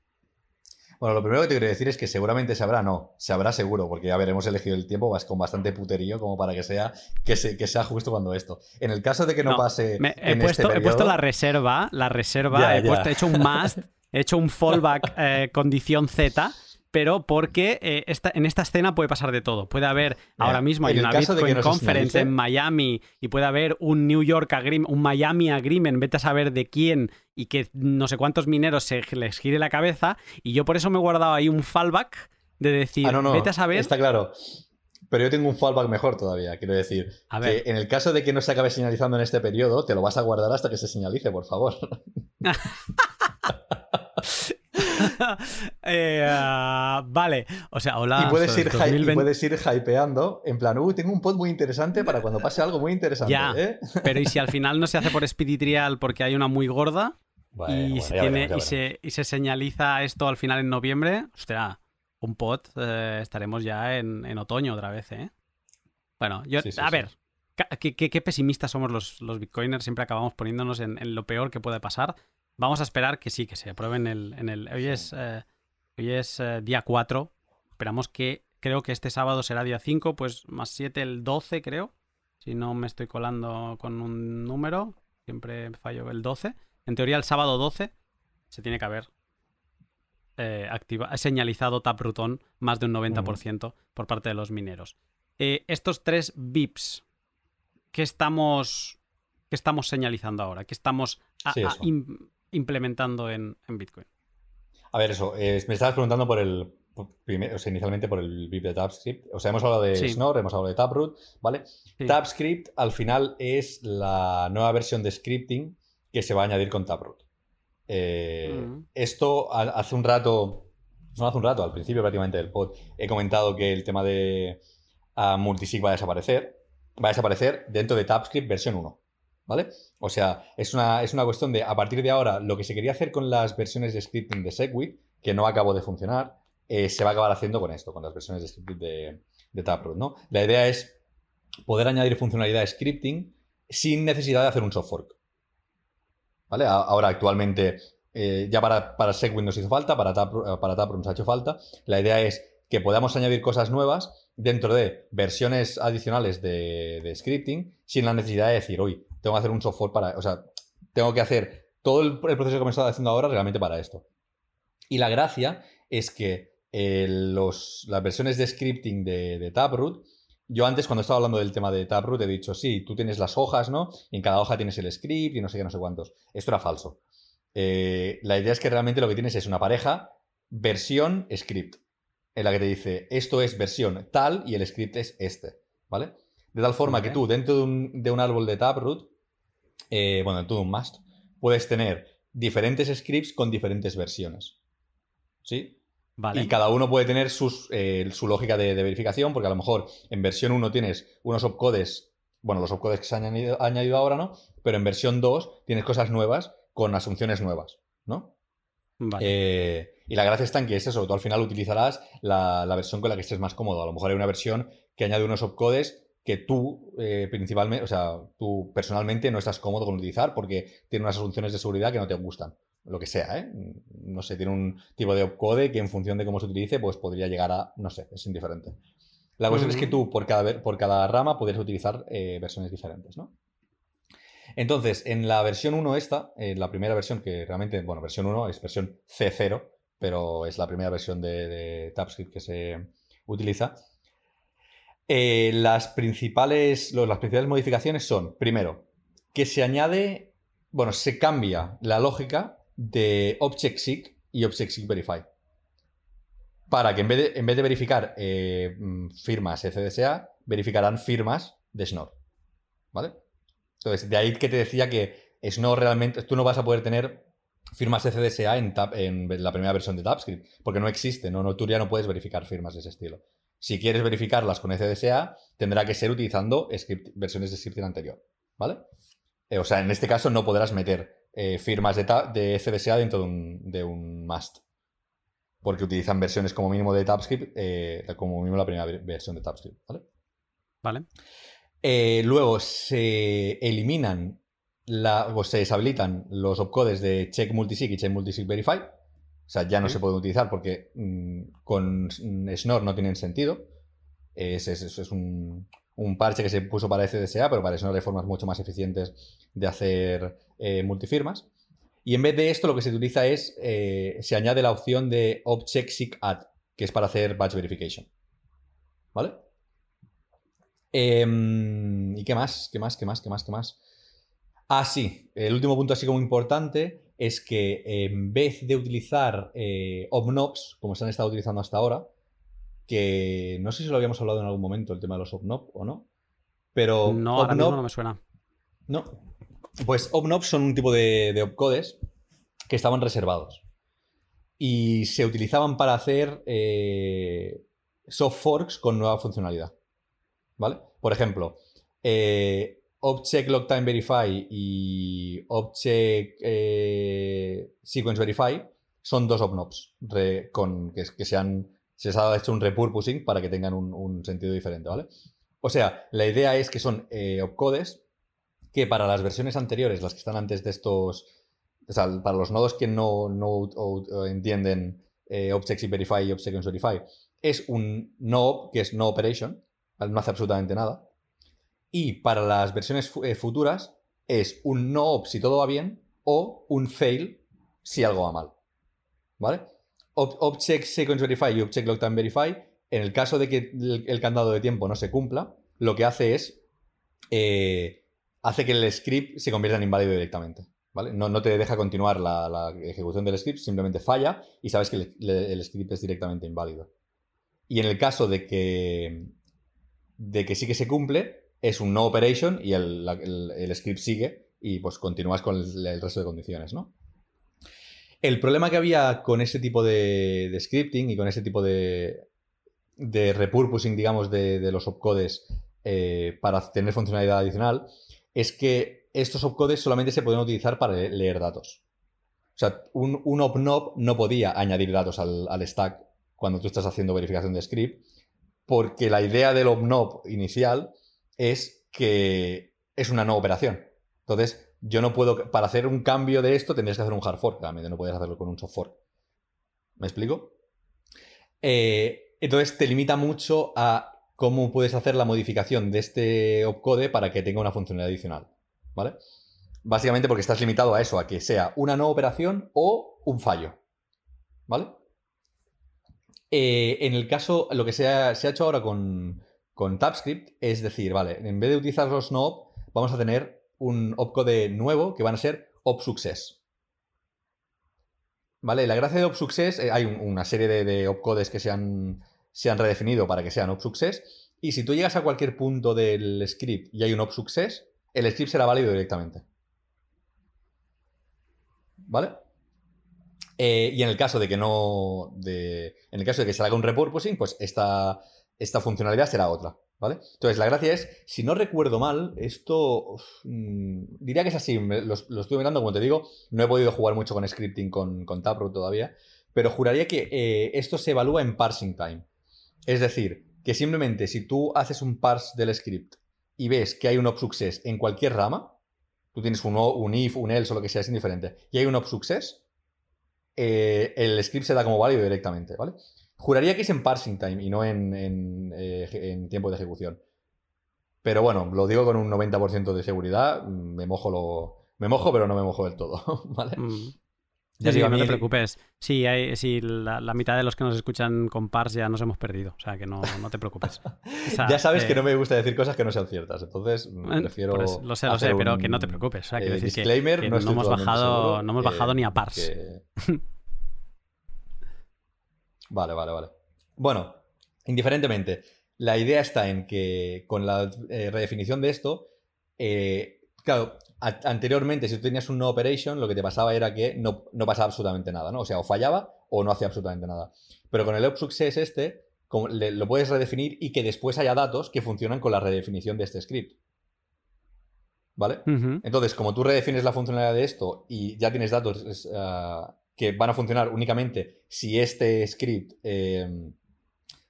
Bueno, lo primero que te quiero decir es que seguramente se habrá, no, se habrá seguro, porque ya veremos elegido el tiempo con bastante puterío como para que sea que, se, que sea justo cuando esto. En el caso de que no, No, pase Me- he, en puesto, este he puesto la reserva, la reserva, Ya, he, ya. puesto- he hecho un must, he hecho un fallback eh, condición Z, pero porque eh, esta- en esta escena puede pasar de todo. Puede haber, ahora mismo hay una que Bitcoin Conference en Miami y puede haber un New York Agreement, un Miami Agreement, vete a saber de quién y que no sé cuántos mineros se les gire la cabeza y yo por eso me he guardado ahí un fallback de decir, Ah, no, no, vete a saber... está claro. Pero yo tengo un fallback mejor todavía, quiero decir. A que ver. en el caso de que no se acabe señalizando en este periodo, te lo vas a guardar hasta que se señalice, por favor. Eh, ah, vale, o sea, hola. y, puedes ir, y 2020 puedes ir hypeando, en plan, uh, tengo un pod muy interesante para cuando pase algo muy interesante. Ya. ¿eh? Pero ¿y si al final no se hace por Speedy Trial porque hay una muy gorda Bueno, y, bueno, se tiene, veremos, y, se, y se señaliza esto al final en noviembre? Ostras, un pot eh, estaremos ya en, en otoño otra vez, ¿eh? Bueno, yo, Sí, sí, a sí. ver, qué, qué- qué pesimistas somos los, los bitcoiners, siempre acabamos poniéndonos en, en lo peor que puede pasar. Vamos a esperar que sí, que se apruebe en el... En el hoy es, eh, hoy es eh, día 4, esperamos que, creo que este sábado será día 5, pues más 7 el 12 creo, si no me estoy colando con un número, siempre fallo el 12. En teoría el sábado 12 se tiene que haber eh, activa, señalizado Taproot on más de un 90% por parte de los mineros. Eh, estos tres VIPs, ¿qué estamos, qué estamos señalizando ahora? ¿Qué estamos implementando en, Bitcoin? A ver, eso. me estabas preguntando por el. O sea, inicialmente por el VIP de TabScript. O sea, hemos hablado de Snore, hemos hablado de Taproot, ¿vale? TabScript al final es la nueva versión de scripting que se va a añadir con Taproot. Eh, mm. Esto hace un rato, no hace un rato, al principio prácticamente del pod, he comentado que el tema de uh, multisig va a desaparecer. Va a desaparecer dentro de TypeScript versión 1. ¿Vale? O sea, es una, es una cuestión de, a partir de ahora, lo que se quería hacer con las versiones de scripting de Segwit, que no acabó de funcionar, eh, se va a acabar haciendo con esto, con las versiones de scripting de, de Taproot, ¿no? La idea es poder añadir funcionalidad de scripting sin necesidad de hacer un soft fork. ¿Vale? Ahora, actualmente, eh, ya para, para Segwit nos hizo falta, para Taproot, para nos ha hecho falta. La idea es que podamos añadir cosas nuevas dentro de versiones adicionales de, scripting sin la necesidad de decir, uy, tengo que hacer un software para. O sea, tengo que hacer todo el, proceso que me estado haciendo ahora realmente para esto. Y la gracia es que eh, los, las versiones de scripting de, de Taproot yo antes, cuando estaba hablando del tema de Taproot, he dicho, sí, tú tienes las hojas, ¿no? Y en cada hoja tienes el script y no sé qué, no sé cuántos. Esto era falso. Eh, la idea es que realmente lo que tienes es una pareja versión script, en la que te dice, esto es versión tal y el script es este, ¿vale? De tal forma que tú, dentro de un, árbol de Taproot, eh, bueno, de un must, puedes tener diferentes scripts con diferentes versiones. ¿Sí? Y cada uno puede tener eh, su lógica de, verificación, porque a lo mejor en versión 1 tienes unos opcodes, bueno, los opcodes que se han añadido, ahora, ¿no? Pero en versión 2 tienes cosas nuevas con asunciones nuevas, ¿no? Eh, y la gracia está en que es eso, tú al final utilizarás la, versión con la que estés más cómodo. A lo mejor hay una versión que añade unos opcodes que tú eh, principalmente, o sea, tú personalmente no estás cómodo con utilizar porque tiene unas asunciones de seguridad que no te gustan lo que sea, ¿eh? No sé, tiene un tipo de opcode que en función de cómo se utilice, pues podría llegar a, no sé, es indiferente. La cuestión es que tú por cada, por cada rama podrías utilizar eh, versiones diferentes, ¿no? Entonces, en la versión 1 esta, en la primera versión que realmente, bueno, versión 1 es versión C0, pero es la primera versión de, de TypeScript que se utiliza. Eh, las, principales, las principales modificaciones son, primero, que se añade, bueno, se cambia la lógica de ObjectSeek y ObjectSeek Verify. Para que en vez de, en vez de verificar eh, mm, firmas CDSA, verificarán firmas de Schnorr. ¿Vale? Entonces, de ahí que te decía que Schnorr realmente, tú no vas a poder tener firmas CDSA en, en la primera versión de TypeScript, porque no existe, no, no, tú ya no puedes verificar firmas de ese estilo. Si quieres verificarlas con CDSA, tendrá que ser utilizando script, versiones de scripting anterior. ¿Vale? Eh, o sea, en este caso no podrás meter eh, firmas de, de, CDSA dentro de un, de un, must. Porque utilizan versiones como mínimo de TypeScript, eh, como mínimo la primera versión de TypeScript. ¿Vale? Vale. Eh, luego se eliminan la, o se deshabilitan los opcodes de check multisig y check multisig verify. O sea, ya no se pueden utilizar porque mm, con Schnorr no tienen sentido. Es, es, un, un, parche que se puso para CDSA, pero para Schnorr hay formas mucho más eficientes de hacer eh, multifirmas. Y en vez de esto, lo que se utiliza es, eh, se añade la opción de Object Seek Add, que es para hacer batch verification. ¿Vale? Em, ¿Y qué más? ¿Qué más? ¿Qué más? ¿Qué más? ¿Qué más? Ah, sí. El último punto así como importante es que en vez de utilizar eh, como se han estado utilizando hasta ahora, que no sé si lo habíamos hablado en algún momento, el tema de los ObNob o no, pero... No, ahora mismo no me suena. No, pues OpNops son un tipo de, opcodes que estaban reservados. Y se utilizaban para hacer eh, soft forks con nueva funcionalidad. ¿Vale? Por ejemplo, eh, Object Verify y Object eh, Sequence Verify son dos OpNops con, que, se, han, se ha hecho un repurposing para que tengan un, sentido diferente, ¿vale? O sea, la idea es que son opcodes que para las versiones anteriores, las que están antes de estos, o sea, para los nodos que no, entienden eh, Objects Verify y Verify, es un no que es no operation, no hace absolutamente nada. Y para las versiones eh, futuras es un no op si todo va bien o un fail si algo va mal. ¿Vale? Object Sequence Verify y Object Logtime Verify, en el caso de que el, candado de tiempo no se cumpla, lo que hace es eh, hace que el script se convierta en inválido directamente. ¿vale? No, te deja continuar la, ejecución del script, simplemente falla y sabes que el, script es directamente inválido. Y en el caso de que, de que sí que se cumple, es un no operation y el, script sigue y pues continúas con el, resto de condiciones, ¿no? El problema que había con ese tipo de, scripting y con ese tipo de, de repurposing, digamos, de, los opcodes eh, para tener funcionalidad adicional es que estos opcodes solamente se pueden utilizar para leer datos. O sea, un, un opnob no podía añadir datos al, stack cuando tú estás haciendo verificación de script, porque la idea del opnob inicial es que es una no operación. Entonces, yo no puedo, para hacer un cambio de esto tendrías que hacer un hard fork, realmente no puedes hacerlo con un soft fork. ¿Me explico? Eh, entonces te limita mucho a cómo puedes hacer la modificación de este opcode para que tenga una funcionalidad adicional. ¿Vale? Básicamente porque estás limitado a eso, a que sea una no operación o un fallo. ¿Vale? Eh, en el caso, lo que se ha, hecho ahora con, con TypeScript es decir, vale, en vez de utilizar los no vamos a tener un opcode nuevo que van a ser opsuccess. ¿Vale? La gracia de opsuccess, eh, hay una serie de, opcodes que se han, se han, redefinido para que sean opsuccess, y si tú llegas a cualquier punto del script y hay un opsuccess, el script será válido directamente. ¿Vale? Eh, y en el caso de que no. De, en el caso de que se haga un repurposing, pues esta, esta funcionalidad será otra. ¿Vale? Entonces, la gracia es, si no recuerdo mal, esto mm, diría que es así, lo, estoy mirando, como te digo, no he podido jugar mucho con scripting con, con todavía, pero juraría que eh, esto se evalúa en parsing time. Es decir, que simplemente si tú haces un parse del script y ves que hay un success en cualquier rama, tú tienes un, un if, un else o lo que sea, es indiferente, y hay un success, eh, el script se da como válido directamente, ¿vale? Juraría que es en parsing time y no en, eh, tiempo de ejecución. Pero bueno, lo digo con un 90% de seguridad. Me mojo lo. Me mojo, pero no me mojo del todo. ¿Vale? Mm. Ya no te preocupes. Sí, hay, la, mitad de los que nos escuchan con pars ya nos hemos perdido. O sea que no, te preocupes. ya sabes que no me gusta decir cosas que no sean ciertas. Entonces mm, prefiero. lo sé, lo sé, pero que no te preocupes. O sea, eh, decir que, no, hemos bajado, no hemos bajado ni a pars. Vale, vale, vale. Bueno, indiferentemente, la idea está en que con la eh, redefinición de esto, eh, claro, anteriormente si tú tenías un no operation, lo que te pasaba era que no, pasaba absolutamente nada, ¿no? O sea, o fallaba o no hacía absolutamente nada. Pero con el up success este, lo puedes redefinir y que después haya datos que funcionan con la redefinición de este script. ¿Vale? Entonces, como tú redefines la funcionalidad de esto y ya tienes datos ah, que van a funcionar únicamente si este script em,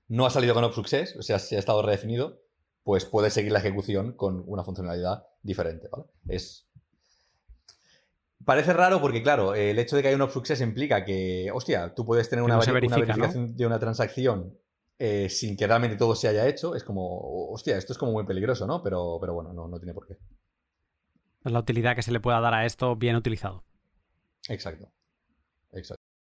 no ha salido con success, o sea, si ha estado redefinido, pues puedes seguir la ejecución con una funcionalidad diferente, ¿vale? Es... Parece raro porque, claro, el hecho de que haya un success implica que, hostia, tú puedes tener una, verificación de una transacción eh, sin que realmente todo se haya hecho. Es como, hostia, esto es como muy peligroso, ¿no? Pero, pero bueno, no, no tiene por qué. Es la utilidad que se le pueda dar a esto bien utilizado. Exacto.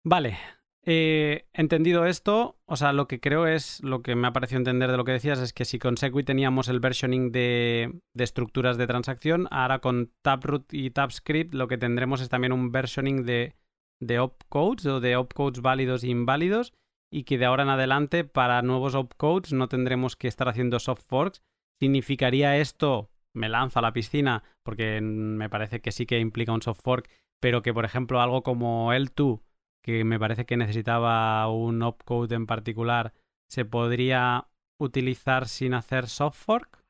Vale. Eh, entendido esto, o sea, lo que creo es, lo que me ha parecido entender de lo que decías, es que si con Segwit teníamos el versioning de, estructuras de transacción, ahora con Taproot y TapScript lo que tendremos es también un versioning de, de opcodes o de opcodes válidos e inválidos y que de ahora en adelante para nuevos opcodes no tendremos que estar haciendo soft forks. ¿Significaría esto, me lanzo a la piscina, porque me parece que sí que implica un soft fork, pero que por ejemplo algo como L2, que me parece que necesitaba un opcode en particular, se podría utilizar sin hacer soft fork?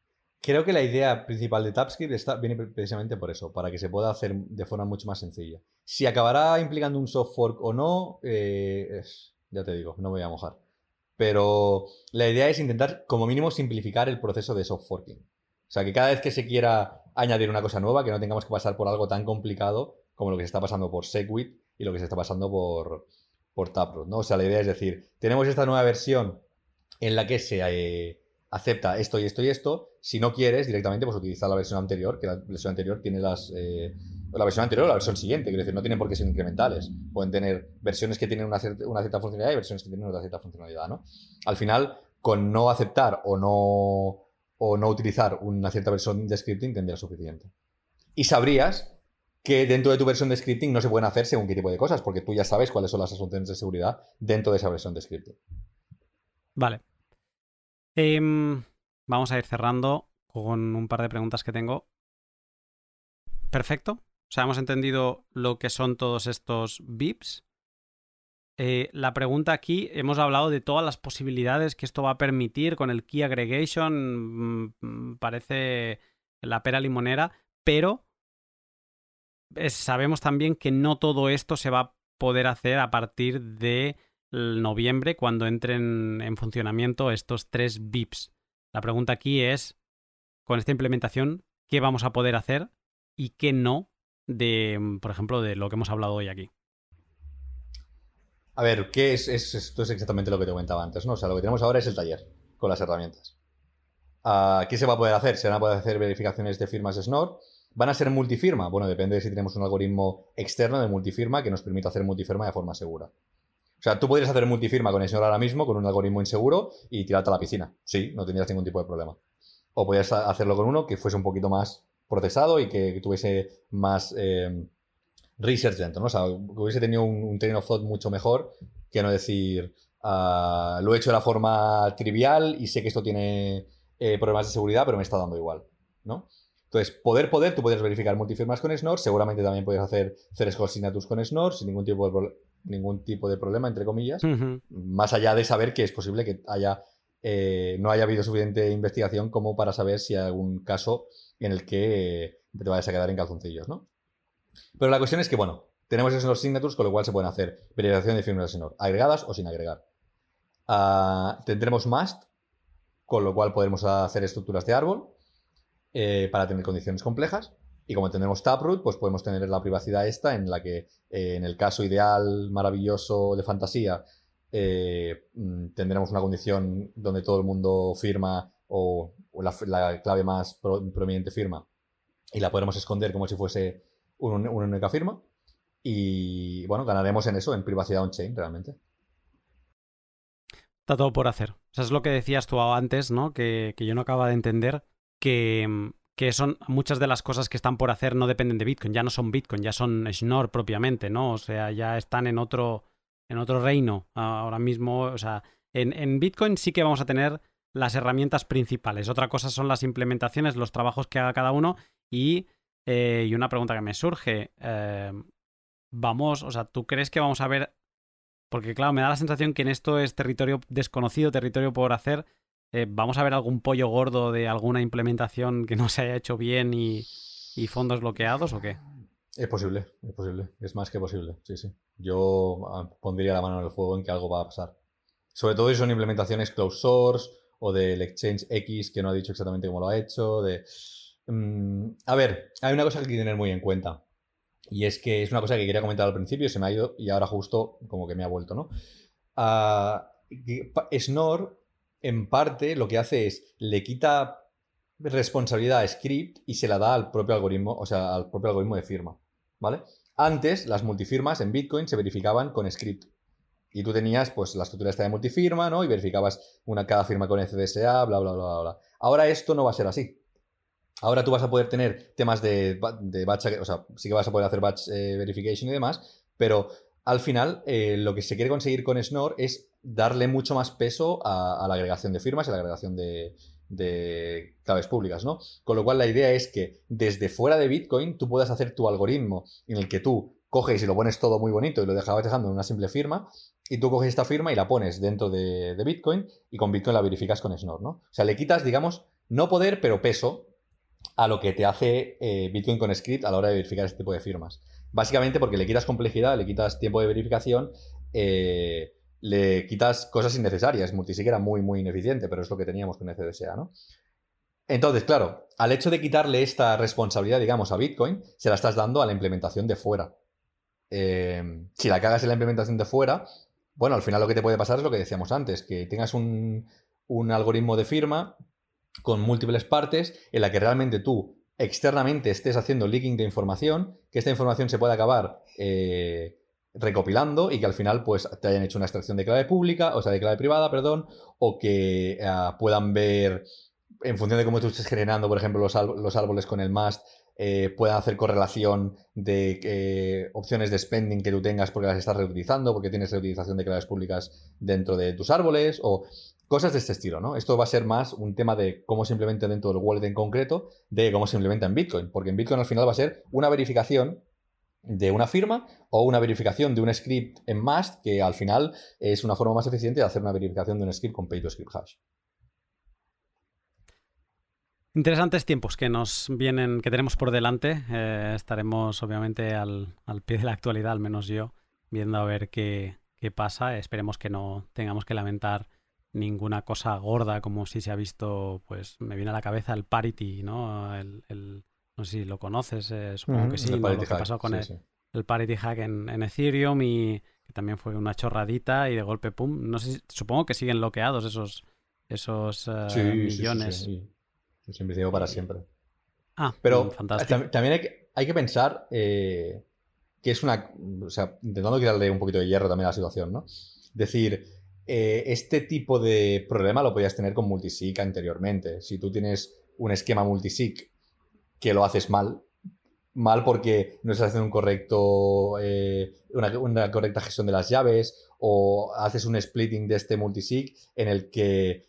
Creo que la idea principal de TypeScript está, viene precisamente por eso, para que se pueda hacer de forma mucho más sencilla. Si acabará implicando un soft fork o no, eh, ya te digo, no me voy a mojar. Pero la idea es intentar, como mínimo, simplificar el proceso de soft forking. O sea, que cada vez que se quiera añadir una cosa nueva, que no tengamos que pasar por algo tan complicado como lo que se está pasando por Segwit y lo que se está pasando por, por Taproot, ¿no? O sea, la idea es decir, tenemos esta nueva versión en la que se, eh, acepta esto y esto y esto. Si no quieres, directamente pues utiliza la versión anterior, que la versión anterior tiene las... Eh, la versión anterior o la versión siguiente, quiero decir, no tienen por qué ser incrementales. Pueden tener versiones que tienen una cierta, una cierta funcionalidad y versiones que tienen otra cierta funcionalidad, ¿no? Al final, con no aceptar o no, o no utilizar una cierta versión de scripting tendría suficiente. Y sabrías que dentro de tu versión de scripting no se pueden hacer según qué tipo de cosas, porque tú ya sabes cuáles son las asunciones de seguridad dentro de esa versión de scripting. Vale. Em, vamos a ir cerrando con un par de preguntas que tengo. Perfecto. O sea, hemos entendido lo que son todos estos VIPs. Eh, la pregunta aquí, hemos hablado de todas las posibilidades que esto va a permitir con el Key Aggregation. Mm, mm, parece la pera limonera, pero sabemos también que no todo esto se va a poder hacer a partir de noviembre cuando entren en funcionamiento estos tres VIPs. La pregunta aquí es, con esta implementación, ¿qué vamos a poder hacer y qué no de, por ejemplo, de lo que hemos hablado hoy aquí? A ver, ¿qué es, esto es exactamente lo que te comentaba antes, ¿no? O sea, lo que tenemos ahora es el taller con las herramientas. Ah, ¿Qué se va a poder hacer? Se van a poder hacer verificaciones de firmas SNOR. ¿Van a ser multifirma? Bueno, depende de si tenemos un algoritmo externo de multifirma que nos permita hacer multifirma de forma segura. O sea, tú podrías hacer multifirma con SNOR ahora mismo con un algoritmo inseguro y tirarte a la piscina. Sí, no tendrías ningún tipo de problema. O podrías hacerlo con uno que fuese un poquito más procesado y que, tuviese más eh, research dentro, ¿no? O sea, que hubiese tenido un, un training of thought mucho mejor que no decir, ah, lo he hecho de la forma trivial y sé que esto tiene eh, problemas de seguridad, pero me está dando igual, ¿no? Entonces, poder, poder, tú puedes verificar multifirmas con Snor, seguramente también puedes hacer Threshold Signatures con Snor sin ningún tipo de, ningún tipo de problema, entre comillas, más allá de saber que es posible que haya eh, no haya habido suficiente investigación como para saber si hay algún caso en el que te vayas a quedar en calzoncillos, ¿no? Pero la cuestión es que, bueno, tenemos esos signatures, con lo cual se pueden hacer verificación de firmas de Snor, agregadas o sin agregar. Ah, tendremos must, con lo cual podremos hacer estructuras de árbol eh, para tener condiciones complejas. Y como tenemos Taproot, pues podemos tener la privacidad esta en la que eh, en el caso ideal, maravilloso de fantasía, eh, mm, tendremos una condición donde todo el mundo firma o, la, clave más prominente firma y la podremos esconder como si fuese una única firma. Y bueno, ganaremos en eso, en privacidad on-chain realmente. Está todo por hacer. O sea, es lo que decías tú antes, ¿no? Que, que yo no acaba de entender que, que son muchas de las cosas que están por hacer no dependen de Bitcoin, ya no son Bitcoin, ya son Schnorr propiamente, ¿no? O sea, ya están en otro, en otro reino ahora mismo. O sea, en, en Bitcoin sí que vamos a tener las herramientas principales. Otra cosa son las implementaciones, los trabajos que haga cada uno y, eh, y una pregunta que me surge. Eh, vamos, o sea, ¿tú crees que vamos a ver porque claro, me da la sensación que en esto es territorio desconocido, territorio por hacer. Eh, ¿Vamos a ver algún pollo gordo de alguna implementación que no se haya hecho bien y, fondos bloqueados o qué? Es posible, es posible. Es más que posible, sí, sí. Yo ah, pondría la mano en el fuego en que algo va a pasar. Sobre todo si son implementaciones closed source o del Exchange X que no ha dicho exactamente cómo lo ha hecho. Mm, a ver, hay una cosa que hay que tener muy en cuenta. Y es que es una cosa que quería comentar al principio, se me ha ido y ahora justo como que me ha vuelto, ¿no? Uh, en parte, lo que hace es le quita responsabilidad a script y se la da al propio algoritmo, o sea, al propio algoritmo de firma, ¿vale? Antes, las multifirmas en Bitcoin se verificaban con script. Y tú tenías, pues, la estructura esta de multifirma, ¿no? Y verificabas una cada firma con CDSA, bla, bla, bla, bla. Ahora esto no va a ser así. Ahora tú vas a poder tener temas de, batch, o sea, sí que vas a poder hacer batch eh, verification y demás, pero al final eh, lo que se quiere conseguir con Snor es darle mucho más peso a, la agregación de firmas y a la agregación de, claves públicas, ¿no? Con lo cual la idea es que desde fuera de Bitcoin tú puedas hacer tu algoritmo en el que tú coges y lo pones todo muy bonito y lo dejabas dejando en una simple firma y tú coges esta firma y la pones dentro de, de Bitcoin y con Bitcoin la verificas con Snor, ¿no? O sea, le quitas, digamos, no poder, pero peso a lo que te hace eh, Bitcoin con Script a la hora de verificar este tipo de firmas. Básicamente porque le quitas complejidad, le quitas tiempo de verificación, eh, le quitas cosas innecesarias. Multisig era muy, muy ineficiente, pero es lo que teníamos con CDSA, ¿no? Entonces, claro, al hecho de quitarle esta responsabilidad, digamos, a Bitcoin, se la estás dando a la implementación de fuera. Eh, si la cagas en la implementación de fuera, bueno, al final lo que te puede pasar es lo que decíamos antes, que tengas un, un algoritmo de firma con múltiples partes en la que realmente tú externamente estés haciendo leaking de información, que esta información se pueda acabar eh, recopilando y que al final pues te hayan hecho una extracción de clave pública, o sea, de clave privada, perdón, o que eh, puedan ver, en función de cómo tú estés generando, por ejemplo, los, árboles con el mast, eh, puedan hacer correlación de opciones de spending que tú tengas porque las estás reutilizando, porque tienes reutilización de claves públicas dentro de tus árboles, o Cosas de este estilo, ¿no? Esto va a ser más un tema de cómo se implementa dentro del wallet en concreto, de cómo se implementa en Bitcoin, porque en Bitcoin al final va a ser una verificación de una firma o una verificación de un script en Mast, que al final es una forma más eficiente de hacer una verificación de un script con pay to script hash. Interesantes tiempos que nos vienen, que tenemos por delante. Eh, estaremos obviamente al, pie de la actualidad, al menos yo, viendo a ver qué, qué pasa. Esperemos que no tengamos que lamentar ninguna cosa gorda como si se ha visto, pues me viene a la cabeza el parity, ¿no? El, no sé si lo conoces, eh, supongo que sí, lo que pasó con el, parity hack en, Ethereum y que también fue una chorradita y de golpe, pum, no sé, supongo que siguen bloqueados esos, esos uh, millones. Sí, siempre digo para siempre. Ah, pero mm, fantástico. también hay que, hay que pensar eh, que es una, o sea, intentando quitarle un poquito de hierro también a la situación, ¿no? Decir, eh, este tipo de problema lo podías tener con multisig anteriormente. Si tú tienes un esquema multisig que lo haces mal, mal porque no estás haciendo un correcto, eh, una, correcta gestión de las llaves o haces un splitting de este multisig en el que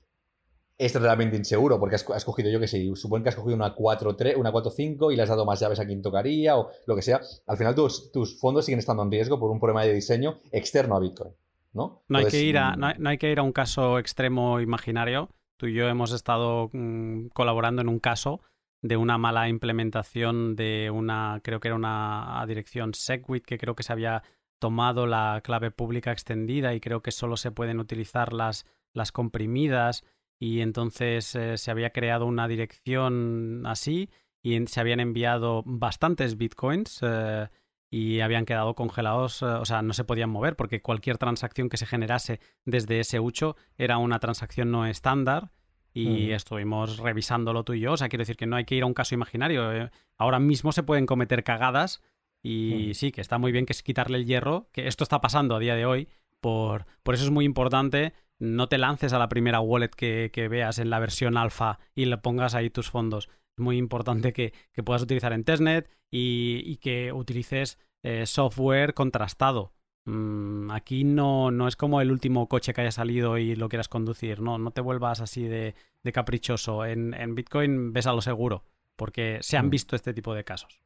es realmente inseguro porque has, cogido, yo que sé, supongo que has cogido una 4-3, una 4-5 y le has dado más llaves a quien tocaría o lo que sea. Al final tus, tus fondos siguen estando en riesgo por un problema de diseño externo a Bitcoin. ¿No? hay que ir a, mm, no hay, que ir a un caso extremo imaginario. Tú y yo hemos estado mm, colaborando en un caso de una mala implementación de una, creo que era una dirección SegWit, que creo que se había tomado la clave pública extendida y creo que solo se pueden utilizar las, las comprimidas y entonces eh, se había creado una dirección así y se habían enviado bastantes bitcoins. Eh, y habían quedado congelados, eh, o sea, no se podían mover porque cualquier transacción que se generase desde ese ucho era una transacción no estándar y estuvimos revisándolo tú y yo, o sea, quiero decir que no hay que ir a un caso imaginario, eh. ahora mismo se pueden cometer cagadas y sí, que está muy bien que es quitarle el hierro, que esto está pasando a día de hoy, por, por eso es muy importante no te lances a la primera wallet que, que veas en la versión alfa y le pongas ahí tus fondos muy importante que, puedas utilizar en testnet y, que utilices eh, software contrastado. Mm, aquí no, no es como el último coche que haya salido y lo quieras conducir, no, no te vuelvas así de, caprichoso. En, Bitcoin ves a lo seguro, porque se han mm. visto este tipo de casos.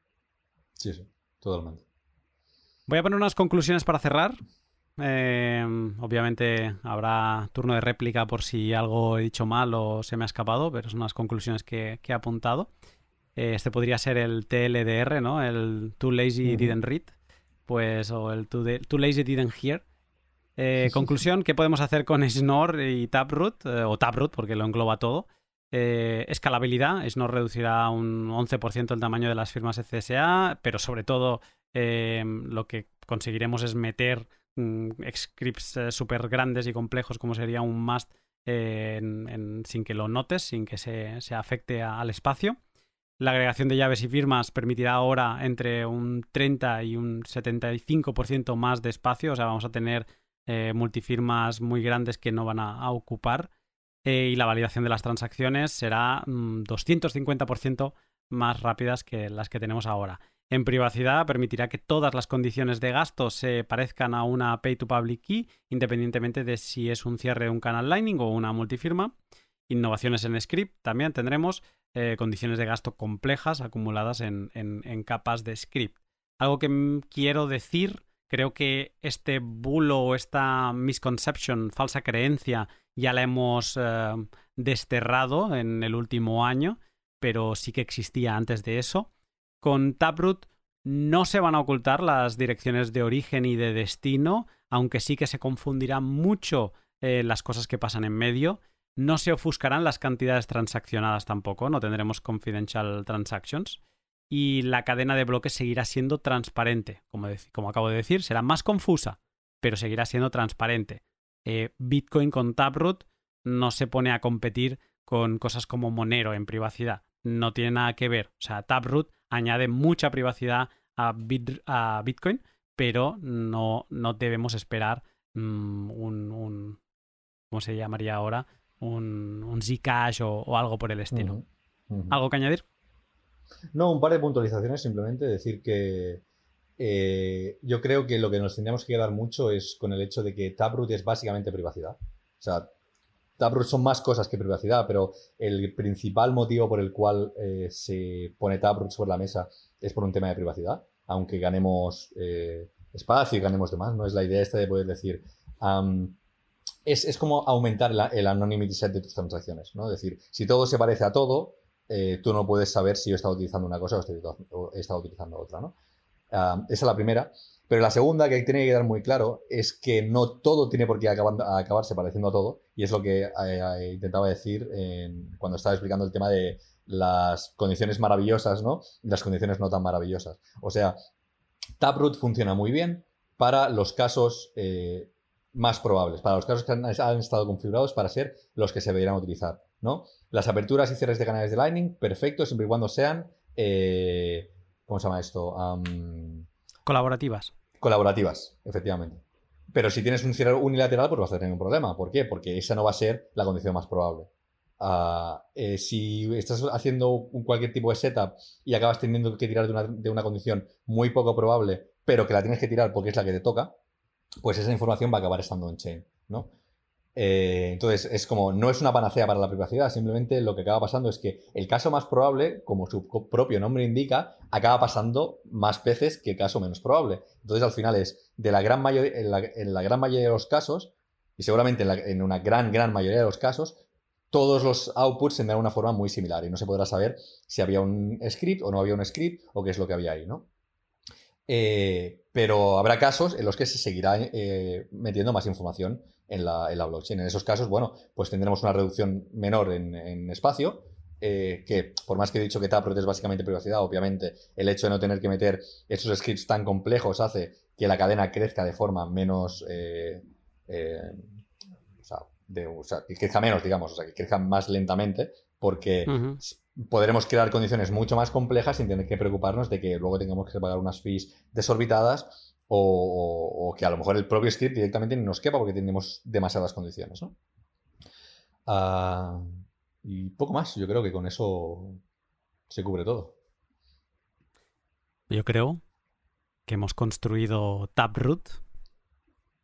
Sí, sí, totalmente. Voy a poner unas conclusiones para cerrar. Em, obviamente habrá turno de réplica por si algo he dicho mal o se me ha escapado, pero son unas conclusiones que, he apuntado. Eh, este podría ser el TLDR, ¿no? El Too Lazy Didn't Read, pues, o el Too, Lazy Didn't Hear. Eh, conclusión, ¿qué podemos hacer con Snor y Taproot? Eh, o Taproot, porque lo engloba todo. escalabilidad, Snor reducirá un 11% el tamaño de las firmas CSA, pero sobre todo lo que conseguiremos es meter scripts eh, súper grandes y complejos como sería un must eh, sin que lo notes, sin que se, afecte al espacio. La agregación de llaves y firmas permitirá ahora entre un 30 y un 75% más de espacio, o sea, vamos a tener eh, multifirmas muy grandes que no van a, ocupar. y la validación de las transacciones será 250% mm, más rápidas que las que tenemos ahora. En privacidad permitirá que todas las condiciones de gasto se parezcan a una Pay to Public Key, independientemente de si es un cierre de un canal Lightning o una multifirma. Innovaciones en script también tendremos eh, condiciones de gasto complejas acumuladas en, capas de script. Algo que quiero decir, creo que este bulo o esta misconception, falsa creencia, ya la hemos eh, desterrado en el último año, pero sí que existía antes de eso con Taproot no se van a ocultar las direcciones de origen y de destino, aunque sí que se confundirán mucho eh, las cosas que pasan en medio. No se ofuscarán las cantidades transaccionadas tampoco, no tendremos confidential transactions. Y la cadena de bloques seguirá siendo transparente, como, como acabo de decir, será más confusa, pero seguirá siendo transparente. Eh, Bitcoin con Taproot no se pone a competir con cosas como Monero en privacidad. No tiene nada que ver. O sea, Taproot añade mucha privacidad a, Bitcoin, pero no, no debemos esperar mm, un, ¿Cómo se llamaría ahora? Un, un Zcash o, algo por el estilo. ¿Algo que añadir? No, un par de puntualizaciones simplemente. Decir que eh, yo creo que lo que nos tendríamos que quedar mucho es con el hecho de que Taproot es básicamente privacidad. O sea, Taproot son más cosas que privacidad, pero el principal motivo por el cual eh, se pone Taproot sobre la mesa es por un tema de privacidad, aunque ganemos eh, espacio y ganemos demás. No es la idea esta de poder decir. es, como aumentar el anonymity set de tus transacciones, ¿no? Es decir, si todo se parece a todo, tú no puedes saber si yo he estado utilizando una cosa o he estado utilizando otra, ¿no? esa es la primera. Pero la segunda que tiene que quedar muy claro es que no todo tiene por qué acabarse pareciendo a todo. Y es lo que eh, eh, intentaba decir cuando estaba explicando el tema de las condiciones maravillosas, ¿no? Y las condiciones no tan maravillosas. O sea, Taproot funciona muy bien para los casos eh, más probables, para los casos que han, estado configurados para ser los que se deberían utilizar, ¿no? Las aperturas y cierres de canales de Lightning, perfecto, siempre y cuando sean ¿Cómo se llama esto? colaborativas. Colaborativas, efectivamente. Pero si tienes un cierre unilateral, pues vas a tener un problema. ¿Por qué? Porque esa no va a ser la condición más probable. Eh, si estás haciendo cualquier tipo de setup y acabas teniendo que tirar de una, de una, condición muy poco probable, pero que la tienes que tirar porque es la que te toca, pues esa información va a acabar estando en chain, ¿no? Eh, entonces, es como, no es una panacea para la privacidad, simplemente lo que acaba pasando es que el caso más probable, como su propio nombre indica, acaba pasando más veces que el caso menos probable. Entonces, al final es, de la gran mayoría, en, la, gran mayoría de los casos, y seguramente en, una gran, gran mayoría de los casos, todos los outputs tendrán una forma muy similar y no se podrá saber si había un script o no había un script o qué es lo que había ahí, ¿no? Eh, pero habrá casos en los que se seguirá eh, metiendo más información en la, blockchain. En esos casos, bueno, pues tendremos una reducción menor en, espacio, eh, que por más que he dicho que Taproot es básicamente privacidad, obviamente el hecho de no tener que meter esos scripts tan complejos hace que la cadena crezca de forma menos... Eh, eh, o, sea, que crezca menos, digamos, o sea, que crezca más lentamente, porque podremos crear condiciones mucho más complejas sin tener que preocuparnos de que luego tengamos que pagar unas fees desorbitadas o, que a lo mejor el propio script directamente nos quepa porque tenemos demasiadas condiciones, ¿no? Ah, y poco más, yo creo que con eso se cubre todo. Yo creo que hemos construido Taproot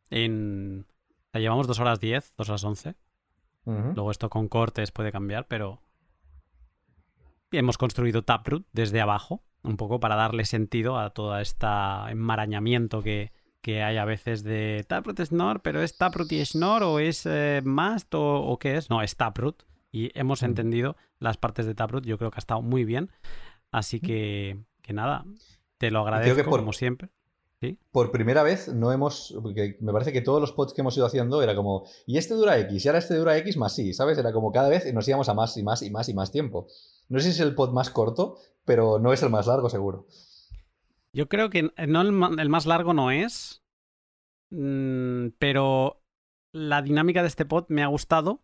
en... La llevamos dos horas 10, dos horas 11. Luego esto con cortes puede cambiar, pero hemos construido Taproot desde abajo un poco para darle sentido a todo este enmarañamiento que, hay a veces de Taproot Snor, pero es Taproot y Snor o es eh, Mast o, qué es. No, es Taproot. Y hemos mm. entendido las partes de Taproot. Yo creo que ha estado muy bien. Así mm. que, que nada, te lo agradezco como siempre. Por primera vez no hemos. Porque me parece que todos los pods que hemos ido haciendo era como. Y este dura X, y ahora este dura X más sí, ¿sabes? Era como cada vez nos íbamos a más y más y más y más tiempo. No sé si es el pod más corto, pero no es el más largo, seguro. Yo creo que no el, más largo no es. Mm, pero la dinámica de este pod me ha gustado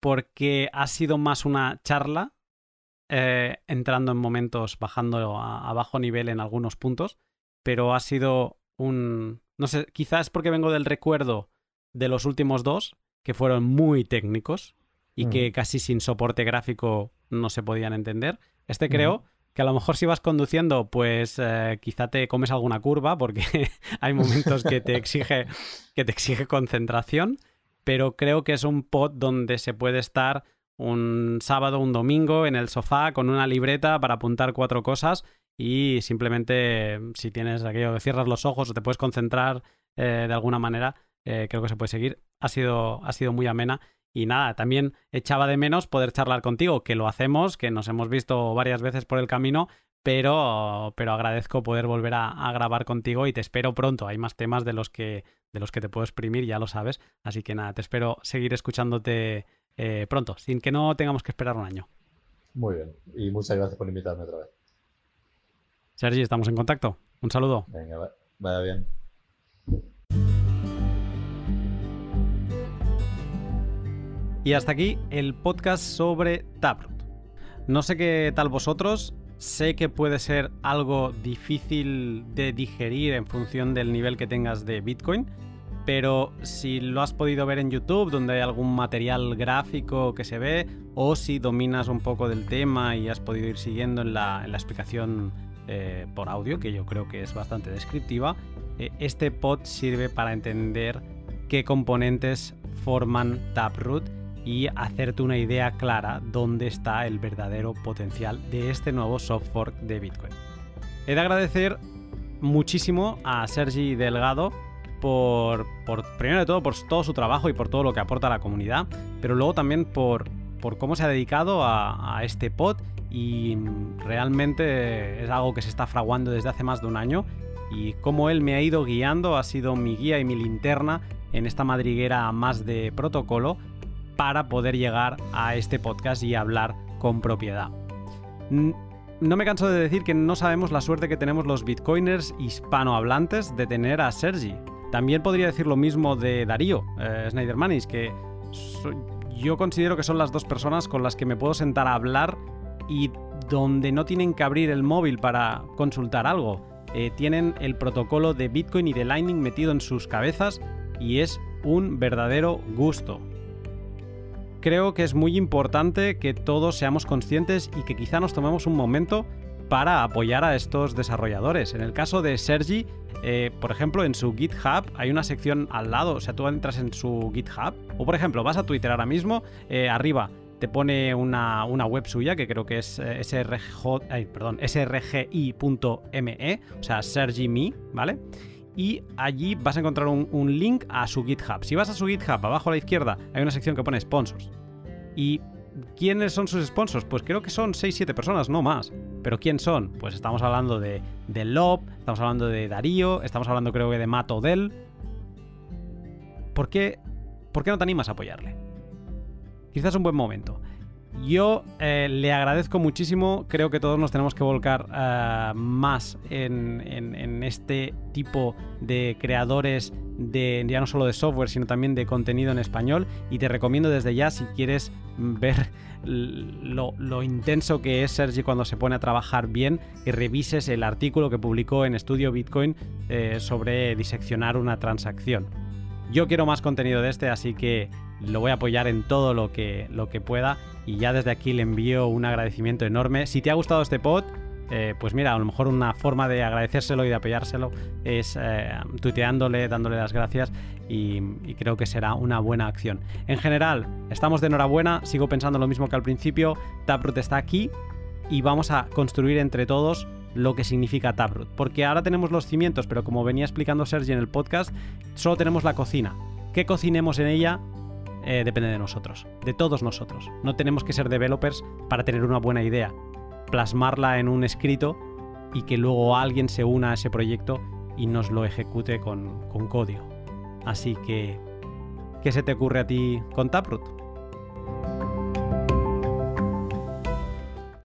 porque ha sido más una charla, eh, entrando en momentos, bajando a, bajo nivel en algunos puntos, pero ha sido un... No sé, quizás porque vengo del recuerdo de los últimos dos, que fueron muy técnicos y que casi sin soporte gráfico no se podían entender. Este creo que a lo mejor si vas conduciendo, pues eh, quizá te comes alguna curva porque hay momentos que te exige que te exige concentración, pero creo que es un pod donde se puede estar un sábado, un domingo en el sofá con una libreta para apuntar cuatro cosas y simplemente si tienes aquello que cierras los ojos o te puedes concentrar eh, de alguna manera, eh, creo que se puede seguir. Ha sido, ha sido muy amena y nada, también echaba de menos poder charlar contigo, que lo hacemos, que nos hemos visto varias veces por el camino, pero, pero agradezco poder volver a, grabar contigo y te espero pronto. Hay más temas de los que, de los que te puedo exprimir, ya lo sabes. Así que nada, te espero seguir escuchándote eh, pronto, sin que no tengamos que esperar un año. Muy bien, y muchas gracias por invitarme otra vez. Sergi, estamos en contacto. Un saludo. Venga, vaya bien. Y hasta aquí el podcast sobre Taproot. No sé qué tal vosotros, sé que puede ser algo difícil de digerir en función del nivel que tengas de Bitcoin, pero si lo has podido ver en YouTube, donde hay algún material gráfico que se ve, o si dominas un poco del tema y has podido ir siguiendo en la, explicación eh, por audio, que yo creo que es bastante descriptiva, eh, este pod sirve para entender qué componentes forman Taproot y hacerte una idea clara dónde está el verdadero potencial de este nuevo soft fork de Bitcoin. He de agradecer muchísimo a Sergi Delgado por, primero de todo, por todo su trabajo y por todo lo que aporta a la comunidad, pero luego también por, cómo se ha dedicado a, a este pod y realmente es algo que se está fraguando desde hace más de un año y cómo él me ha ido guiando, ha sido mi guía y mi linterna en esta madriguera más de protocolo para poder llegar a este podcast y hablar con propiedad. No me canso de decir que no sabemos la suerte que tenemos los bitcoiners hispanohablantes de tener a Sergi. También podría decir lo mismo de Darío, eh, Snydermanis, que yo considero que son las dos personas con las que me puedo sentar a hablar y donde no tienen que abrir el móvil para consultar algo. Eh, tienen el protocolo de Bitcoin y de Lightning metido en sus cabezas y es un verdadero gusto creo que es muy importante que todos seamos conscientes y que quizá nos tomemos un momento para apoyar a estos desarrolladores. En el caso de Sergi, eh, por ejemplo, en su GitHub hay una sección al lado, o sea, tú entras en su GitHub, o por ejemplo, vas a Twitter ahora mismo, eh, arriba te pone una, web suya que creo que es eh, srg, perdón, srgi.me, o sea, SergiMe, ¿vale? Y allí vas a encontrar un, link a su GitHub. Si vas a su GitHub, abajo a la izquierda hay una sección que pone sponsors. ¿Y quiénes son sus sponsors? Pues creo que son 6-7 personas, no más. ¿Pero quién son? Pues estamos hablando de, de Lob, estamos hablando de Darío, estamos hablando creo que de Matt Odell. ¿Por qué, ¿Por qué no te animas a apoyarle? Quizás es un buen momento. Yo eh, le agradezco muchísimo, creo que todos nos tenemos que volcar eh, más en, este tipo de creadores de ya no solo de software, sino también de contenido en español. Y te recomiendo desde ya si quieres ver lo, intenso que es Sergi cuando se pone a trabajar bien, que revises el artículo que publicó en Estudio Bitcoin eh, sobre diseccionar una transacción. Yo quiero más contenido de este, así que lo voy a apoyar en todo lo que, lo que pueda y ya desde aquí le envío un agradecimiento enorme. Si te ha gustado este pod, eh, pues mira, a lo mejor una forma de agradecérselo y de apoyárselo es eh, tuiteándole, dándole las gracias y, creo que será una buena acción. En general, estamos de enhorabuena, sigo pensando lo mismo que al principio, Taproot está aquí y vamos a construir entre todos lo que significa Taproot, porque ahora tenemos los cimientos, pero como venía explicando Sergi en el podcast, solo tenemos la cocina. ¿Qué cocinemos en ella? Eh, depende de nosotros, de todos nosotros. No tenemos que ser developers para tener una buena idea, plasmarla en un escrito y que luego alguien se una a ese proyecto y nos lo ejecute con, con código. Así que, ¿qué se te ocurre a ti con Taproot?